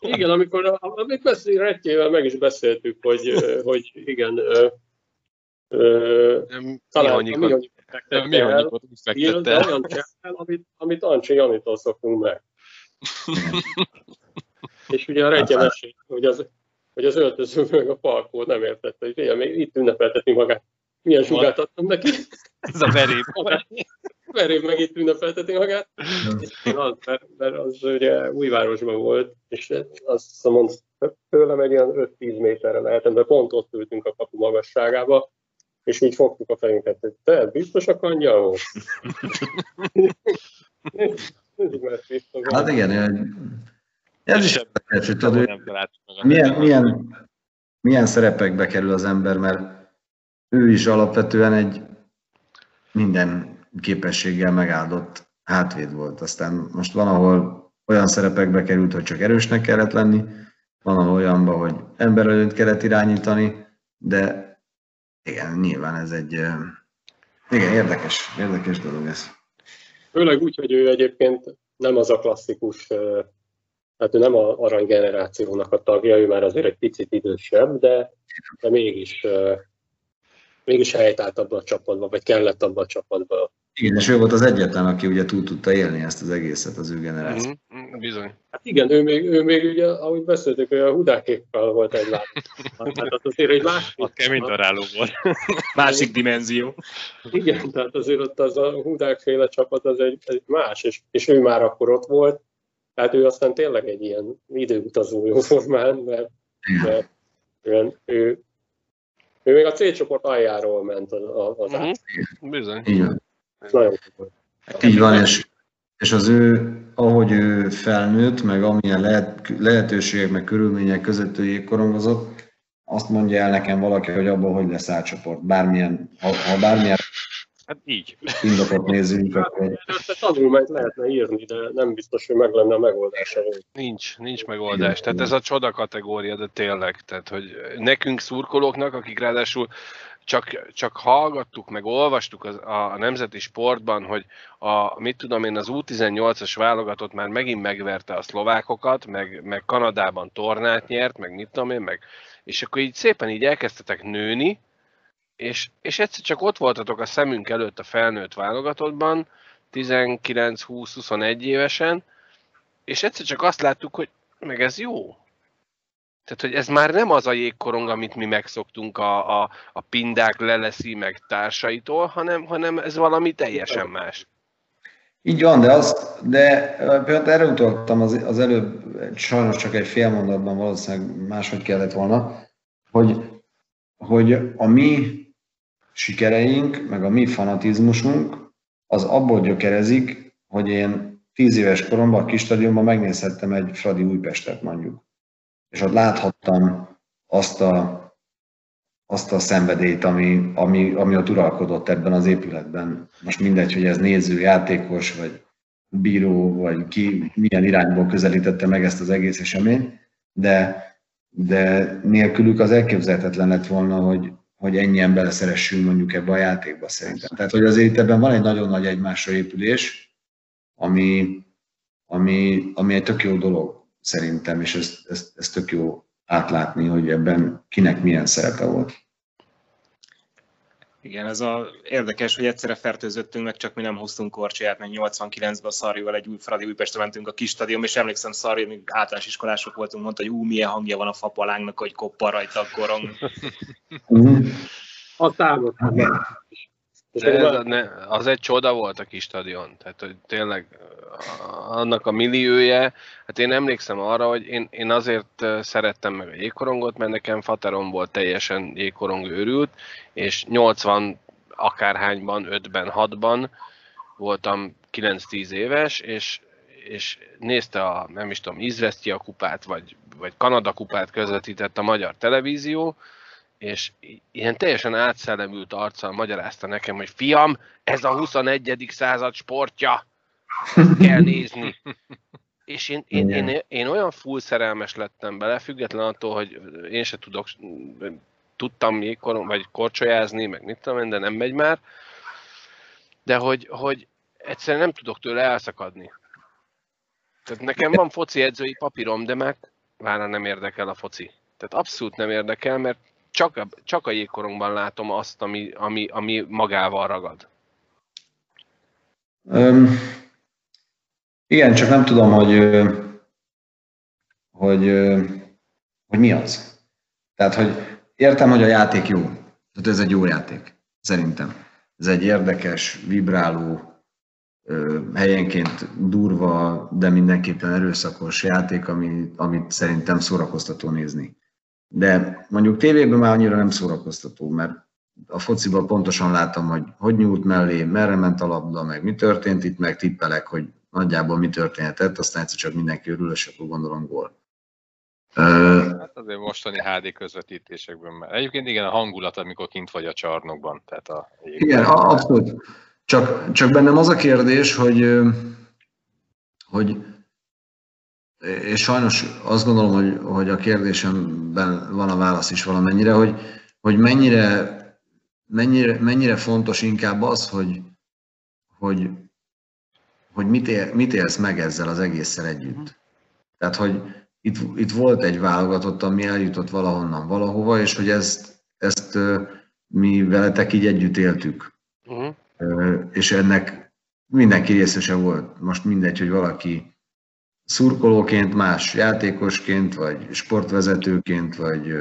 [SPEAKER 3] igen, amikor amit beszél, Rettyével meg is beszéltük, hogy, hogy igen, ö, Ö, talán
[SPEAKER 5] Mi
[SPEAKER 3] fektette el, de olyan csel, amit, amit Ancsi Janitól szoktunk meg. És ugye a reggelesség, hogy az, hogy az öltöző meg a parkó nem értette, hogy ugye, még itt ünnepeltetni magát. Milyen sugát adtam neki,
[SPEAKER 5] Ez a verép.
[SPEAKER 3] Veréb meg itt ünnepelteti magát. És az, mert, mert, az ugye újvárosban volt, és azt mondta, tőlem egy olyan 5-10 méterre lehetett, de pont ott ültünk a kapu magasságába, és így fogtuk a fejünket, hogy te biztos a kangyal volt? Mert biztos
[SPEAKER 2] Hát igen, ez is érdekes, hogy tudod, milyen, milyen, milyen szerepekbe kerül az ember, mert ő is alapvetően egy minden képességgel megáldott hátvéd volt. Aztán most van, ahol olyan szerepekbe került, hogy csak erősnek kellett lenni, van, ahol olyanban, hogy emberelőnyt kellett irányítani, de igen, nyilván ez egy igen, érdekes, érdekes dolog ez.
[SPEAKER 3] Főleg úgy, hogy ő egyébként nem az a klasszikus, hát ő nem a arany generációnak a tagja, ő már azért egy picit idősebb, de, de mégis, mégis helyt állt abba a csapatba, vagy kellett abba a csapatba.
[SPEAKER 2] Igen, és ő volt az egyetlen, aki ugye túl tudta élni ezt az egészet az ő generáció.
[SPEAKER 1] Mhm, mhm, Bizony.
[SPEAKER 3] Hát igen, ő még, ő még ugye, ahogy beszéltük, hogy a hudákékkal volt egy lát. Hát az azért egy másik.
[SPEAKER 5] A kemény daráló volt.
[SPEAKER 4] Másik dimenzió.
[SPEAKER 3] Igen, tehát azért ott az a hudákféle csapat az egy, egy más, és, és ő már akkor ott volt, tehát ő aztán tényleg egy ilyen időutazó jóformán, mert, mert ő, ő, ő még a C csoport aljáról ment az, az
[SPEAKER 1] Mhm,
[SPEAKER 3] át.
[SPEAKER 1] Bizony.
[SPEAKER 2] Így van.
[SPEAKER 3] Nagyon komoly.
[SPEAKER 2] Így van, és, és az ő, ahogy ő felnőtt, meg amilyen lehet, lehetőségek, meg körülmények között ő jégkorongozott, azt mondja el nekem valaki, hogy abból hogy lesz átcsoport. Bármilyen, ha, ha bármilyen
[SPEAKER 5] Hát így.
[SPEAKER 2] indokot nézzünk,
[SPEAKER 3] Ezt a tanulmányt lehetne írni, de nem biztos, hogy meg lenne a megoldása.
[SPEAKER 1] Nincs, nincs megoldás. Tehát ez a csoda kategória, de tényleg. Tehát, hogy nekünk szurkolóknak, akik ráadásul csak, csak hallgattuk, meg olvastuk az, a, a nemzeti sportban, hogy a, mit tudom én, az U18-as válogatott már megint megverte a szlovákokat, meg, meg Kanadában tornát nyert, meg mit tudom én, meg, és akkor így szépen így elkezdtetek nőni, és, és egyszer csak ott voltatok a szemünk előtt a felnőtt válogatottban, 19-20-21 évesen, és egyszer csak azt láttuk, hogy meg ez jó. Tehát, hogy ez már nem az a jégkorong, amit mi megszoktunk a, a, a pindák leleszi meg társaitól, hanem, hanem ez valami teljesen más.
[SPEAKER 2] Így van, de, azt, de például erre utaltam az, az előbb, sajnos csak egy fél mondatban valószínűleg máshogy kellett volna, hogy, hogy a mi sikereink, meg a mi fanatizmusunk, az abból gyökerezik, hogy én tíz éves koromban a kis stadionban megnézhettem egy Fradi Újpestet mondjuk. És ott láthattam azt a, azt a szenvedélyt, ami, ami, ami ott uralkodott ebben az épületben. Most mindegy, hogy ez néző, játékos, vagy bíró, vagy ki milyen irányból közelítette meg ezt az egész eseményt, de, de nélkülük az elképzelhetetlen lett volna, hogy, hogy ennyien beleszeressünk mondjuk ebbe a játékba szerintem. Tehát, hogy azért itt ebben van egy nagyon nagy egymásra épülés, ami, ami, ami egy tök jó dolog szerintem, és ez, ez, ez tök jó átlátni, hogy ebben kinek milyen szerepe volt.
[SPEAKER 4] Igen, ez a érdekes, hogy egyszerre fertőzöttünk, meg csak mi nem hoztunk korcsolyát, meg 89-ben a Szarjóval egy új Fradi Újpestre mentünk a kis stadion, és emlékszem Szarjó, még általános iskolások voltunk, mondta, hogy ú, milyen hangja van a fapalánknak, hogy koppan rajta a korong.
[SPEAKER 2] Uh-huh.
[SPEAKER 3] A támadtam. És
[SPEAKER 1] De ez ne, az egy csoda volt a kis stadion. Tehát, hogy tényleg annak a milliója, hát én emlékszem arra, hogy én, én azért szerettem meg a jégkorongot, mert nekem Fateron volt teljesen jégkorong őrült, és 80 akárhányban, 5-ben, 6-ban voltam 9-10 éves, és, és nézte a, nem is tudom, Izvestia kupát, vagy, vagy Kanada kupát közvetített a magyar televízió, és ilyen teljesen átszellemült arccal magyarázta nekem, hogy fiam, ez a 21. század sportja, ezt kell nézni. És én, én, én, én olyan full szerelmes lettem bele, független attól, hogy én se tudok, tudtam még kor, vagy korcsolyázni, meg mit tudom én, de nem megy már, de hogy, hogy egyszerűen nem tudok tőle elszakadni. Tehát nekem van foci edzői papírom, de már vára nem érdekel a foci. Tehát abszolút nem érdekel, mert csak, a, csak a jégkorongban látom azt, ami, ami, ami magával ragad.
[SPEAKER 2] Um, igen, csak nem tudom, hogy, hogy, hogy mi az. Tehát, hogy értem, hogy a játék jó. Tehát ez egy jó játék, szerintem. Ez egy érdekes, vibráló, helyenként durva, de mindenképpen erőszakos játék, ami, amit szerintem szórakoztató nézni. De mondjuk tévében már annyira nem szórakoztató, mert a fociban pontosan látom, hogy hogy nyújt mellé, merre ment a labda, meg mi történt itt, meg tippelek, hogy nagyjából mi történhetett, aztán egyszer csak mindenki örül, és akkor gondolom gól.
[SPEAKER 5] Hát azért mostani HD közvetítésekben, mert egyébként igen, a hangulat, amikor kint vagy a csarnokban. Tehát a
[SPEAKER 2] igen, abszolút. Csak, csak bennem az a kérdés, hogy, hogy és sajnos azt gondolom, hogy, hogy a kérdésemben van a válasz is valamennyire, hogy, hogy mennyire, mennyire, mennyire fontos inkább az, hogy, hogy, hogy mit, él, mit élsz meg ezzel az egésszel együtt. Tehát, hogy itt, itt volt egy válogatott, ami eljutott valahonnan valahova, és hogy ezt, ezt mi veletek így együtt éltük. Uh-huh és ennek mindenki részese volt. Most mindegy, hogy valaki szurkolóként, más játékosként, vagy sportvezetőként, vagy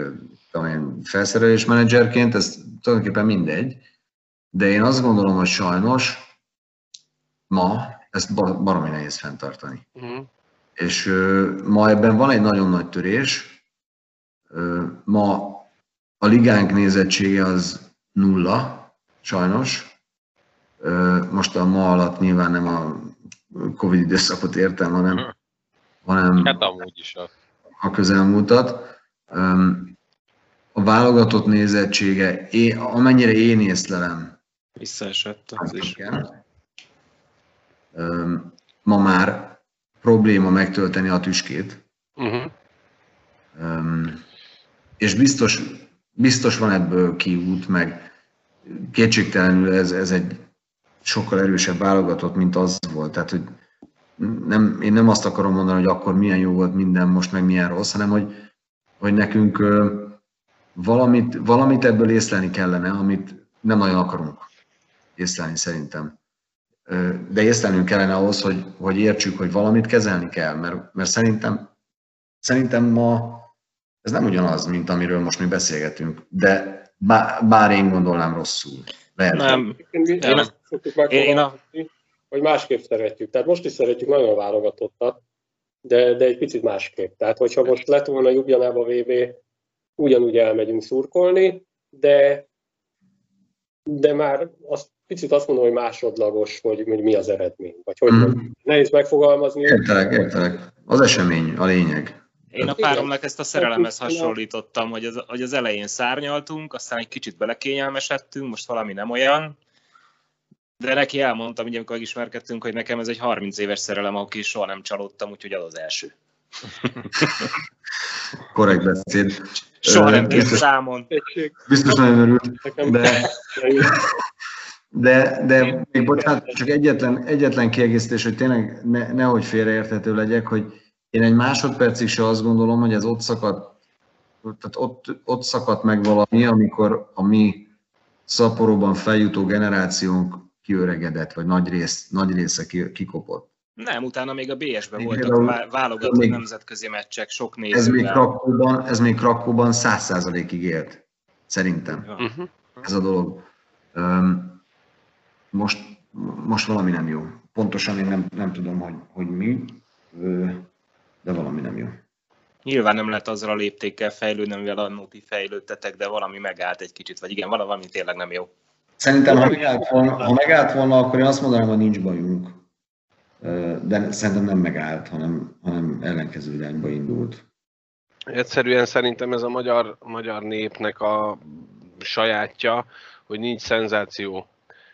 [SPEAKER 2] tudom felszerelésmenedzserként, ez tulajdonképpen mindegy. De én azt gondolom, hogy sajnos ma ezt baromi nehéz fenntartani. Uh-huh. És ma ebben van egy nagyon nagy törés. Ma a ligánk nézettsége az nulla, sajnos. Most a ma alatt nyilván nem a Covid időszakot értem, hanem, hanem
[SPEAKER 5] hát amúgy is a...
[SPEAKER 2] a közelmúltat. A válogatott nézettsége, amennyire én észlelem,
[SPEAKER 4] visszaesett az is.
[SPEAKER 2] Ma már probléma megtölteni a tüskét. Uh-huh. És biztos, biztos van ebből kiút, meg kétségtelenül ez, ez egy sokkal erősebb válogatott, mint az volt. Tehát, hogy nem, én nem azt akarom mondani, hogy akkor milyen jó volt minden, most meg milyen rossz, hanem hogy, hogy nekünk valamit, valamit ebből észlelni kellene, amit nem nagyon akarunk észlelni szerintem. De észlelnünk kellene ahhoz, hogy, hogy értsük, hogy valamit kezelni kell, mert, mert szerintem, szerintem ma ez nem ugyanaz, mint amiről most mi beszélgetünk, de bár, bár én gondolnám rosszul.
[SPEAKER 4] Lehet. Nem.
[SPEAKER 3] Én, én, én, én a... hogy másképp szeretjük. Tehát most is szeretjük nagyon a válogatottat, de, de egy picit másképp. Tehát, hogyha most lett volna Jubjanába VB, ugyanúgy elmegyünk szurkolni, de, de már azt picit azt mondom, hogy másodlagos, hogy, hogy mi az eredmény. Vagy hogy mm. nehéz megfogalmazni.
[SPEAKER 2] Értelek, értelek. Az esemény a lényeg.
[SPEAKER 4] Én a páromnak ezt a szerelemhez hasonlítottam, hogy az, hogy az elején szárnyaltunk, aztán egy kicsit belekényelmesedtünk, most valami nem olyan, de neki elmondtam, ugye, amikor ismerkedtünk, hogy nekem ez egy 30 éves szerelem, aki soha nem csalódtam, úgyhogy az az első.
[SPEAKER 2] Korrekt beszéd.
[SPEAKER 4] Soha nem kért számon.
[SPEAKER 2] Biztos nagyon örült, de, de, de még bocsánat, csak egyetlen, egyetlen kiegészítés, hogy tényleg ne, nehogy félreérthető legyek, hogy én egy másodpercig se azt gondolom, hogy ez ott szakadt, tehát ott, ott szakadt meg valami, amikor a mi szaporóban feljutó generációnk kiöregedett, vagy nagy, rész, nagy része kikopott.
[SPEAKER 4] Nem, utána még a BS-ben voltak válogatott még, nemzetközi meccsek, sok nézővel.
[SPEAKER 2] Ez még Krakóban, ez még Krakóban 100%-ig élt, szerintem. Uh-huh. Ez a dolog. Most, most valami nem jó. Pontosan én nem, nem tudom, hogy, hogy mi de valami nem jó.
[SPEAKER 4] Nyilván nem lehet azzal a léptékkel fejlődni, amivel a ti fejlődtetek, de valami megállt egy kicsit, vagy igen, valami tényleg nem jó.
[SPEAKER 2] Szerintem, ha megállt volna, ha megállt volna akkor én azt mondanám, hogy nincs bajunk. De szerintem nem megállt, hanem, hanem ellenkező irányba indult.
[SPEAKER 1] Egyszerűen szerintem ez a magyar, magyar népnek a sajátja, hogy nincs szenzáció.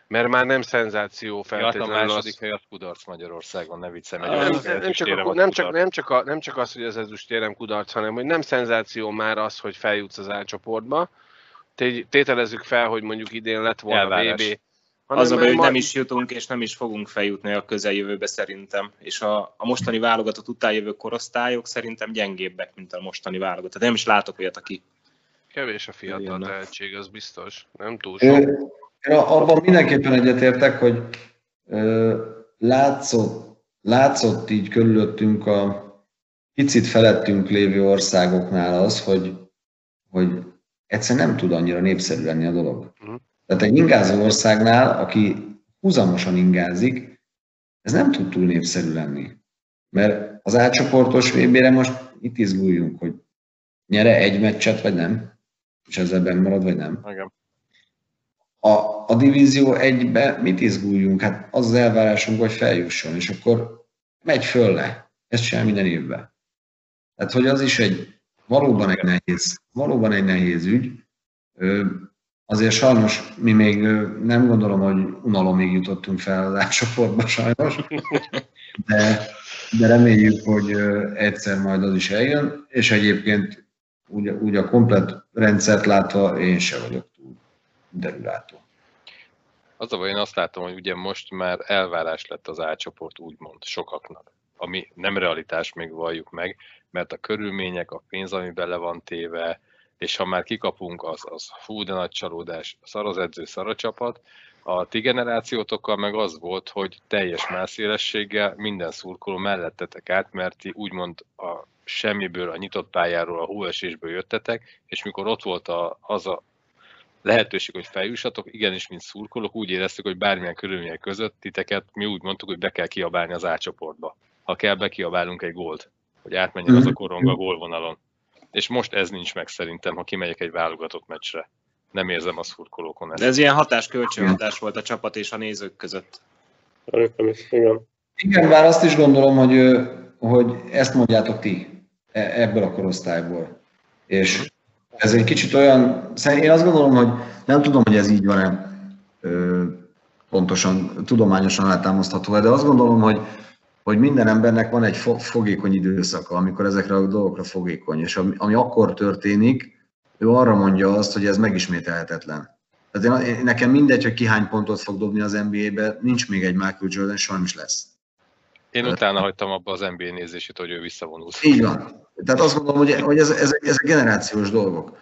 [SPEAKER 1] Mert már nem szenzáció
[SPEAKER 5] feltétlenül. Ja, a második az... hely az kudarc Magyarországon, ne viccem.
[SPEAKER 1] Nem, nem, nem, csak a, nem, csak, nem, csak a, nem csak az, hogy az ezüstérem kudarc, hanem hogy nem szenzáció már az, hogy feljutsz az álcsoportba. Tételezzük fel, hogy mondjuk idén lett volna Elvárás. VB.
[SPEAKER 4] Az a baj, hogy nem is jutunk, és nem is fogunk feljutni a közeljövőbe szerintem. És a, a mostani válogatott utánjövő korosztályok szerintem gyengébbek, mint a mostani válogatott. Nem is látok olyat, aki
[SPEAKER 1] Kevés a fiatal
[SPEAKER 4] Jönne.
[SPEAKER 1] tehetség, az biztos. Nem túl sok.
[SPEAKER 2] Ö, Én abban mindenképpen egyetértek, hogy ö, látszott, látszott így körülöttünk a picit felettünk lévő országoknál az, hogy, hogy egyszerűen nem tud annyira népszerű lenni a dolog.
[SPEAKER 1] Mhm.
[SPEAKER 2] Tehát egy ingázó országnál, aki húzamosan ingázik, ez nem tud túl népszerű lenni. Mert az átcsoportos VB-re most itt izguljunk, hogy nyere egy meccset, vagy nem, és ezzel benn marad, vagy nem.
[SPEAKER 5] Igen.
[SPEAKER 2] A, a divízió egybe mit izguljunk? Hát az az elvárásunk, hogy feljusson, és akkor megy föl le. Ezt csinál minden évben. Tehát, hogy az is egy valóban egy nehéz, valóban egy nehéz ügy. Azért sajnos mi még nem gondolom, hogy unalomig jutottunk fel az csoportba sajnos, de, de reméljük, hogy egyszer majd az is eljön, és egyébként úgy, úgy a komplet rendszert látva én se vagyok túl derülátó.
[SPEAKER 5] Az a baj, én azt látom, hogy ugye most már elvárás lett az átcsoport úgymond sokaknak, ami nem realitás, még valljuk meg, mert a körülmények, a pénz, ami bele van téve, és ha már kikapunk, az, az fú, de nagy csalódás, szar az edző, szar a csapat. A ti generációtokkal meg az volt, hogy teljes mászélességgel minden szurkoló mellettetek át, mert ti úgymond a semmiből, a nyitott pályáról, a hóesésből jöttetek, és mikor ott volt a, az a lehetőség, hogy feljussatok, igenis, mint szurkolók, úgy éreztük, hogy bármilyen körülmények között titeket mi úgy mondtuk, hogy be kell kiabálni az átcsoportba. Ha kell, bekiabálunk egy gólt, hogy átmenjen az a korong a gólvonalon. És most ez nincs meg szerintem, ha kimegyek egy válogatott meccsre. Nem érzem a szurkolókon
[SPEAKER 4] De
[SPEAKER 5] ezt.
[SPEAKER 4] ez ilyen hatás-kölcsönhatás volt a csapat és a nézők között.
[SPEAKER 3] Szerintem is, igen.
[SPEAKER 2] Igen, bár azt is gondolom, hogy, hogy ezt mondjátok ti e- ebből a korosztályból. És ez egy kicsit olyan, én azt gondolom, hogy nem tudom, hogy ez így van-e pontosan, tudományosan alátámasztható de azt gondolom, hogy, hogy minden embernek van egy fo- fogékony időszaka, amikor ezekre a dolgokra fogékony, és ami, ami akkor történik, ő arra mondja azt, hogy ez megismételhetetlen. Tehát én, nekem mindegy, hogy ki hány pontot fog dobni az NBA-be, nincs még egy Michael Jordan, sajnos lesz.
[SPEAKER 5] Én utána hagytam abba az NBA nézését, hogy ő visszavonult.
[SPEAKER 2] Így van. Tehát azt gondolom, hogy, hogy ez, ez, ezek generációs dolgok.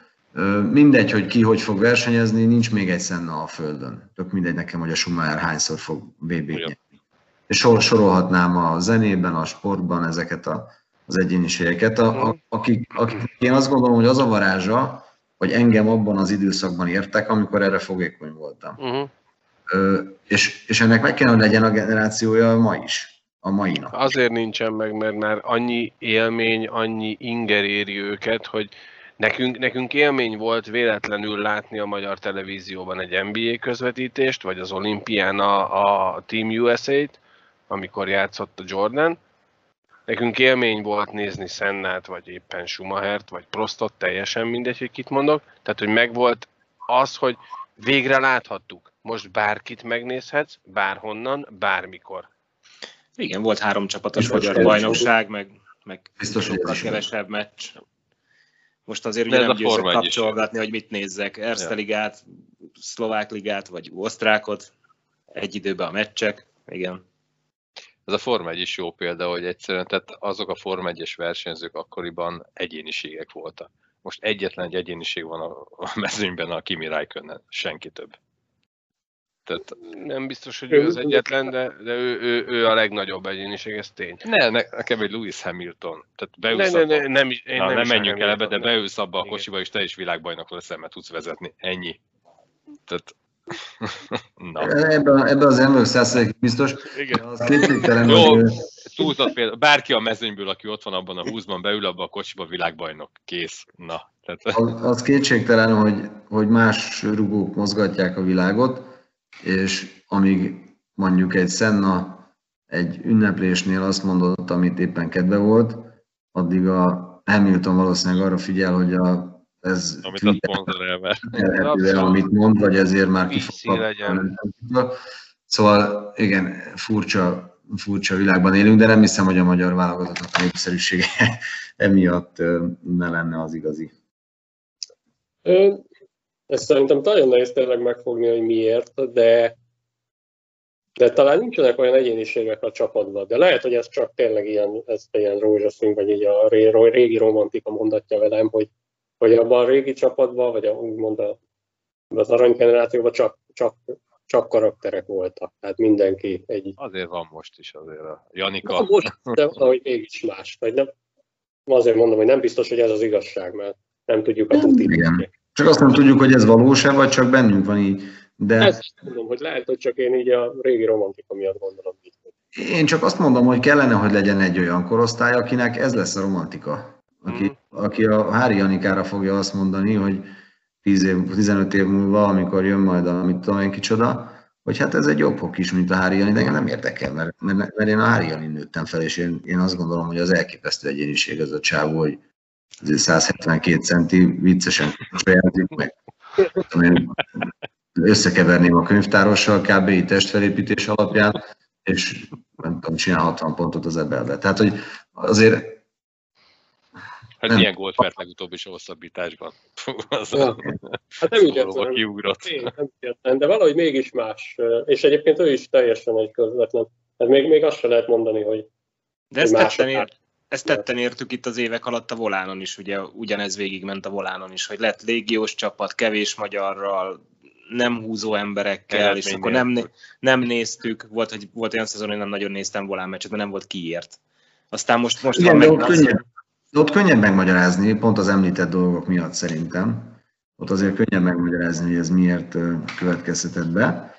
[SPEAKER 2] Mindegy, hogy ki hogy fog versenyezni, nincs még egy Senna a Földön. Tök mindegy nekem, hogy a Schumacher hányszor fog nyerni. És sor, sorolhatnám a zenében, a sportban ezeket a, az egyéniségeket, a, a, akik, akik, én azt gondolom, hogy az a varázsa, hogy engem abban az időszakban értek, amikor erre fogékony voltam.
[SPEAKER 1] Uh-huh.
[SPEAKER 2] Ö, és, és ennek meg kell, hogy legyen a generációja ma is, a mai nap.
[SPEAKER 1] Azért nincsen meg, mert már annyi élmény, annyi inger éri őket, hogy nekünk, nekünk élmény volt véletlenül látni a magyar televízióban egy NBA közvetítést, vagy az olimpián a, a Team USA-t, amikor játszott a Jordan. Nekünk élmény volt nézni Sennát, vagy éppen Schumachert, vagy Prostot, teljesen mindegy, hogy kit mondok. Tehát, hogy megvolt az, hogy végre láthattuk. Most bárkit megnézhetsz, bárhonnan, bármikor.
[SPEAKER 4] Igen, volt három csapatos
[SPEAKER 2] Biztos,
[SPEAKER 4] magyar bajnokság, meg, meg
[SPEAKER 2] Biztos,
[SPEAKER 4] kevesebb meccs. Most azért ugye nem győzök
[SPEAKER 5] egy is
[SPEAKER 4] kapcsolgatni, hogy mit nézzek. Erste
[SPEAKER 5] Ja.
[SPEAKER 4] ligát, szlovák ligát, vagy osztrákot. Egy időben a meccsek. Igen.
[SPEAKER 5] Ez a Forma 1 is jó példa, hogy egyszerűen tehát azok a Forma 1-es versenyzők akkoriban egyéniségek voltak. Most egyetlen egy egyéniség van a, a mezőnyben, a Kimi Räikkönen, senki több. Tehát
[SPEAKER 1] Nem biztos, hogy ő az egyetlen, de, de ő, ő, ő a legnagyobb egyéniség, ez tény.
[SPEAKER 5] ne, ne, nekem egy Lewis Hamilton. Tehát
[SPEAKER 1] Ne,
[SPEAKER 5] beülsz
[SPEAKER 1] ne,
[SPEAKER 5] abba,
[SPEAKER 1] ne, nem, is- én
[SPEAKER 5] na,
[SPEAKER 1] nem,
[SPEAKER 5] nem menjünk el ebbe, de beülsz abba a kocsiba, és te is világbajnok leszel, mert tudsz vezetni. Ennyi. Tehát, na.
[SPEAKER 2] Ebben, ebben az ember százalék biztos.
[SPEAKER 1] Igen.
[SPEAKER 2] Az kétségtelen,
[SPEAKER 5] Jó.
[SPEAKER 2] hogy
[SPEAKER 5] Túlzott példa. Bárki a mezőnyből, aki ott van abban a húszban, beül abba a kocsiba, világbajnok. Kész. Na. Tehát,
[SPEAKER 2] az, az kétségtelen, hogy, hogy más rugók mozgatják a világot, és amíg mondjuk egy Senna egy ünneplésnél azt mondott, amit éppen kedve volt, addig a Hamilton valószínűleg arra figyel, hogy a, ez
[SPEAKER 5] amit a szponzor elver.
[SPEAKER 2] amit mond, vagy ezért már ki fog. Szóval igen, furcsa, furcsa világban élünk, de nem hiszem, hogy a magyar válogatottnak a népszerűsége emiatt ne lenne az igazi.
[SPEAKER 3] Ezt szerintem nagyon nehéz tényleg megfogni, hogy miért, de, de talán nincsenek olyan egyéniségek a csapatban. De lehet, hogy ez csak tényleg ilyen, ez ilyen rózsaszín, vagy így a régi romantika mondatja velem, hogy hogy abban a régi csapatban, vagy a, úgymond a, az aranygenerációban csak, csak, csak karakterek voltak. Tehát mindenki egy...
[SPEAKER 5] Azért van most is azért a Janika.
[SPEAKER 3] Na, most, de valahogy mégis más. Vagy nem, azért mondom, hogy nem biztos, hogy ez az igazság, mert nem tudjuk a tutit.
[SPEAKER 2] Csak azt nem tudjuk, hogy ez valós-e, vagy csak bennünk van így. De
[SPEAKER 3] Ezt mondom, hogy lehet, hogy csak én így a régi romantika miatt gondolom így.
[SPEAKER 2] én csak azt mondom, hogy kellene, hogy legyen egy olyan korosztály, akinek ez lesz a romantika. Aki, aki a Hári Janikára fogja azt mondani, hogy 10 év, 15 év múlva, amikor jön majd a mit tudom én kicsoda, hogy hát ez egy jobb hok is, mint a Hári Jani, de engem nem érdekel, mert, mert, mert én a Hári Jani nőttem fel, és én, én azt gondolom, hogy az elképesztő egyéniség az a csávó, hogy azért 172 centi viccesen sajátik meg. Én, Összekeverném a könyvtárossal kb. így testfelépítés alapján, és nem tudom, csinál 60 pontot az ebelbe. Tehát, hogy azért
[SPEAKER 5] Hát
[SPEAKER 2] Nem.
[SPEAKER 5] milyen gólt vert legutóbb is a hosszabbításban. Az
[SPEAKER 3] Ja. Hát nem értem,
[SPEAKER 5] kiugrott.
[SPEAKER 3] Én nem értem, de valahogy mégis más. És egyébként ő is teljesen egy közvetlen. Hát még, még azt se lehet mondani, hogy
[SPEAKER 4] De ezt tetten, ér, ezt tetten értük itt az évek alatt a volánon is, ugye ugyanez végigment a volánon is, hogy lett légiós csapat, kevés magyarral, nem húzó emberekkel, és
[SPEAKER 5] Eredmény
[SPEAKER 4] akkor nem, nem néztük, volt, hogy volt olyan szezon, hogy nem nagyon néztem volán meccset, mert nem volt kiért. Aztán most, most
[SPEAKER 2] Igen,
[SPEAKER 4] van
[SPEAKER 2] könnyebb, de ott könnyebb megmagyarázni, pont az említett dolgok miatt szerintem. Ott azért könnyebb megmagyarázni, hogy ez miért következhetett be.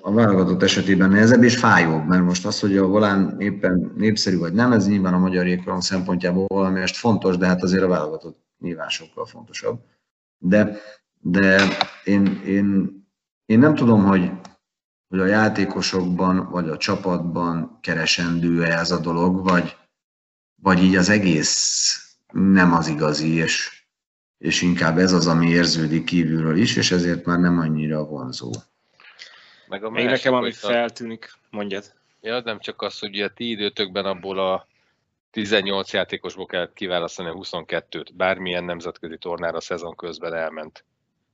[SPEAKER 2] A válogatott esetében nehezebb és fájóbb, mert most az, hogy a volán éppen népszerű vagy nem, ez nyilván a magyar jégkorong szempontjából valamelyest fontos, de hát azért a válogatott nyilván sokkal fontosabb. De, de én, én, én nem tudom, hogy, hogy a játékosokban vagy a csapatban keresendő-e ez a dolog, vagy, vagy így az egész nem az igazi, és, és inkább ez az, ami érződik kívülről is, és ezért már nem annyira vonzó.
[SPEAKER 5] Meg a
[SPEAKER 4] még
[SPEAKER 5] másik,
[SPEAKER 4] nekem, ami feltűnik, mondjad.
[SPEAKER 5] Ja, nem csak az, hogy a ti időtökben abból a 18 játékosból kellett kiválasztani a 22-t. Bármilyen nemzetközi tornára a szezon közben elment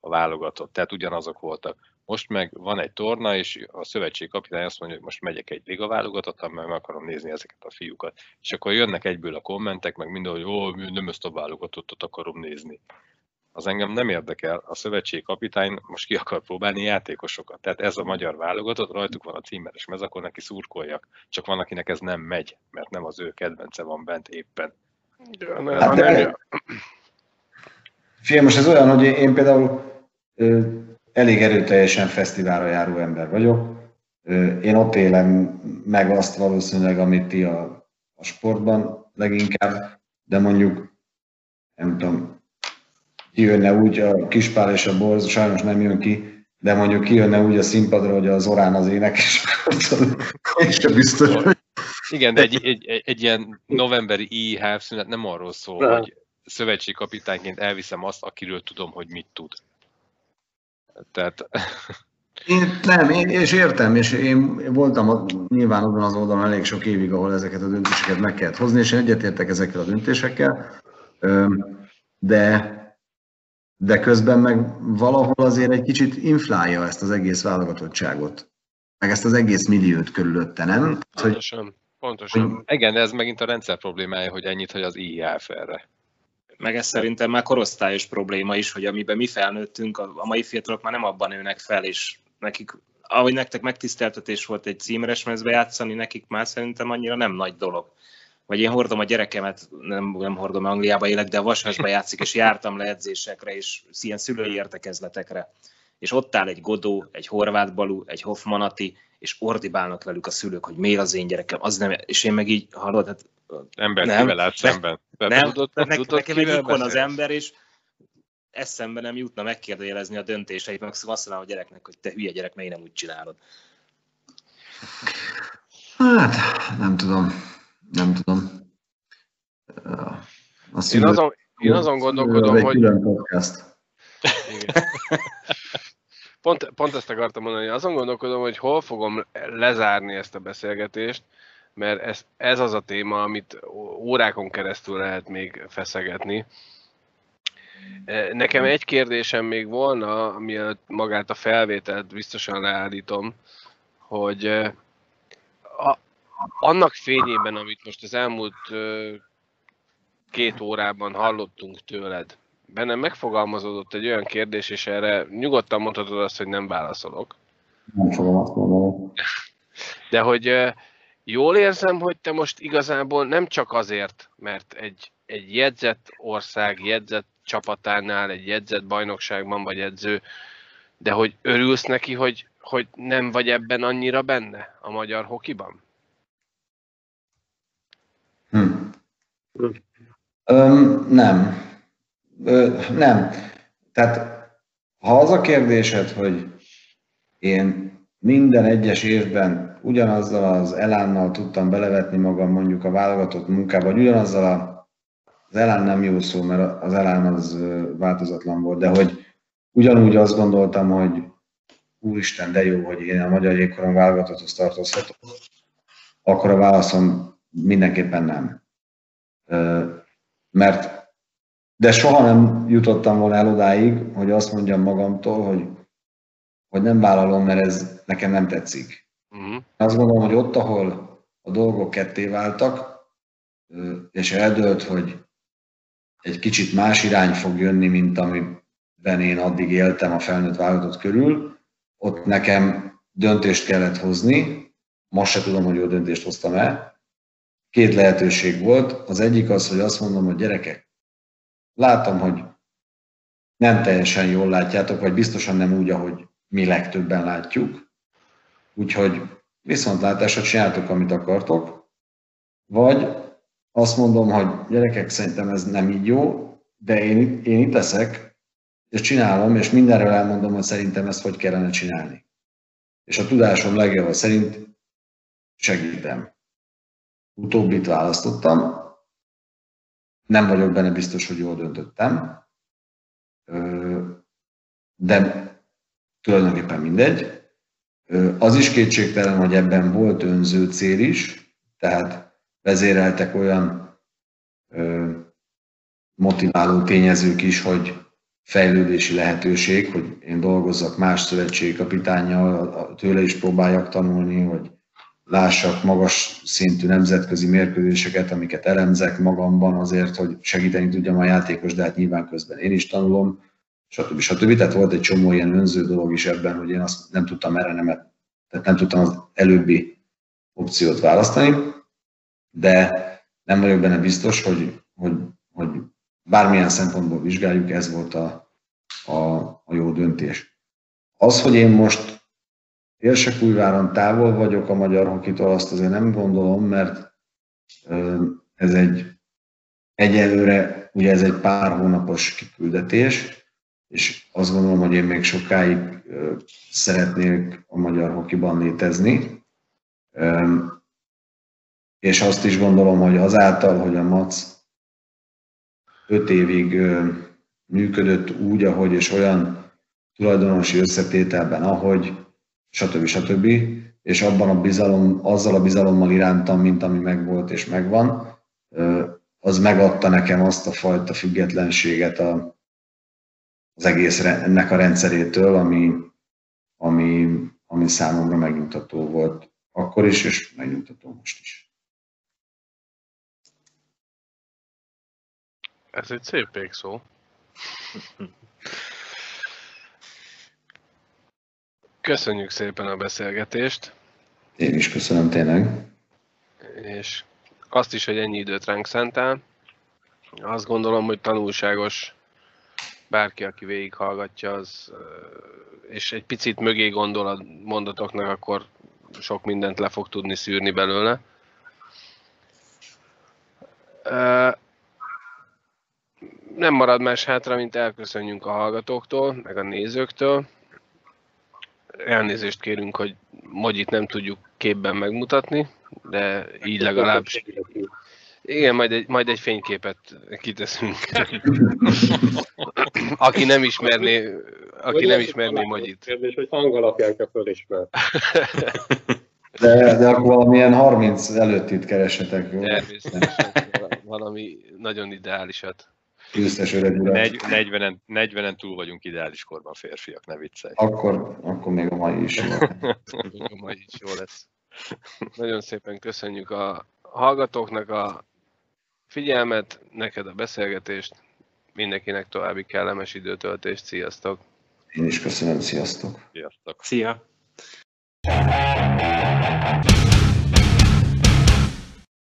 [SPEAKER 5] a válogatott. Tehát ugyanazok voltak. Most meg van egy torna, és a szövetség kapitány azt mondja, hogy most megyek egy liga válogatottan, mert meg akarom nézni ezeket a fiúkat. És akkor jönnek egyből a kommentek, meg minden, hogy ó, nem ezt a válogatottat akarom nézni. Az engem nem érdekel, a szövetség kapitány most ki akar próbálni játékosokat. Tehát ez a magyar válogatott, rajtuk van a címeres mez, akkor neki szurkoljak. Csak van, akinek ez nem megy, mert nem az ő kedvence van bent éppen.
[SPEAKER 1] Ne,
[SPEAKER 2] Hát de-
[SPEAKER 1] nem,
[SPEAKER 2] most ez olyan, hogy én például elég erőteljesen fesztiválra járó ember vagyok. Én ott élem meg azt valószínűleg, amit ti a, a sportban leginkább, de mondjuk, nem tudom, kijönne úgy a Kispál és a Borz, sajnos nem jön ki, de mondjuk kijönne úgy a színpadra, hogy az Orán az énekes, és sem biztos,
[SPEAKER 5] Igen, de egy, egy, egy, egy ilyen novemberi IHF szünet nem arról szól,
[SPEAKER 3] Nem.
[SPEAKER 5] hogy szövetségkapitányként elviszem azt, akiről tudom, hogy mit tud. Tehát
[SPEAKER 2] Én, nem, én, és értem, és én voltam a, nyilván azon az oldalon elég sok évig, ahol ezeket a döntéseket meg kellett hozni, és én egyetértek ezekkel a döntésekkel, de, de közben meg valahol azért egy kicsit inflálja ezt az egész válogatottságot, meg ezt az egész milliót körülötte, nem? Hogy,
[SPEAKER 1] pontosan, pontosan.
[SPEAKER 5] igen, de ez megint a rendszer problémája, hogy ennyit, hogy az IHF erre.
[SPEAKER 4] Meg ez szerintem már korosztályos probléma is, hogy amiben mi felnőttünk, a, mai fiatalok már nem abban nőnek fel, és nekik, ahogy nektek megtiszteltetés volt egy címeres mezbe játszani, nekik már szerintem annyira nem nagy dolog. Vagy én hordom a gyerekemet, nem, nem hordom, Angliába élek, de a Vasasba játszik, és jártam le edzésekre, és ilyen szülői értekezletekre. És ott áll egy Godó, egy Horváth Balú, egy Hoffmanati, és ordibálnak velük a szülők, hogy miért az én gyerekem, az nem, és én meg így hallod, hát
[SPEAKER 5] Ember
[SPEAKER 4] Nem.
[SPEAKER 5] kivel áll
[SPEAKER 4] Ne-
[SPEAKER 5] szemben. Te
[SPEAKER 4] nem,
[SPEAKER 5] tudod,
[SPEAKER 4] nek,
[SPEAKER 5] tudod,
[SPEAKER 4] nekem egy ikon az ember, és eszembe nem jutna megkérdőjelezni a döntéseit, meg azt mondanám a gyereknek, hogy te hülye gyerek, miért nem úgy csinálod.
[SPEAKER 2] hát, nem tudom, nem tudom. A
[SPEAKER 1] Én
[SPEAKER 2] szülő-
[SPEAKER 1] azon, én azon
[SPEAKER 2] az
[SPEAKER 1] gondolkodom,
[SPEAKER 2] egy
[SPEAKER 1] hogy...
[SPEAKER 2] külön podcast.
[SPEAKER 1] Igen. Pont, pont ezt akartam mondani, azon gondolkodom, hogy hol fogom lezárni ezt a beszélgetést, mert ez, ez az a téma, amit órákon keresztül lehet még feszegetni. E, Nekem egy kérdésem még volna, mielőtt magát a felvételt biztosan leállítom, hogy e, a, annak fényében, amit most az elmúlt két órában hallottunk tőled, bennem megfogalmazódott egy olyan kérdés, és erre nyugodtan mondhatod azt, hogy nem válaszolok.
[SPEAKER 2] Nem fogom azt mondani.
[SPEAKER 1] De hogy jól érzem, hogy te most igazából nem csak azért, mert egy, egy jegyzett ország, jegyzett csapatánál, egy jegyzett bajnokságban vagy edző, de hogy örülsz neki, hogy, hogy nem vagy ebben annyira benne a magyar hokiban?
[SPEAKER 2] Hm. Öm, nem. Nem. Tehát, ha az a kérdésed, hogy én minden egyes évben ugyanazzal az elánnal tudtam belevetni magam mondjuk a válogatott munkába, vagy ugyanazzal a, az elán nem jó szó, mert az elán az változatlan volt, de hogy ugyanúgy azt gondoltam, hogy úristen, de jó, hogy én a magyar jégkoron válogatotthoz tartozhatok, akkor a válaszom mindenképpen nem. Mert de soha nem jutottam volna el odáig, hogy azt mondjam magamtól, hogy, hogy nem vállalom, mert ez nekem nem tetszik. Uh-huh. Azt gondolom, hogy ott, ahol a dolgok ketté váltak, és eldőlt, hogy egy kicsit más irány fog jönni, mint amiben én addig éltem a felnőtt válogatott körül, ott nekem döntést kellett hozni, most se tudom, hogy jó döntést hoztam el. Két lehetőség volt. Az egyik az, hogy azt mondom, hogy gyerekek, látom, hogy nem teljesen jól látjátok, vagy biztosan nem úgy, ahogy mi legtöbben látjuk. Úgyhogy viszontlátásra csináltok, amit akartok. Vagy azt mondom, hogy gyerekek, szerintem ez nem így jó, de én, én itt leszek, és csinálom, és mindenről elmondom, hogy szerintem ezt hogy kellene csinálni. És a tudásom legjobb szerint segítem. Utóbbit választottam, nem vagyok benne biztos, hogy jól döntöttem, de tulajdonképpen mindegy. Az is kétségtelen, hogy ebben volt önző cél is, tehát vezéreltek olyan motiváló tényezők is, hogy fejlődési lehetőség, hogy én dolgozzak más szövetségi kapitányjal, tőle is próbáljak tanulni, hogy lássak magas szintű nemzetközi mérkőzéseket, amiket elemzek magamban azért, hogy segíteni tudjam a játékos, de hát nyilván közben én is tanulom, stb. stb. Tehát volt egy csomó ilyen önző dolog is ebben, hogy én azt nem tudtam erre nem, tehát nem tudtam az előbbi opciót választani, de nem vagyok benne biztos, hogy, hogy, hogy bármilyen szempontból vizsgáljuk, ez volt a, a, a jó döntés. Az, hogy én most Érsekújváron távol vagyok a magyar hokitól, azt azért nem gondolom, mert ez egy egyelőre, ugye ez egy pár hónapos kiküldetés, és azt gondolom, hogy én még sokáig szeretnék a magyar hokiban létezni. És azt is gondolom, hogy azáltal, hogy a MAC öt évig működött úgy, ahogy és olyan tulajdonosi összetételben, ahogy, stb. stb. És abban a bizalom, azzal a bizalommal irántam, mint ami megvolt és megvan, az megadta nekem azt a fajta függetlenséget a, az egész ennek a rendszerétől, ami, ami, ami számomra megnyugtató volt akkor is, és megnyugtató most is.
[SPEAKER 1] Ez egy szép szó. Köszönjük szépen a beszélgetést.
[SPEAKER 2] Én is köszönöm tényleg.
[SPEAKER 1] És azt is, hogy ennyi időt ránk szántál. Azt gondolom, hogy tanulságos bárki, aki végighallgatja, az, és egy picit mögé gondol a mondatoknak, akkor sok mindent le fog tudni szűrni belőle. Nem marad más hátra, mint elköszönjünk a hallgatóktól, meg a nézőktől elnézést kérünk, hogy Magyit nem tudjuk képben megmutatni, de így legalább... Igen, majd egy, majd egy fényképet kiteszünk. aki nem ismerné, aki nem ismerné Magyit.
[SPEAKER 3] Kérdés, hogy hang alapján kell fölismerni.
[SPEAKER 2] De, de akkor valamilyen 30 előttit keresetek, jó?
[SPEAKER 1] Természetesen valami nagyon ideálisat.
[SPEAKER 2] Győztes öreg urat.
[SPEAKER 5] 40-en, 40 túl vagyunk ideális korban férfiak, ne viccelj.
[SPEAKER 2] Akkor, akkor még a mai is jó.
[SPEAKER 1] a mai is jó lesz. Nagyon szépen köszönjük a hallgatóknak a figyelmet, neked a beszélgetést. Mindenkinek további kellemes időtöltést, sziasztok!
[SPEAKER 2] Én is köszönöm, sziasztok!
[SPEAKER 5] Sziasztok!
[SPEAKER 4] Szia!